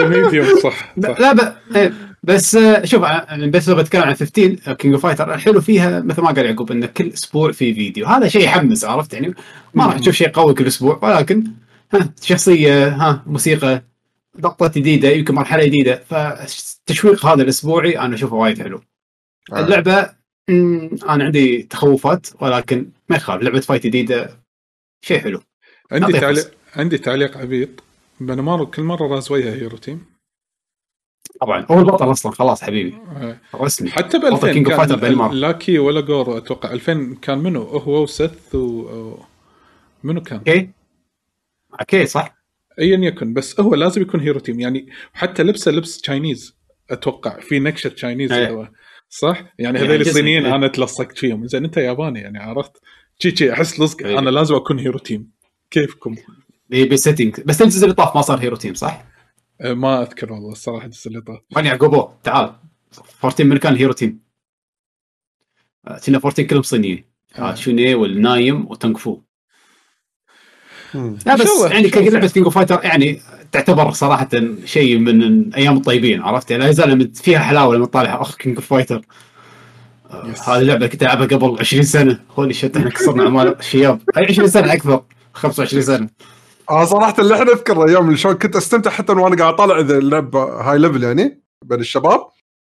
Medium صح لا. إيه، بس آه، شوف آه، بس لو بتكلم عن 15 King of Fighter الحلو فيها مثل ما قال يعقوب انه كل أسبوع في فيديو هذا شيء يحمس عرفت يعني؟ ما راح تشوف شيء قوي كل أسبوع ولكن ها شخصية ها موسيقى لقطات جديدة يمكن مرحلة جديدة. فالتشويق هذا الأسبوعي أنا أشوفه وايد حلو. اللعبة مم، أنا عندي تخوفات ولكن ما يخالف لعبة fight جديدة شيء حلو. عندي تعليق. عندي تعليق عبيط أنا مره كل مرة راز وجهه hero team طبعا. هو البطل أصلا خلاص حبيبي. آه. رسمي. حتى ب بطل 2000 King of Fighter كان بنيمارو لاكي ولا جور أتوقع 2000 كان منو؟ هو وسث و منو كان؟ okay. okay صح. ايا يكن بس هو لازم يكون hero team يعني حتى لبسه لبس Chinese أتوقع في نكشة Chinese إيه. هو صح؟ يعني يعني هذول الصينيين إيه. أنا تلصقت فيهم زين أنت ياباني يعني عرفت؟ شي شي أحس لصق إيه. أنا لازم أكون hero team كيفكم؟ بسيتنج بس تنزل اللي طاف ما صار hero team صح؟ أه، ما أذكر والله الصراحة الجزء اللي طاف وين يعقوبو تعال 14 من كان hero team آه، كنا 14 كلهم صينيين آه. شوني والنايم وتونغ فو. لا بس الله، يعني. لعبه King of Fighter يعني تعتبر صراحة شيء من الأيام الطيبين عرفت؟ يعني لا يزال فيها حلاوة لما تطالع أخ King of Fighter. هذه اللعبه كنت العبها قبل 20 سنة. holy shit إحنا كسرنا أعمار الشياب أي 20 سنة أكثر. 25 سنة. آه صراحة اللي إحنا اذكر أيام شلون كنت أستمتع حتى وأنا قاعد أطالع إذا اللعبة high level يعني بين الشباب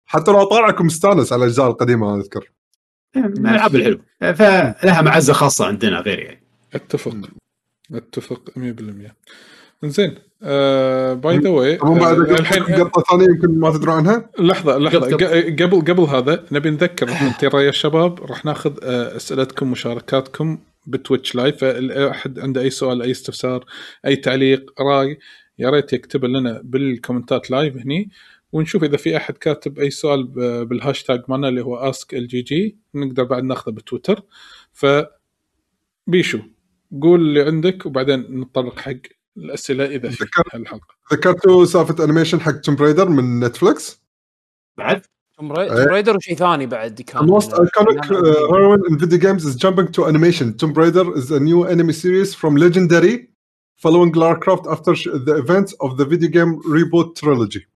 حتى لو اطالع كنت مستانس على الأجزاء القديمة أنا أذكر. من الالعاب الحلوه فلها معزة خاصة عندنا غير يعني. أتفق. اتفق 100% زين by the way الحين قطه ثانية يمكن ما تدرون عنها. لحظة لحظة. قبل- قبل هذا نبي نذكر إحنا ترى يا شباب راح ناخذ آه، أسئلتكم مشاركاتكم ب Twitch live. فاحد عنده أي سؤال أي استفسار أي تعليق رأي يا ريت يكتب لنا بالكومنتات live هني. ونشوف إذا في أحد كاتب أي سؤال بالهاشتاج مالنا اللي هو Ask LGG نقدر بعد ناخذه بتويتر. ف بيشو. قول اللي عندك وبعدين نتطرق حق الأسئلة إذا في ذكر- هالحلقة ذكرتوا سالفة animation حق Tomb Raider من Netflix بعد Tomb Raider وشيء ثاني بعد The كان most iconic uh, heroine in video games is jumping to animation. Tomb Raider is a new anime series from Legendary, following Lara Croft after sh- the events of the video game reboot trilogy.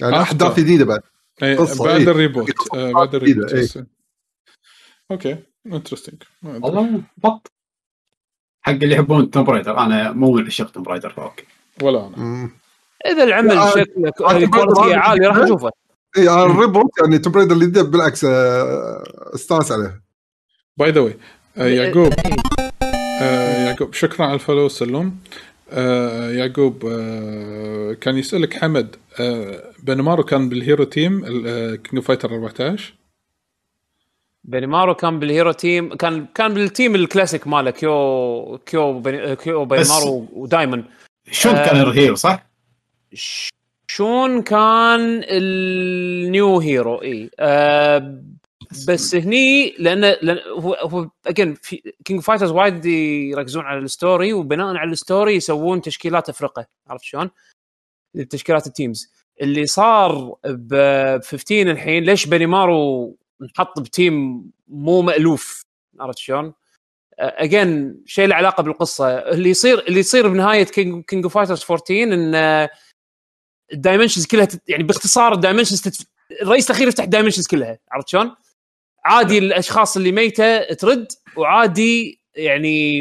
يعني. أحداث جديدة بعد. أي قصة، بعد إيه. ال reboot آه، بعد ال reboot إيه. okay interesting والله بط حق اللي يحبون Tomb Raider أنا مو من عشاق توم برايدر ف okay. ولا أنا. مم. إذا العمل آه، شكله آه، quality عالي راح أشوفه. إي آه، ال reboot يعني Tomb Raider الجديد بالعكس آه، استانس عليه. by the way يعقوب آه، يعقوب شكرا على ال follow سلوم آه، يعقوب آه، كان يسألك حمد آه، بنمارو كان بال hero team King of Fighter 14 بينيمارو كان بال hero team كان كان بال team ال classic ماله كيو كيو بني كيو بينيمارو ودايمون شون آه. كان ال hero صح؟ شون كان ال new hero إي آه بس هني لأن لأن هو هو again في King Fighters وايد يركزون على ال story وبناء على ال story يسوون تشكيلات افرقه عرفت شلون؟ تشكيلات ال teams اللي صار ب 15 الحين ليش بنيمارو نحط ب team مو مألوف عرفت شلون؟ again شيء له علاقة بالقصة اللي يصير اللي يصير بنهاية King King of Fighters 14 إن ال dimensions كلها تت... يعني باختصار ال dimensions تت... الرئيس الأخير يفتح ال dimensions كلها عرفت شلون؟ عادي الأشخاص اللي ميتة ترد وعادي يعني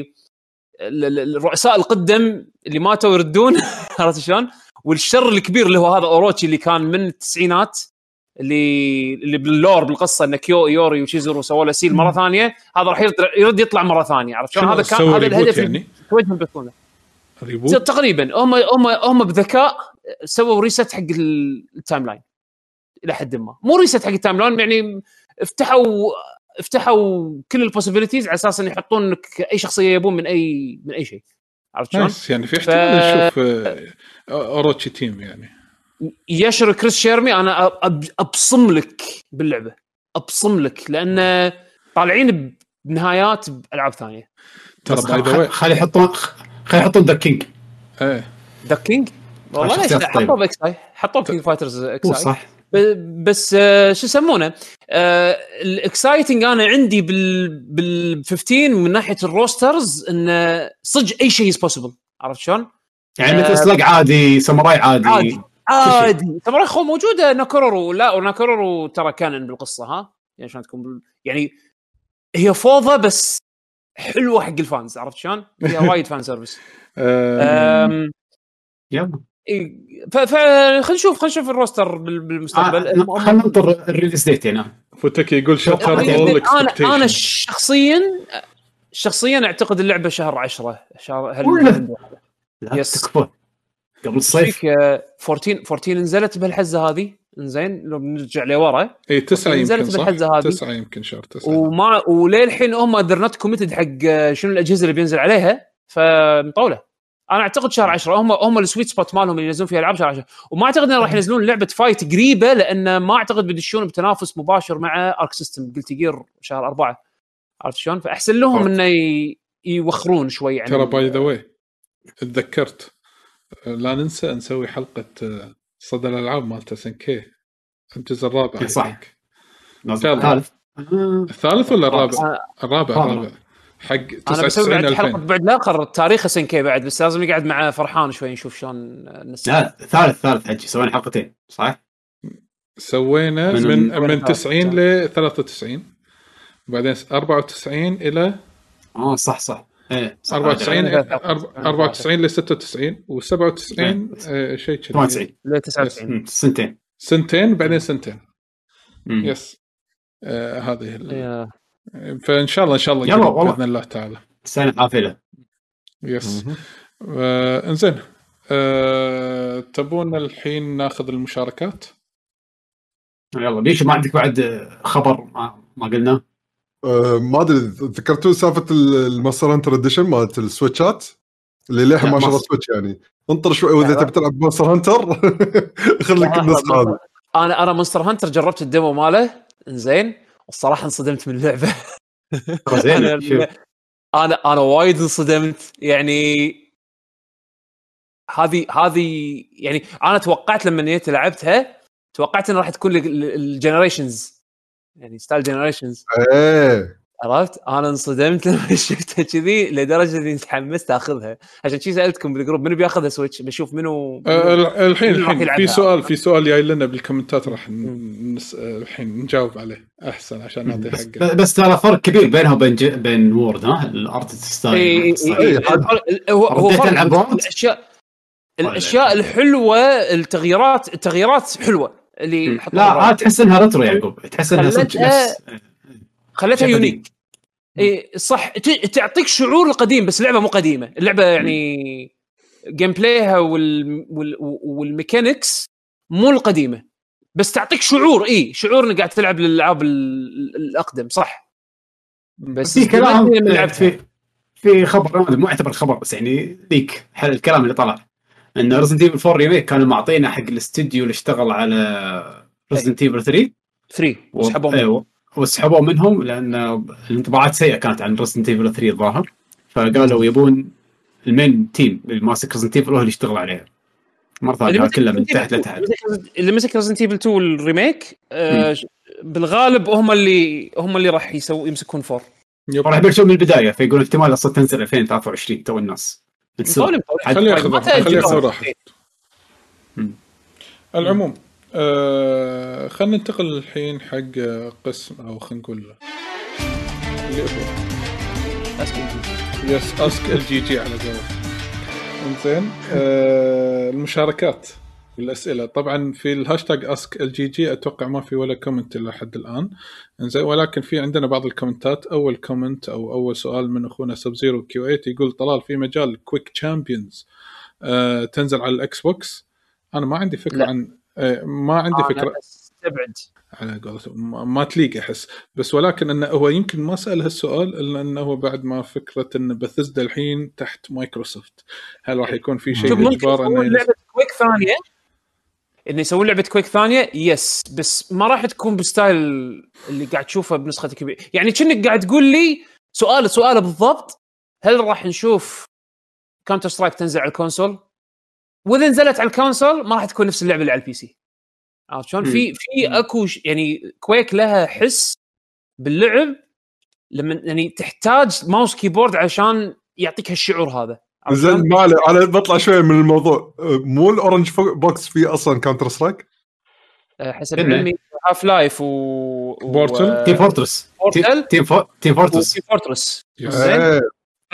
ال- ال- الرؤساء القدم اللي ماتوا يردون عرفت شلون؟ والشر الكبير اللي هو هذا أوروتشي اللي كان من التسعينات اللي اللي بال lore بالقصة إن كيو يوري وشيزورو سووا له seal مرة ثانية هذا راح يرد, يطلع مرة ثانية عرفت شلون؟ هذا كان هذا الهدف يعني؟ بيكونه reboot تقريبا هم هم هم بذكاء سووا reset حق ال- timeline إلى حد ما. مو reset حق ال timeline يعني فتحوا فتحوا كل ال possibilities على أساس إن يحطون لك أي شخصية يبون من اي من أي شيء. عرفت شلون؟ يعني في احتمال نشوف آه، اوروتشي تيم يعني. يشر كريس شيرمي أنا أب- أبصم لك باللعبة. أبصم لك لأن طالعين بنهايات بألعاب ثانية. ترى خلي يحطون خلي يحطون ذا كينج إيه. ذا كينج والله ليش طيبة. حطوه بإكس آي. حطوه في فايترز إكس هو آي. صح. بس آه، شو يسمونه؟ آه، الإكسايتنج أنا عندي بال بال 15 من ناحية الروسترز انه صدق أي شيء از بوسيبل عرفت شلون؟ يعني آه، Metal Slug عادي ساموراي عادي. عادي. عادي ترى اخو موجوده ناكورورو لا وناكورورو ترى كانن بالقصة ها؟ يعني شلون تكون بال... يعني هي فوضى بس حلوة حق ال fans عرفت شلون؟ فيها وايد fan service. آه، أم، يلا. إيه، ف ف خلينا نشوف خلينا نشوف ال roster بال- بالمستقبل. آه، خلينا ننطر ال release date يعني فوتك يقول شطر أنا أنا شخصيا شخصيا أعتقد اللعبة شهر 10 شهر هل. لا yes. قبل الصيف فيك آه، 14 14 نزلت بهالحزه هذه إنزين لو بنرجع لورا اي نزلت يمكن صح؟ بالحزة هذه. تسعة يمكن شهر تسعة وما وللحين هم they're not committed حق آه، شنو الأجهزة اللي بينزل عليها فمطولة أنا أعتقد شهر 10 هم هم ال sweet spot مالهم اللي ينزلون فيها ألعاب شهر 10 وما أعتقد انه راح ينزلون لعبة fight قريبة لأن ما أعتقد بيدشون بتنافس مباشر مع Arc System Guilty Gear شهر أربعة عرفت شلون؟ فأحسن لهم. إنه. يوخرون شوي عن ترى by the way تذكرت لا ننسى نسوي حلقة آه، صدى الألعاب مالت SNK الجزء الرابع إي صح. الثالث. آه، الثالث ولا الرابع؟ آه، الرابع الرابع. حق أنا بسوي 99 بعد حلقة 2000 بعد. الآخر تاريخ SNK بعد بس لازم نقعد مع فرحان شوي نشوف شلون نسوي. لا ثالث ثالث حجي. سوينا حلقتين صح؟ سوينا من- من من- من 90 ل 93 بعدين 94 إلى آه صح صح. إيه. صح 94 لا، لا، أرب- 94 ل 96 و97 آه، شيء كذي. 98 ل 99 مم، سنتين. سنتين بعدين سنتين. مم. يس آه هذه. فإن شاء الله إن شاء الله يلا والله. بإذن الله تعالى. سنة حافلة يس آه إنزين. آه تبون الحين ناخذ المشاركات؟ يلا بيشو ما عندك بعد خبر ما, ما قلناه آه، ما أدري ذكرتوا سالفة ال Monster Hunter edition مالت ال Switch ات؟ اللي للحين ما شرى Switch يعني. انطر شوي وإذا تبي تلعب Monster Hunter خليك النسخه هذه أنا أنا Monster Hunter جربت ال demo ماله. إنزين. والصراحه انصدمت من اللعبة. زين. أنا. أنا أنا وايد انصدمت. يعني هذه هذه يعني أنا توقعت لما جيت لعبتها توقعت إنها راح تكون ال Generations يعني style Generations إيه. عرفت؟ أنا انصدمت لما شفتها كذي لدرجة إني تحمست أخذها. عشان شي سألتكم بال group منو بيأخذها Switch بشوف منو آه ال- الحين منو الحين؟ في سؤال في سؤال جاي لنا بال comment ات راح نس... آه، الحين نجاوب عليه أحسن عشان نعطي بس, حقه. بس ترى فرق كبير بينها وبين ج... بين World ها؟ ال art style إي- هو هو فرق؟ الاشياء الأشياء الحلوة التغييرات التغييرات حلوة. اللي لا عاد تحس إنها retro يعقوب. تحس إنها صدق خلتها- نفس. خلتها شيء unique اي صح. تعطيك شعور القديم بس اللعبه مو قديمة. اللعبة يعني gameplay ها وال... وال... وال mechanics مو القديمة. بس تعطيك شعور اي شعور إنك قاعد تلعب الالعاب ال- الأقدم صح. بس في كلام لما لعبتها. في في خبر هذا مو يعتبر خبر بس يعني leak حق الكلام اللي طلع. إن Resident Evil 4 remake كانوا معطينا حق الاستديو اللي اشتغل على Resident Evil 3 three و- سحبوا منه. أيوه وسحبوه منهم لأن الانطباعات سيئة كانت عن Resident Evil 3 الظاهر. فقالوا يبون ال main team اللي ماسك Resident Evil هو اللي يشتغل عليها. مرة ثانية كلها من تحت لتحت. اللي مسك Resident Evil 2 ال remake آه بالغالب هم اللي هم اللي راح يسوي يمسكون four yep. راح يبلشون من البداية فيقول احتمال أصلا تنزل 2023 تو الناس. بتصير. خليه ياخذ خليه. ياخذ راحته. العموم آه خلينا ننتقل الحين حق قسم أو خلينا نقول اللي هو yes ask ال GG على قولك إنزين آه المشاركات الأسئلة. طبعا في ال hashtag ask ال GG أتوقع ما في ولا comment إلا حد الآن. إنزين ولكن في عندنا بعض ال comment ات. أول comment أو أول سؤال من أخونا Sub Zero Q8 يقول طلال في مجال Quake Champions آه تنزل على ال Xbox أنا ما عندي فكرة لا. عن آه ما عندي فكرة. أنا استبعد. على قولتهم ما- تليق أحس. بس ولكن إنه هو يمكن ما سأل هالسؤال إلا إنه هو بعد ما فكرة إن بثزدا الحين تحت مايكروسوفت هل راح يكون في شيء إجبار إنه؟ لعبة Quake ثانية. إنه يسوون لعبة Quake ثانية yes بس ما راح تكون ب style اللي قاعد تشوفه بنسخة كبير يعني كأنك قاعد تقول لي سؤال سؤال بالضبط هل راح نشوف Counter Strike تنزل على ال console؟ وإذا نزلت على ال console ما راح تكون نفس اللعبة اللي على ال PC عرفت شلون؟ في في أكو يعني Quake لها حس باللعب لما يعني تحتاج mouse keyboard عشان يعطيك هالشعور هذا؟ زين ما عليه أنا بطلع شوية من الموضوع. مو ال Orange Box فيه أصلا Counter Strike آه، حسب. علمي Half Life و Portal؟ Team Fortress Portal؟ Team. Team Fortress وفي Fortress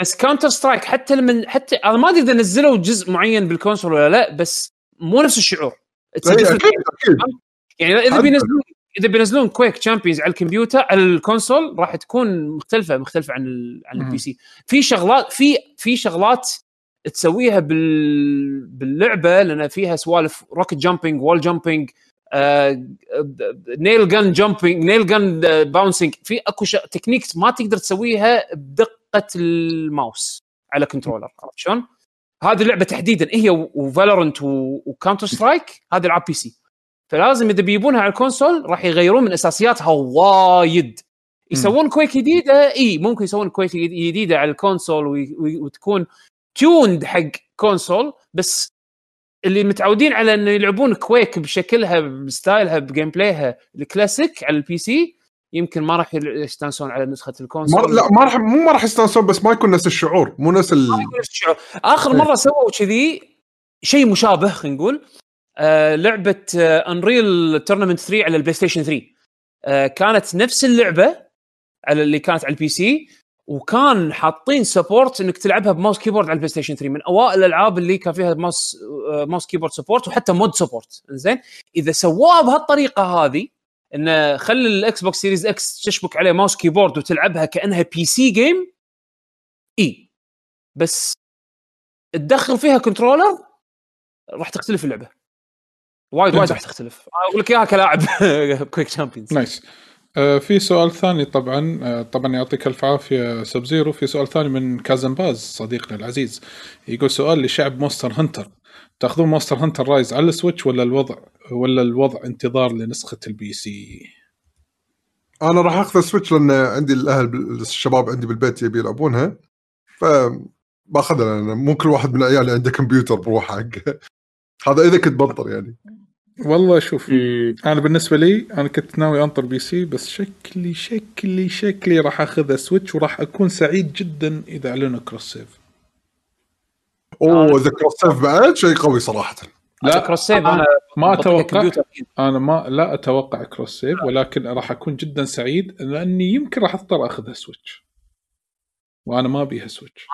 بس Counter Strike حتى لما حتى أنا ما أدري إذا نزلوا جزء معين بال console ولا لا بس مو نفس الشعور. إيه، different أكيد أكيد. يعني إذا بينزلون إذا بينزلون Quake Champions على الكمبيوتر على ال console راح تكون مختلفة مختلفة عن ال... عن. ال PC في شغلات في في شغلات تسويها بال... باللعبة لأن فيها سوالف rocket jumping wall jumping nail gun jumping nail gun bouncing في أكو ش... techniques ما تقدر تسويها بدقة الماوس على controller عرفت شلون؟ هذه اللعبة تحديدا هي و Valorant و Counter Strike هذه العاب PC فلازم إذا بيبونها على ال console راح يغيرون من أساسياتها وايد يسوون Quake جديدة إي ممكن يسوون Quake جديدة على ال console وي- وي- وتكون tuned حق console بس اللي متعودين على إنه يلعبون Quake بشكلها ب style ها ب gameplay ها الكلاسيك على ال PC يمكن ما راح يستانسون على نسخة ال console لا ما راح مو ما راح يستانسون بس ما يكون نفس الشعور مو نفس ال... ما يكون نفس الشعور. آخر إيه. مرة سووا كذي شيء مشابه خلينا نقول آه لعبة Unreal Tournament 3 على ال PlayStation 3 آه كانت نفس اللعبة على اللي كانت على ال PC وكان حاطين support إنك تلعبها ب mouse keyboard على ال PlayStation 3 من اوائل الألعاب اللي كان فيها mouse mouse keyboard support وحتى mod support زين إذا سووها بهالطريقة هذه إنه خلي ال Xbox Series X تشبك عليه mouse keyboard وتلعبها كأنها PC game إي. بس تدخل فيها controller راح تختلف اللعبة. وايد وايد راح تختلف أقول لك إياها كلاعب Quake Champions nice آه في سؤال ثاني طبعا. آه طبعا يعطيك الف عافية Sub Zero. في سؤال ثاني من كازن باز صديقنا العزيز. يقول سؤال لشعب Monster Hunter تأخذون Monster Hunter Rise على ال Switch ولا الوضع ولا الوضع انتظار لنسخة ال PC؟ أنا راح أخذ ال Switch لأن عندي الأهل الشباب عندي بالبيت يبي يلعبونها. ف باخذها أنا مو كل واحد من عيالي عنده كمبيوتر بروحه. حق هذا إذا كنت بنطر يعني. والله شوف أنا بالنسبة لي أنا كنت ناوي أنطر PC بس شكلي شكلي شكلي راح اخذها Switch وراح أكون سعيد جدا إذا أعلنوا cross save أوه إذا cross save بعد شيء قوي صراحة. لا cross save أنا ما أتوقع. أنا ما لا أتوقع cross save ولكن راح أكون جدا سعيد لأني يمكن راح أضطر اخذها Switch وأنا ما أبيها Switch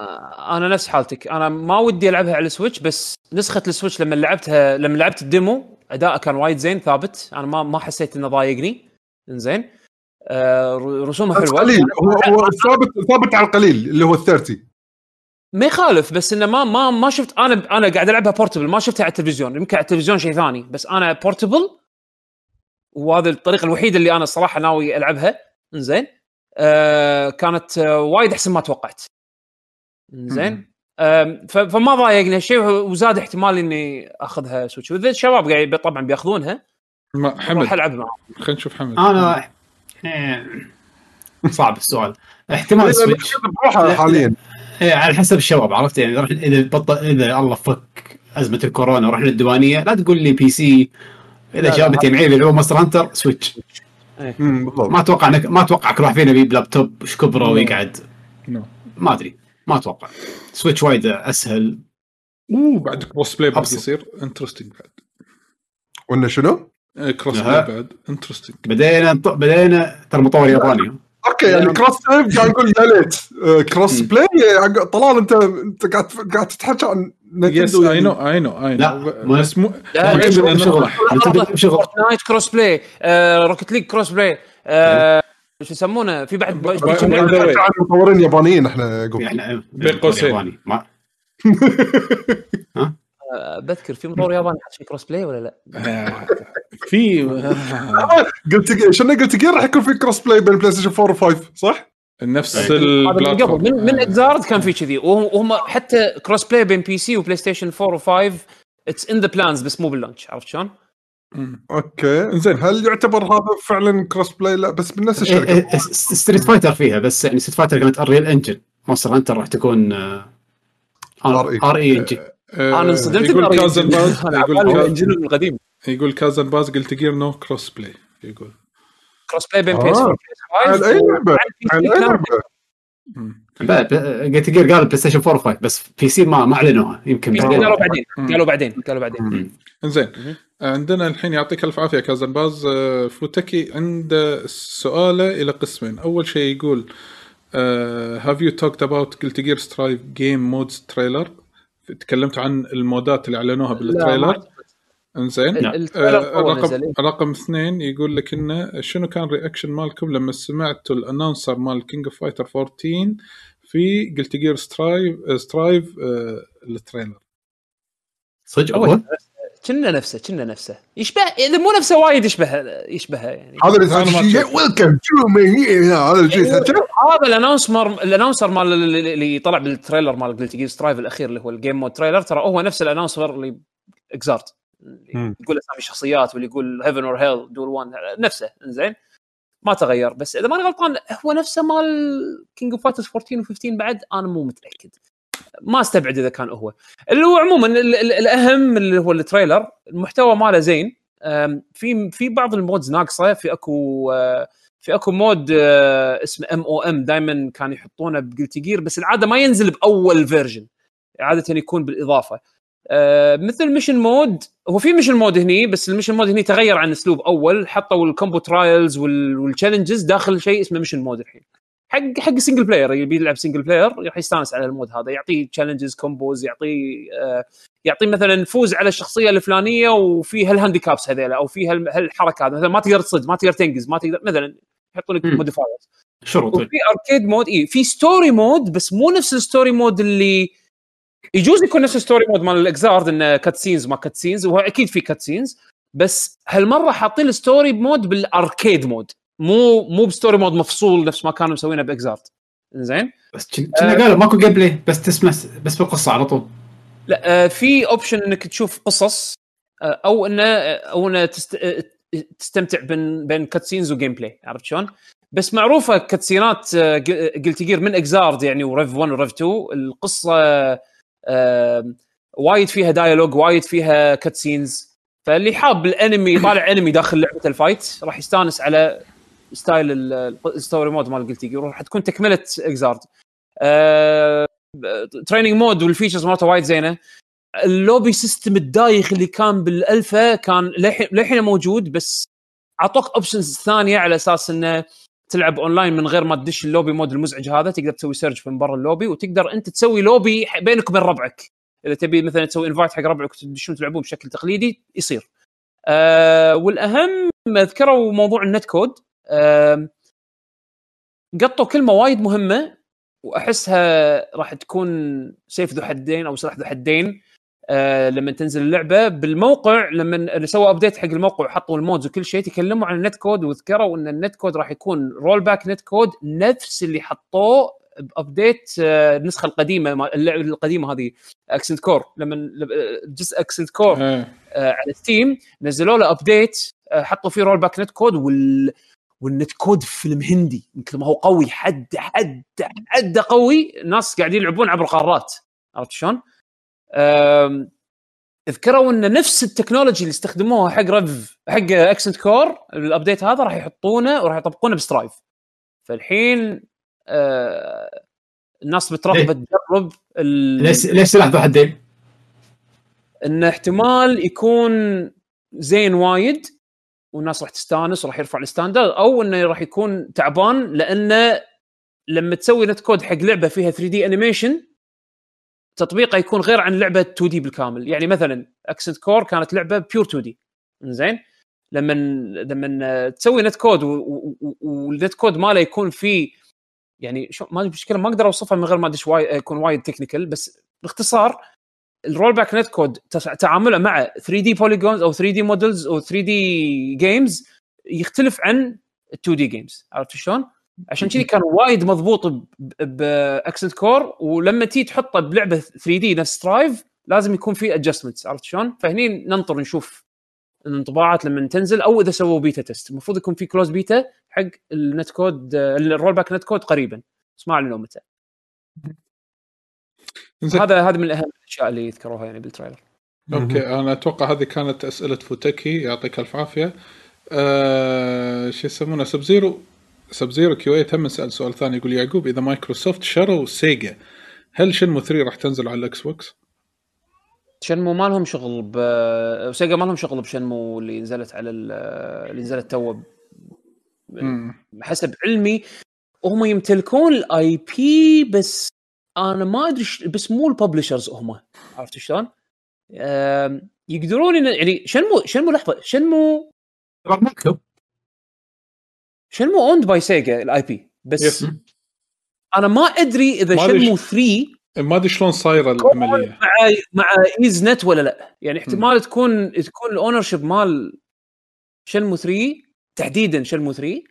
آه، أنا نفس حالتك. أنا ما ودي ألعبها على ال Switch بس نسخة ال Switch لما لعبتها لما لعبت ال demo اداءه كان وايد زين ثابت. أنا ما ما حسيت إنه ضايقني. إنزين. آه رسومها حلوة. قليل. هو هو ثابت ثابت على القليل اللي هو ال 30 ما يخالف بس إنه ما ما ما شفت أنا أنا قاعد ألعبها portable ما شفتها على التلفزيون. يمكن على التلفزيون شيء ثاني بس أنا portable وهذه الطريقة الوحيدة اللي أنا الصراحه ناوي ألعبها. إنزين. آه كانت آه وايد أحسن ما توقعت. ف- فما ضايقني الشيء وزاد احتمال إني أخذها Switch واذا الشباب قاعد طبعا بيأخذونها. ما راح حمد. ألعب معهم خلينا نشوف حمد. أنا إيه، صعب السؤال. احتمال Switch حاليا. إيه، على حسب الشباب عرفت يعني؟ رحنا إذا بطل إذا الله فك أزمة الكورونا ورحنا الديوانيه لا تقول لي PC إذا شباب يجمعين يلعبون Monster Hunter Switch ما أتوقع انك ما أتوقع كل واحد فينا يجيب لابتوب إيش كبره ويقعد. ما أدري ما أتوقع. Switch وايد أسهل. أوه بعد cross play بعد. يصير interesting بعد. ولا شنو؟ كروس أها. بلاي بعد انترستنج بدينا بدينا ترى مطور ياباني. أوكي يعني كروس سيف قاعد نقول يا ليت. كروس بلاي آه، طلال انت أنت قاعد قاعد تتحكى عن يس نتندو اي يعني. نو اي نو اي لا، نو بس مو شغل فورتنايت كروس بلاي آه روكت ليج كروس بلاي آه شو يسمونه؟ في بعد مطورين يابانيين إحنا بين قوسين. ياباني. ما آه، بذكر في مطور ياباني حط شيء cross play ولا لا؟ آه، في آه، قلت شنو قلت راح يكون في cross play بين ال PlayStation 4 و 5 صح؟ نفس هذا من قبل ال platform من, من Xrd كان في كذي. وهم حتى cross play بين PC و PlayStation 4 و5 it's in the plans بس مو بال launch عرفت شلون؟ okay. زين. هل يعتبر هذا فعلا cross play لا بس من نفس إيه، الشركة إيه، Street Fighter فيها بس يعني Street Fighter كانت Unreal Engine مونستر هانتر راح تكون آه، RE. ار اي انجن آه، أنا انصدمت يقول كازن باز أنا يقول الانجن القديم. يقول كازن باز قلت جير نو كروس بلاي يقول. كروس بلاي بين آه. بي اس 4 على اي لعبه على اي لعبه. قلت جير قال بلاي ستيشن 4 و5 بس في سي ما ما أعلنوها. يمكن بي بعدين. قالوا بعدين. قالوا بعدين. قالوا بعدين مهم. عندنا الحين يعطيك ألف عافية كازن باز. آه، فوتكي عنده سؤاله إلى قسمين. أول شيء يقول have you talked about Guilty Gear Strive game modes trailer تكلمت عن ال mode ات اللي أعلنوها بال trailer. إنزين. ال trailer آه، رقم. رقم اثنين يقول لك إنه شنو كان reaction مالكم لما سمعتوا ال announcer مال King of Fighter 14 في Guilty Gear Strive Strive آه، ال trailer صدق. أول كنا نفسه كنا نفسه يشبه إذا مو نفسه وايد يشبه يشبهها يعني هذا. welcome to me هذا الشيء تحكي؟ هذا ال announcer ال announcer مال اللي اللي طلع بال trailer مال Guilty Gear Strive الأخير اللي هو ال game mode trailer ترى هو نفس ال announcer اللي Xrd يقول أسامي الشخصيات واللي يقول heaven or hell duel 1 نفسه إنزين؟ ما تغير بس إذا ماني غلطان هو نفسه مال King of Fighters 14 و15 بعد أنا مو متأكد. ما أستبعد إذا كان هو. اللي هو عموما ال- ال- الأهم اللي هو ال trailer المحتوى ماله زين. في في بعض ال modes ناقصة في أكو آه، في أكو mode آه، اسمه M.O.M دائما كانوا يحطونه ب Guilty Gear بس العادة ما ينزل بأول version عادة يكون بالإضافة. مثل mission mode هو في mission mode هني بس ال mission mode هني تغير عن أسلوب أول حطوا ال combo trials وال challenges داخل شيء اسمه mission mode الحين. حق حق single player اللي بيلعب single player راح يستانس على ال mode هذا يعطيه challenges combos يعطيه آه يعطيه مثلا فوز على الشخصية الفلانية وفي هال handicaps هذيلا أو في هال- هالحركة هذا مثلا ما تقدر تصد ما تقدر تنقز ما تقدر مثلا يحطون لك. modifiers شروط. وفي arcade mode اي في story mode بس مو نفس ال story mode اللي يجوز يكون نفس ال story mode مال ال Xrd إنه cut scenes ما cut scenes وهو أكيد في cut scenes بس هالمرة حاطين ال story mode بال arcade mode مو مو ب story mode مفصول نفس ما كانوا مسوينه ب Xrd زين بس كن- كنا قالوا ماكو game play بس تسمع بس بالقصة على طول. لا آه، في option إنك تشوف قصص آه، أو إنه أو إنه تست... آه، تستمتع بين بين cutscenes و gameplay عرفت شلون؟ بس معروفة cutscene ات قلت Guilty Gear Xrd يعني و Rev 1 و Rev 2 القصة آه، وايد فيها dialogue وايد فيها cutscenes فاللي حاب الأنمي يطالع أنمي داخل لعبة ال fight راح يستانس على style ال- ال story mode مال قلت راح تكون تكملة Xrd training mode وال features مالته وايد زينة. ال lobby system الدايخ اللي كان بالالفا كان للحين موجود بس أعطوك options ثانية على أساس إنه تلعب أونلاين من غير ما تدش ال lobby mode المزعج هذا تقدر تسوي search من برا اللوبي وتقدر أنت تسوي لوبي بينك وبين ربعك. إذا تبي مثلا تسوي invite حق ربعك وتدشون تلعبون بشكل تقليدي يصير. أه والأهم ذكروا موضوع ال netcode أه قطوا كلمة وايد مهمة وأحسها راح تكون سيف ذو حدين أو سلاح ذو حدين. آه لما تنزل اللعبة بالموقع لما سووا update حق الموقع وحطوا ال modes وكل شيء تكلموا عن ال netcode وذكروا إن ال netcode راح يكون rollback netcode نفس اللي حطوه ب update آه النسخة القديمة اللعبة القديمة هذه Accent Core لما جزء Accent Core. آه، على Steam نزلوا له update آه، حطوا فيه rollback netcode وال وال netcode فيلم هندي من كثر ما هو قوي حد حد حد قوي الناس قاعدين يلعبون عبر قارات عرفت شلون؟ اذكروا ان نفس ال technology اللي استخدموها حق Rev حق Accent Core ال update هذا راح يحطونه وراح يطبقونه ب Strive فالحين آه الناس بترغب تجرب ال- ليش ليش سلاح ذو حدين؟ ان احتمال يكون زين وايد والناس راح تستانس وراح يرفع ال standard أو انه راح يكون تعبان لأنه لما تسوي netcode حق لعبة فيها 3D animation تطبيقه يكون غير عن لعبة 2D بالكامل. يعني مثلا Accent Core كانت لعبة pure 2D زين لما لما تسوي netcode وال netcode ماله يكون فيه يعني شو ما مشكله ما أقدر أوصفها من غير ما أدش وايد يكون وايد technical بس باختصار ال rollback netcode تعامله مع 3D polygons أو 3D models أو 3D games يختلف عن 2D games عرفت شلون؟ عشان كذي كان وايد مضبوط ب Accent Core ولما تيجي تحطه بلعبة 3D نفس Strive لازم يكون في adjustments عرفت شلون؟ فهني ننطر نشوف الانطباعات لما تنزل أو إذا سووا beta test المفروض يكون في closed beta حق ال netcode ال rollback netcode قريبا. بس ما أعلنوا متى. زين. هذا هذا من أهم الأشياء اللي يذكروها يعني بال trailer. okay أنا أتوقع هذه كانت أسئلة فوتكي. يعطيك الف عافية. آه شو يسمونه؟ Sub-Zero Sub-Zero Q8 هم سأل سؤال ثاني يقول يعقوب إذا مايكروسوفت شروا سيجا هل شنمو 3 راح تنزل على الاكس بوكس؟ شنمو ما لهم شغل ب سيجا ما لهم شغل بشنمو اللي نزلت على ال- اللي نزلت تو. حسب علمي هم يمتلكون ال IP بس أنا ما أدري ش- بس مو ال publishers هم عرفت شلون؟ يقدرون إن- يعني شنمو شنمو لحظة شنمو شنمو owned by سيجا ال IP بس yes أنا ما أدري إذا شنمو ش- 3 ما أدري شلون صايره العملية. مع مع Ys Net ولا لا. يعني احتمال تكون تكون ال ownership مال شنمو 3 تحديدا شنمو 3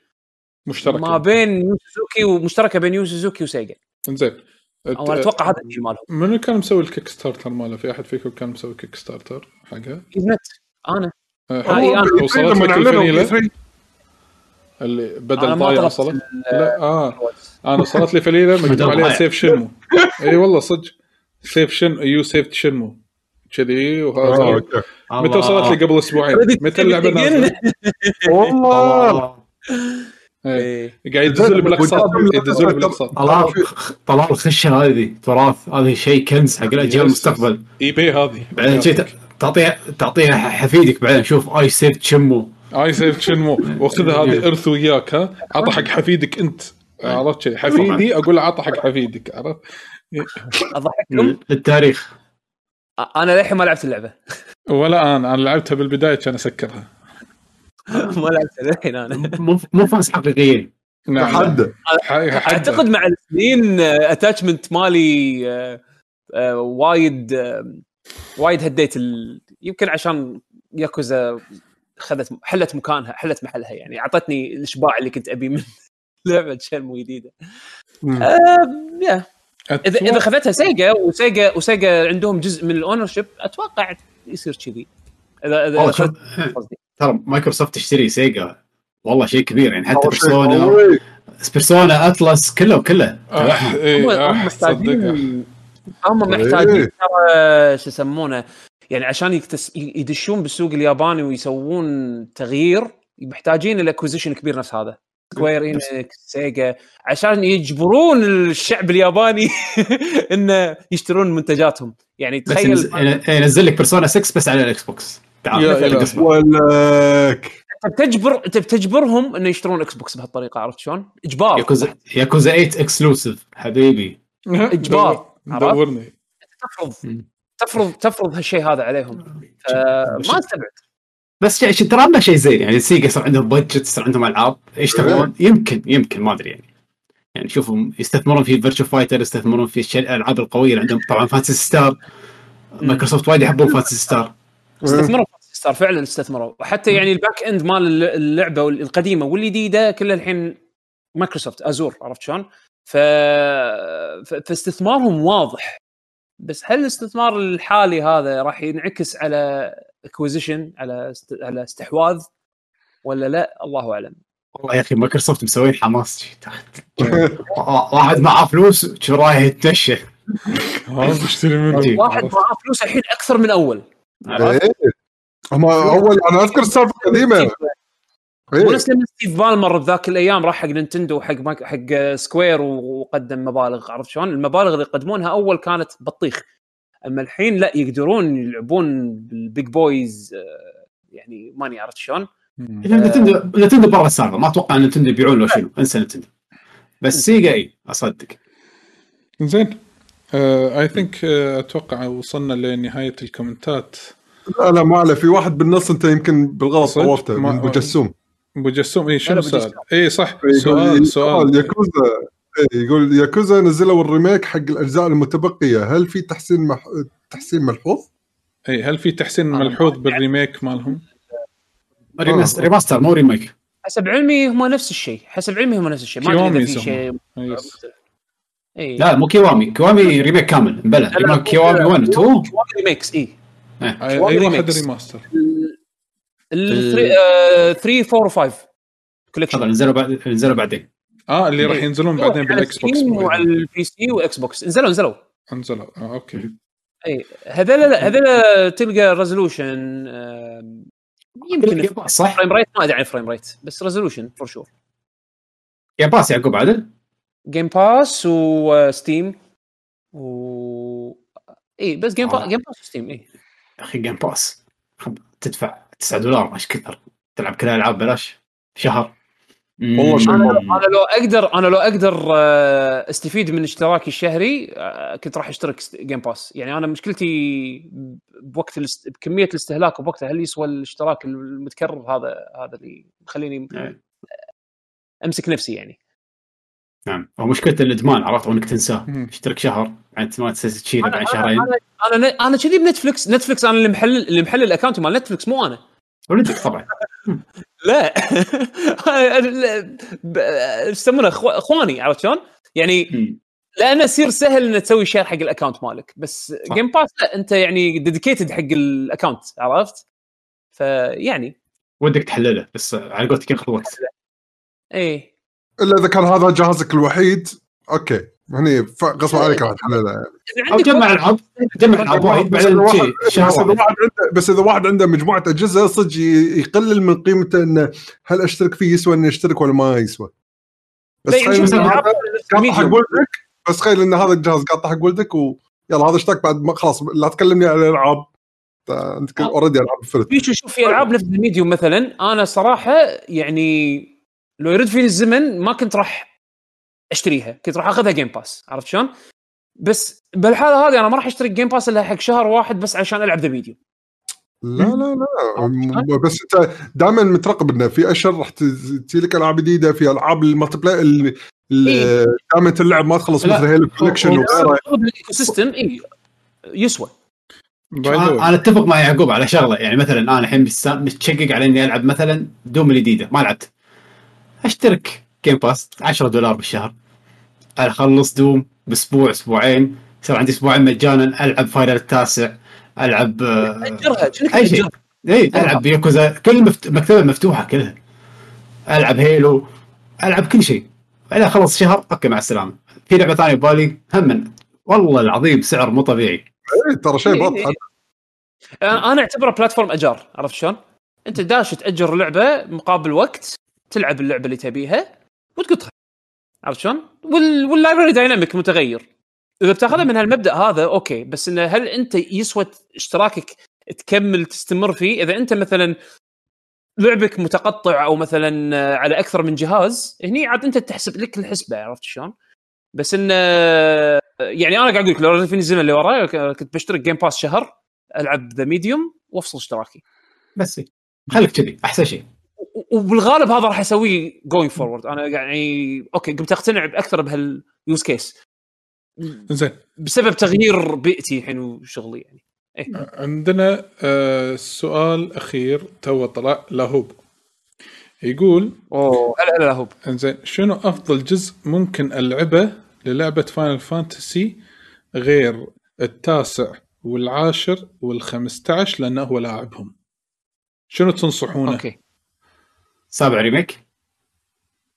مشتركة. ما بين يو سوزوكي ومشتركه بين يو سوزوكي وسيجا زين أو أنا أتوقع هذا ال deal مالهم. منو كان مسوي ال Kickstarter ماله؟ في أحد فيكم كان مسوي Kickstarter حقه؟ Ys Net أنا. آه، آه، إي، أنا. وصلت لك E3 اللي بدل ما ضايع وصلت لا آه. أنا وصلت لي فنيلة مكتوب عليها. save شنمو. إي والله صدق. save شن يو save شنمو. كذي آه، وهذا okay. متى وصلت لي قبل أسبوعين؟ متى اللعبة نازلة؟ والله. الله. قاعد يدزوا لي بالاقساط يدزوا لي بالاقساط طلال طلال الخشه هذه تراث. هذه شيء كنز حق الأجيال. المستقبل. إي بي هذه. بعدين تعطيها تعطيها حفيدك. بعدين شوف I saved شنمو I saved شنمو واخذ هذه ارث وياك ها؟ عطى حق حفيدك أنت عرفت شيء حفيدي أقول له عطى حق حفيدك عرفت؟ أضحككم؟ للتاريخ أنا للحين ما لعبت اللعبة. ولا أنا أنا لعبتها بالبداية كان أسكرها. ما لعبت للحين أنا. مو fans حقيقيين نعم. حد أعتقد مع السنين attachment مالي آه، آه، وايد آه، وايد هديت ال... يمكن عشان ياكوزا خذت حلت مكانها حلت محلها يعني أعطتني الإشباع اللي كنت أبي من لعبة شنمو جديدة. آه، اذا إذا خذتها سيجا وسيجا وسيجا عندهم جزء من ال ownership أتوقع يصير كذي اذا اذا. ترى مايكروسوفت تشتري سيجا والله شيء كبير يعني حتى بيرسونا. بيرسونا أتلس كله كله آه، إيه، هم آه، هم محتاجين. هم محتاجين إيه. ترى شو يسمونه يعني عشان يكتس... يدشون بالسوق الياباني ويسوون تغيير محتاجين ال acquisition كبير نفس هذا Square Enix Sega عشان يجبرون الشعب الياباني إنه يشترون منتجاتهم يعني تخيل ينزل, لك Persona 6 بس على ال Xbox تعال. ولك أنت بتجبر أنت بتجبرهم إنه يشترون Xbox بهالطريقة عرفت شلون؟ إجبار Yakuza Yakuza 8 exclusive حبيبي إجبار. دور- دورني تفرض. تفرض تفرض هالشيء هذا عليهم. آه، ما استبعد. بس ترى ما شيء زين يعني سيجا يصير عندهم بادجت يصير عندهم ألعاب يشتغلون يمكن يمكن ما أدري يعني. يعني شوفوا يستثمرون في فيرتشو فايتر يستثمرون في الألعاب القوية اللي عندهم طبعا فانتسي ستار مايكروسوفت وايد يحبون فانتسي ستار استثمروا في ستار فعلا استثمروا. وحتى يعني الباك اند مال اللعبة القديمة والجديدة كلها الحين مايكروسوفت ازور عرفت شلون؟ ف... فاستثمارهم واضح. بس هل الاستثمار الحالي هذا راح ينعكس على acquisition على است... على استحواذ؟ ولا لا؟ الله أعلم. والله يا أخي مايكروسوفت مسوين حماس واحد معاه فلوس شو رايح يتمشى؟ ها بشتري منه. واحد معاه فلوس الحين أكثر من أول؟ إيه. هم أول أنا أذكر السالفة القديمة. مو إيه. نفس لما Steve Ballmer بذاك الأيام راح حق Nintendo وحق ماك- حق Square وقدم مبالغ عرفت شلون؟ المبالغ اللي يقدمونها أول كانت بطيخ. أما الحين لا يقدرون يلعبون بال big boys آه، يعني ماني عرفت شلون؟ مم. إذا Nintendo Nintendo برا السالفة. ما أتوقع ان Nintendo يبيعون له شنو. انسى Nintendo بس Sega إي أصدق. زين. I think أتوقع وصلنا لنهاية ال commentات. لا لا ما عليه. في واحد بالنص أنت يمكن بالغلط من ابو جسوم أبو جسوم اي شنو أبو السؤال؟ جسوم. اي صح يقول- سؤال سؤال ياكوزا إيه، يقول ياكوزا نزلوا ال remake حق الأجزاء المتبقية هل في تحسين مح... تحسين ملحوظ؟ اي هل في تحسين ملحوظ بال remake مالهم؟ remaster remaster مو remake حسب علمي هم نفس الشيء حسب علمي هم نفس الشيء ما أدري في. شيء yes. اي لا مو Kiwami Kiwami remake كامل بلى remake Kiwami 1 و 2 remakes اي اي أي واحد. remaster 3 4 و5 هذا collection نزلوا بعد نزلوا بعدين. آه اللي راح إيه. ينزلون بعدين بال Xbox. وعلى ال PC و Xbox. نزلوا نزلوا انزلوا. آه okay. اي هذول لا هذول تلقى resolution يمكن صح. frame rate ما أدري عن frame rate بس resolution for sure يا Pass يعقوب عادل Game Pass و Steam و اي بس Game Pass آه. Game Pass و Steam اي يا أخي Game Pass خب- تدفع. 9 دولار إيش كثر؟ تلعب كل الألعاب بلاش شهر؟ والله شيء. أنا لو أقدر أنا لو أقدر آه، أستفيد من اشتراكي الشهري آه، كنت راح أشترك Game Pass يعني أنا مشكلتي بوقت الاست... بكمية الاستهلاك وبوقتها هل يسوى الاشتراك المتكرر؟ هذا هذا اللي مخليني إيه. أمسك نفسي يعني. نعم. هو مشكلة الإدمان عرفت؟ وانك تنساه. اشترك شهر؟ بعدين ما تشيله بعد شهرين. أنا أنا أنا كذي ب Netflix Netflix أنا اللي محلل اللي محلل ال account مال Netflix مو أنا. ولدك طبعا. لا. يسمونه؟ أخو- أخواني عرفت شلون؟ يعني. لأنه يصير سهل ان تسوي share حق ال account مالك. بس صح. Game Pass لا أنت يعني dedicated حق ال account عرفت؟ فيعني. ودك تحلله بس على قولتك ياخذ وقت. إيه. إلا إذا كان هذا جهازك الوحيد أوكي. هني غصب عليك راح تحللها إذا أو جمع العاب جمع العاب وايد بس إذا بعدين بس إذا واحد. عنده بس إذا واحد عنده مجموعة أجهزة صدق يقلل من قيمته إنه هل أشترك فيه يسوى اني اشترك ولا ما يسوى. بس يعني تخيل حق. ولدك. بس تخيل إن هذا الجهاز قاطع حق ولدك ويلا هذا اشترك بعد ما خلاص لا تكلمني عن الألعاب. أنت اوريدي العاب فرد في شو شوف في ألعاب نفس الميديوم مثلا أنا صراحة يعني لو يرد فيني الزمن ما كنت راح أشتريها كنت راح أخذها Game Pass عرفت شلون؟ بس بالحالة هذه أنا ما راح أشتري Game Pass إلا حق شهر واحد بس عشان ألعب The Medium لا لا لا. بس أنت دائما مترقب إنه في اشهر راح تجي لك ألعاب جديدة في ألعاب ال multi ال- إيه. دائما اللعب ما تخلص. مثل Halo collection وغيره ال ecosystem اي يسوى. ذا أنا أتفق مع يعقوب على شغلة. يعني مثلا أنا الحين متشقق على إني ألعب مثلا Doom الجديدة. ما لعبت. أشترك Game Pass 10 دولار بالشهر. اخلص Doom بأسبوع أسبوعين. يصير عندي أسبوعين مجانا. ألعب Final التاسع. ألعب آه، أي شيء. إي ألعب. ياكوزا كل المفت... المكتبه مفتوحة كلها. ألعب Halo ألعب كل شيء. بعدين خلص شهر okay مع السلامة. في لعبة ثانية ببالي هم. والله العظيم سعر مو طبيعي. ترى شيء بط إيه. أنا أنا أعتبره platform أجار. عرفت شلون؟ أنت داش تأجر لعبة مقابل وقت تلعب اللعبة اللي تبيها وتقطها. عرفت شلون؟ وال... وال library dynamic متغير. إذا بتاخذها من هالمبدأ هذا okay بس انه هل أنت يسوى اشتراكك تكمل تستمر فيه؟ إذا أنت مثلا لعبك متقطع أو مثلا على أكثر من جهاز هني عاد أنت تحسب لك الحسبة عرفت شلون؟ بس انه يعني أنا قاعد أقول لك لو رجعت فيني الزمن اللي وراي كنت بشترك Game Pass شهر ألعب The Medium وأفصل اشتراكي. بس خليك كذي أحسن شيء. وبالغالب هذا راح أسويه going forward أنا يعني okay قمت أقتنع أكثر بهال use case زين. بسبب تغيير بيئتي الحين وشغلي يعني. عندنا آه سؤال أخير تو طلع. لهوب يقول أوه هلا هلا هوب إنزين شنو أفضل جزء ممكن ألعبه للعبة Final Fantasy غير التاسع والعاشر والخمسة لأنه هو لاعبهم. شنو تنصحونه؟ okay. سابع remake؟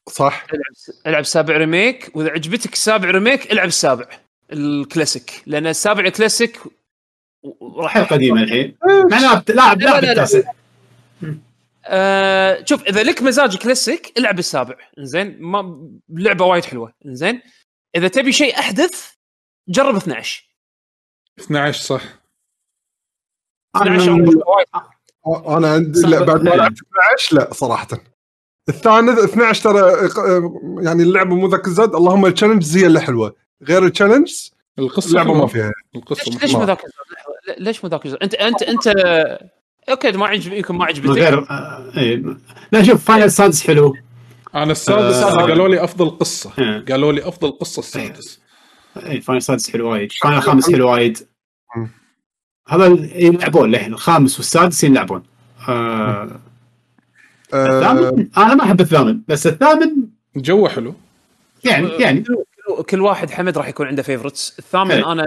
صح. العب العب سابع remake. وإذا عجبتك سابع remake العب السابع الكلاسيك. لأن السابع الكلاسيك راح حيل قديمة الحين. لاعب لا، لا، لاعب لا. التاسع آه شوف إذا لك مزاج كلاسيك العب السابع. زين ما لعبة وايد حلوة. زين إذا تبي شيء أحدث جرب 12 12 صح. 12 أنا وايد. أنا عندي لا بعد ما لعبت 12 لا صراحة. الثاني 12 ترى يعني اللعبة مو ذاك الزاد اللهم ال challenge هي اللي حلوة. غير ال challenge القصة اللعبة. ما فيها. القصة ليش. مو ذاك ليش مو ذاك؟ انت انت انت okay ما عجب يمكن ما عجبتك. غير آه، إيه. لا شوف Final السادس حلو. أنا السادس آه، قالوا لي أفضل قصة. إيه. قالوا لي أفضل قصة السادس. اي Final السادس حلو وايد. Final الخامس حلو وايد. هذا يلعبون للحين الخامس والسادس يلعبون. آه آه الثامن أنا ما أحب الثامن بس الثامن جوه حلو. يعني يعني. كل- كل واحد حمد راح يكون عنده favorites الثامن. أنا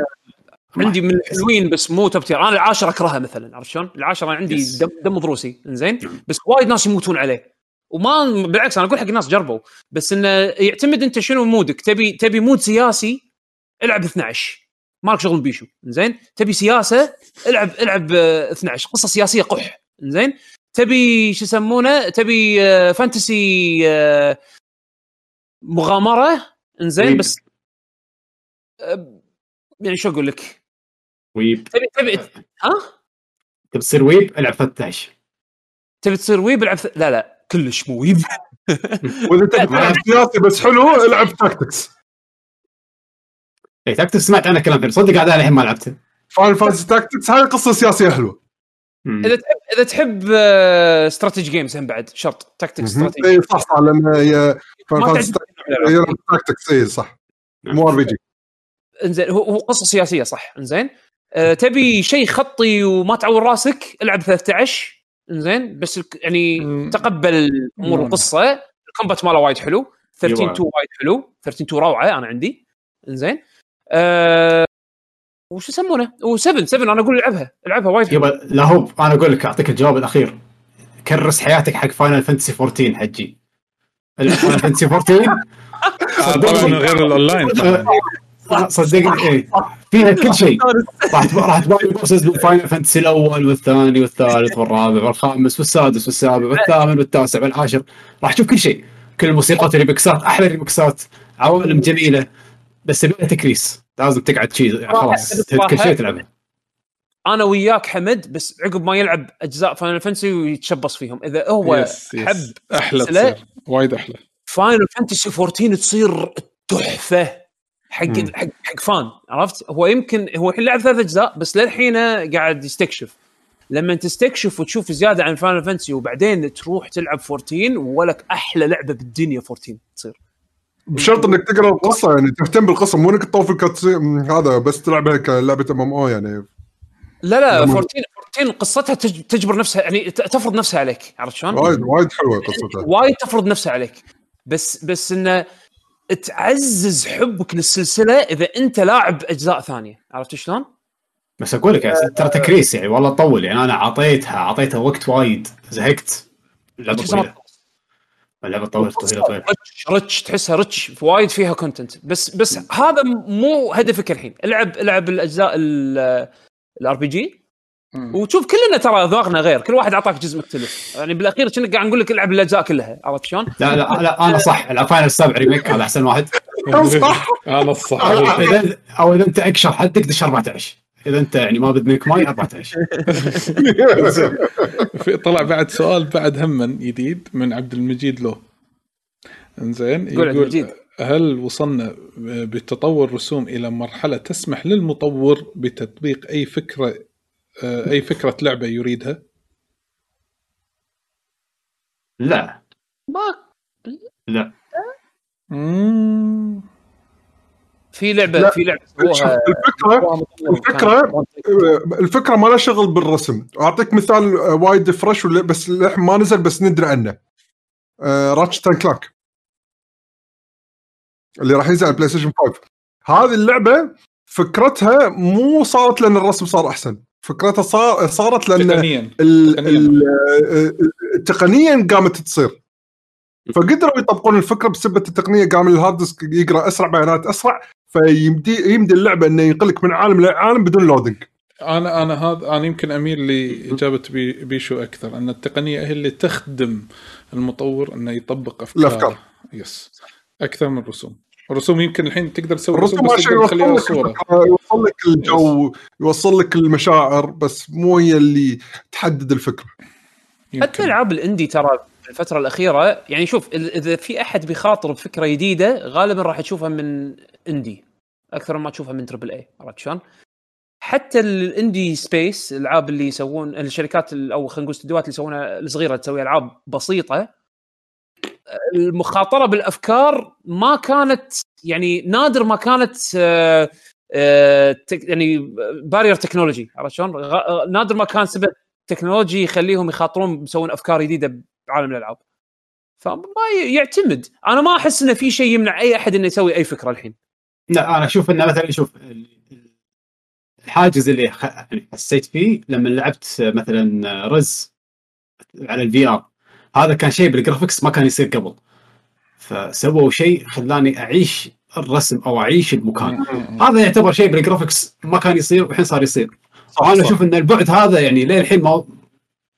عندي من الحلوين بس مو top tier أنا العاشر اكرهها مثلا عرفت شلون؟ العاشر أنا عندي. دم, دم ضروسي إنزين. نعم. بس وايد ناس يموتون عليه. وما بالعكس أنا أقول حق الناس جربوا. بس إنه يعتمد أنت شنو مودك. تبي تبي mood سياسي العب 12 مالك شغل بيشو. زين تبي سياسة؟ العب العب آه، 12 قصة سياسية قح. زين تبي شو يسمونه؟ تبي آه، fantasy آه، مغامرة؟ إنزين. بس آه، يعني شو أقول لك؟ weeb. تبي تبي ها تبي تصير weeb؟ العب 13 تبي تصير weeb؟ العب لا لا. كلش مو weeb. وإذا تبي تلعب سياسي بس حلو العب Tactics اي Tactics سمعت عنه كلام صدق قاعد الحين ما لعبته Final Fantasy Tactics هاي قصة سياسية حلوة. إذا تحب إذا تحب strategy games هم بعد شرط. tactic strategy اي صح صح لأن هي Tactics اي صح. نعم. مو RPG إنزين هو هو قصة سياسية صح. إنزين. أه تبي شيء خطي وما تعور راسك العب 13 إنزين. بس يعني مم. تقبل أمور. القصة. ال combat ماله وايد حلو. 13 يبا. 2 وايد حلو. 13 2 روعة أنا عندي. إنزين. أه وش يسمونه؟ و7 7 أنا أقول العبها العبها وايد يبا لا هو أنا أقول لك أعطيك الجواب الأخير. كرس حياتك حق Final Fantasy 14 حجي. Final Fantasy 14 آه، طبعا من غير الأونلاين. آه، صدقني إيه. فيها كل شيء. راح راح تباوي bosses من Final Fantasy الأول والثاني والثالث والرابع والخامس والسادس والسابع والثامن والتاسع والعاشر. راح تشوف كل شيء. كل الموسيقات ال remixات أحلى remixات عوالم جميلة. بس تبيها تكريس. لازم تقعد شيء خلاص كل شيء تلعبه أنا وياك حمد بس عقب ما يلعب أجزاء Final Fantasy ويتشبص فيهم. إذا هو yes yes. حب أحلى. تصير. وايد أحلى. Final Fantasy 14 تصير تحفة. حق مم. حق حق fan عرفت؟ هو يمكن هو الحين لعب ثلاث أجزاء بس للحين قاعد يستكشف. لما تستكشف وتشوف زيادة عن Final Fantasy وبعدين تروح تلعب 14 ولك أحلى لعبة بالدنيا 14 تصير. بشرط إنك تقرأ القصة يعني تهتم بالقصة مو إنك تطوف ال cutscene هذا بس تلعبها كلعبة ام ام أو يعني. لا لا لما- 14 14 قصتها تج- تجبر نفسها يعني تفرض نفسها عليك عرفت شلون؟ وايد وايد حلوة قصتها. وايد تفرض نفسها عليك. بس بس انه تعزز حبك للسلسلة إذا أنت لاعب أجزاء ثانية عرفت شلون؟ بس أقول لك يعني ترى تكريس يعني والله طول يعني أنا اعطيتها أعطيتها وقت وايد زهقت. اللعبة طويله طويلة طويله rich rich تحسها rich وايد فيها content بس بس هذا مو هدفك الحين. العب العب الأجزاء ال RPG. وشوف كلنا ترى أذواقنا غير. كل واحد أعطاك جزء مختلف. يعني بالأخير كنا قاعد نقول لك؟ العب الأجزاء كلها. عرفت شلون؟ لا لا لا أنا صح. ال Final 7 remake هذا أحسن واحد. صح. أنا الصح إذا أو إذا أنت أكشر حدك دش 14 إذا أنت يعني ما بدك ماي 14 في طلع بعد سؤال بعد هم جديد من عبد المجيد له إنزين قول عبد المجيد. هل وصلنا بتطور رسوم إلى مرحلة تسمح للمطور بتطبيق أي فكرة آه، أي فكرة لعبة يريدها؟ لا ما لا مم. في لعبه لا. في لعبة الفكرة الفكرة- الفكرة ما لها شغل بالرسم. أعطيك مثال آه، وايد fresh ولا- بس ما نزل بس ندري عنه. Ratchet and Clank اللي راح ينزل على ال PlayStation 5 هذه اللعبة فكرتها مو صارت لأن الرسم صار أحسن. فكرتها صار صارت لأن تقنيا. آه، تقنيا قامت تصير. فقدروا يطبقون الفكرة بسبه التقنية قام ال hard disk يقرأ أسرع بيانات أسرع. فيمدي يمدي اللعبة إنه ينقلك من عالم لعالم بدون loading أنا أنا هذا أنا يمكن أميل لاجابه بي بيشو أكثر أن التقنية هي اللي تخدم المطور إنه يطبق افكار الأفكار. yes أكثر من الرسوم. الرسوم يمكن الحين تقدر تسوي الرسم رسوم بس تقدر يوصل تخليها لك صورة. يوصل لك الجو يوصل لك المشاعر بس مو هي اللي تحدد الفكرة. حتى. العاب الإندي ترى الفترة الأخيرة يعني شوف إذا في أحد بيخاطر بفكرة جديدة غالبا راح تشوفها من إندي أكثر ما تشوفها من تربل اي عرفت شلون؟ حتى الاندي سبيس الألعاب اللي يسوون الشركات ال- أو خلينا نقول استديوهات اللي يسوونها الصغيرة تسوي ألعاب بسيطة المخاطرة بالأفكار ما كانت يعني نادر ما كانت آه، آه، يعني barrier technology عرفت شلون؟ غ- نادر ما كان سبب تكنولوجي يخليهم يخاطرون بيسوون أفكار جديدة بعالم الألعاب. فما يعتمد. أنا ما أحس انه في شيء يمنع أي أحد إنه يسوي أي فكرة الحين. لا أنا أشوف انه مثلا شوف ال- الحاجز اللي خ- يعني حسيت فيه لما لعبت مثلا Rez على ال VR هذا كان شيء بال graphics ما كان يصير قبل. فسووا شيء خلاني أعيش الرسم أو أعيش المكان. هذا يعتبر شيء بال graphics ما كان يصير والحين صار يصير. صح، أنا صح. أشوف إن البعد هذا يعني للحين ما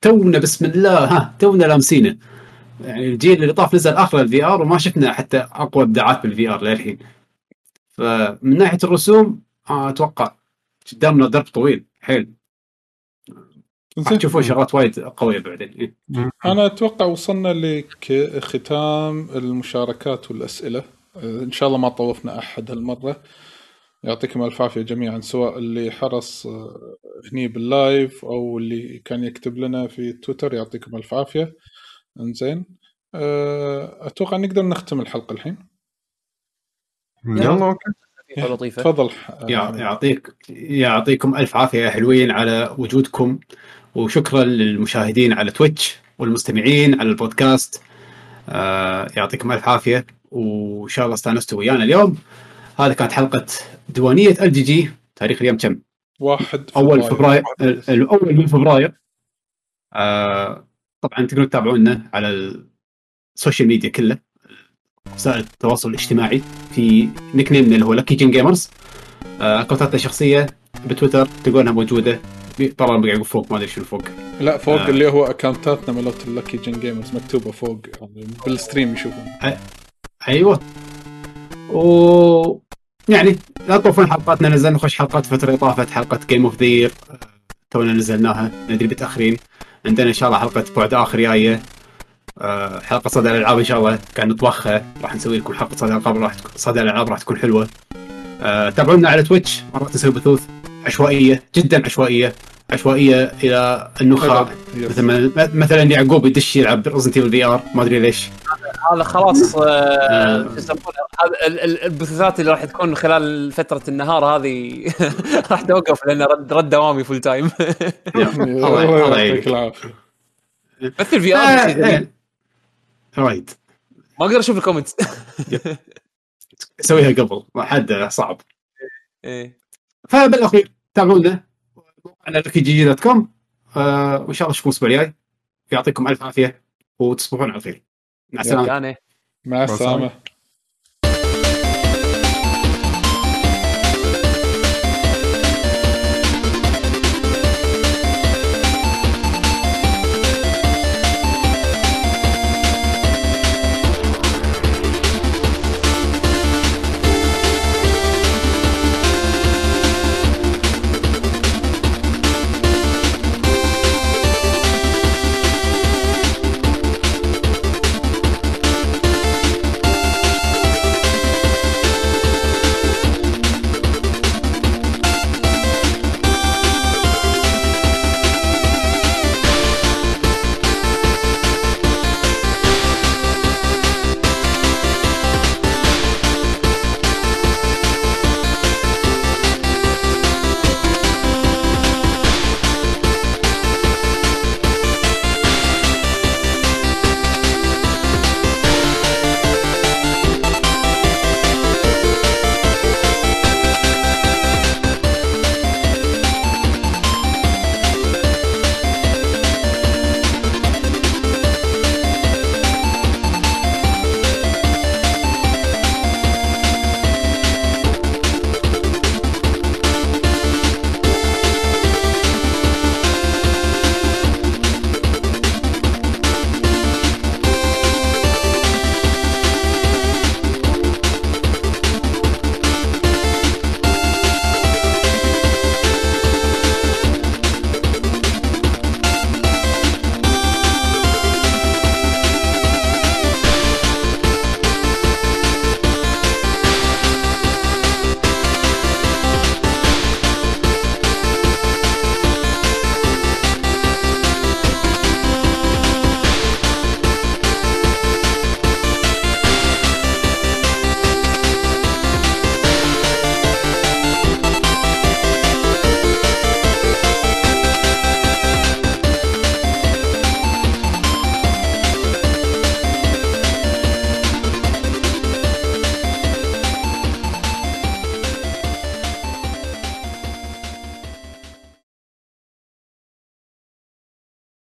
تونا بسم الله. ها تونا لامسينه. يعني الجيل اللي طاف نزل آخر ال VR وما شفنا حتى أقوى ابداعات بال VR للحين. فمن ناحية الرسوم آه، أتوقع قدامنا درب طويل. حيل. تشوفون شغلات وايد قوية بعدين. إيه. أنا أتوقع وصلنا لختام المشاركات والأسئلة. آه، إن شاء الله ما طوفنا أحد هالمرة. يعطيكم الف عافية جميعا سواء اللي حرص آه، هني بال live أو اللي كان يكتب لنا في تويتر يعطيكم الف عافية. انزين آه، أتوقع نقدر نختم الحلقة الحين. يلا okay. لطيفة. تفضل. يع- يعطيك يعطيكم ألف عافية يا حلوين على وجودكم وشكرا للمشاهدين على تويتش والمستمعين على البودكاست. آه يعطيكم ألف عافية وإن شاء الله استأنستوا ويانا اليوم. هذه كانت حلقة ديوانيه LGG تاريخ اليوم كم؟ واحد أول فبراير. ال- الأول من فبراير. آه طبعا تقدرون تتابعونا على ال social media كله وسائل التواصل الاجتماعي في nickname اللي هو Lucky Gin Gamers آه، اكونتاتنا الشخصية بتويتر تلقونها موجودة. طبعا بقى فوق ما أدري شنو فوق. لا فوق آه. اللي هو اكونتاتنا مالت ال Lucky Gin Gamers مكتوبة فوق يعني بال stream يشوفون. أيوه. و يعني لا تطوفون حلقاتنا نزلنا خوش حلقات فترة طافت حلقة Game of the Year تونا نزلناها ندري متاخرين عندنا إن شاء الله حلقة بعد آخر جاية. آه، حلقة صدى الألعاب إن شاء الله قاعد نطبخها. راح نسوي لكم حلقة صدى الألعاب راح صدى الألعاب راح تكون حلوة. آه، تابعونا على تويتش مرات نسوي بثوث عشوائية جدا عشوائية. عشوائية إلى النخاع. yes. مثلا مثلا يعقوب يدش يلعب Resident Evil VR ما أدري ليش. هذا خلاص آه، آه. البثوثات اللي راح تكون خلال فترة النهار هذه راح توقف لأن رد رد دوامي full time الله يعطيك العافيه مثل VR آه،. raid ما أقدر أشوف ال comment اسويها قبل ما حد صعب. إيه. فبالأخير تابعونا على Lucky GG dot com. آه، وإن شاء الله نشوفكم الأسبوع الجاي. يعطيكم ألف عافية وتصبحون على خير. مع السلامة. مع السلامة. السلامة.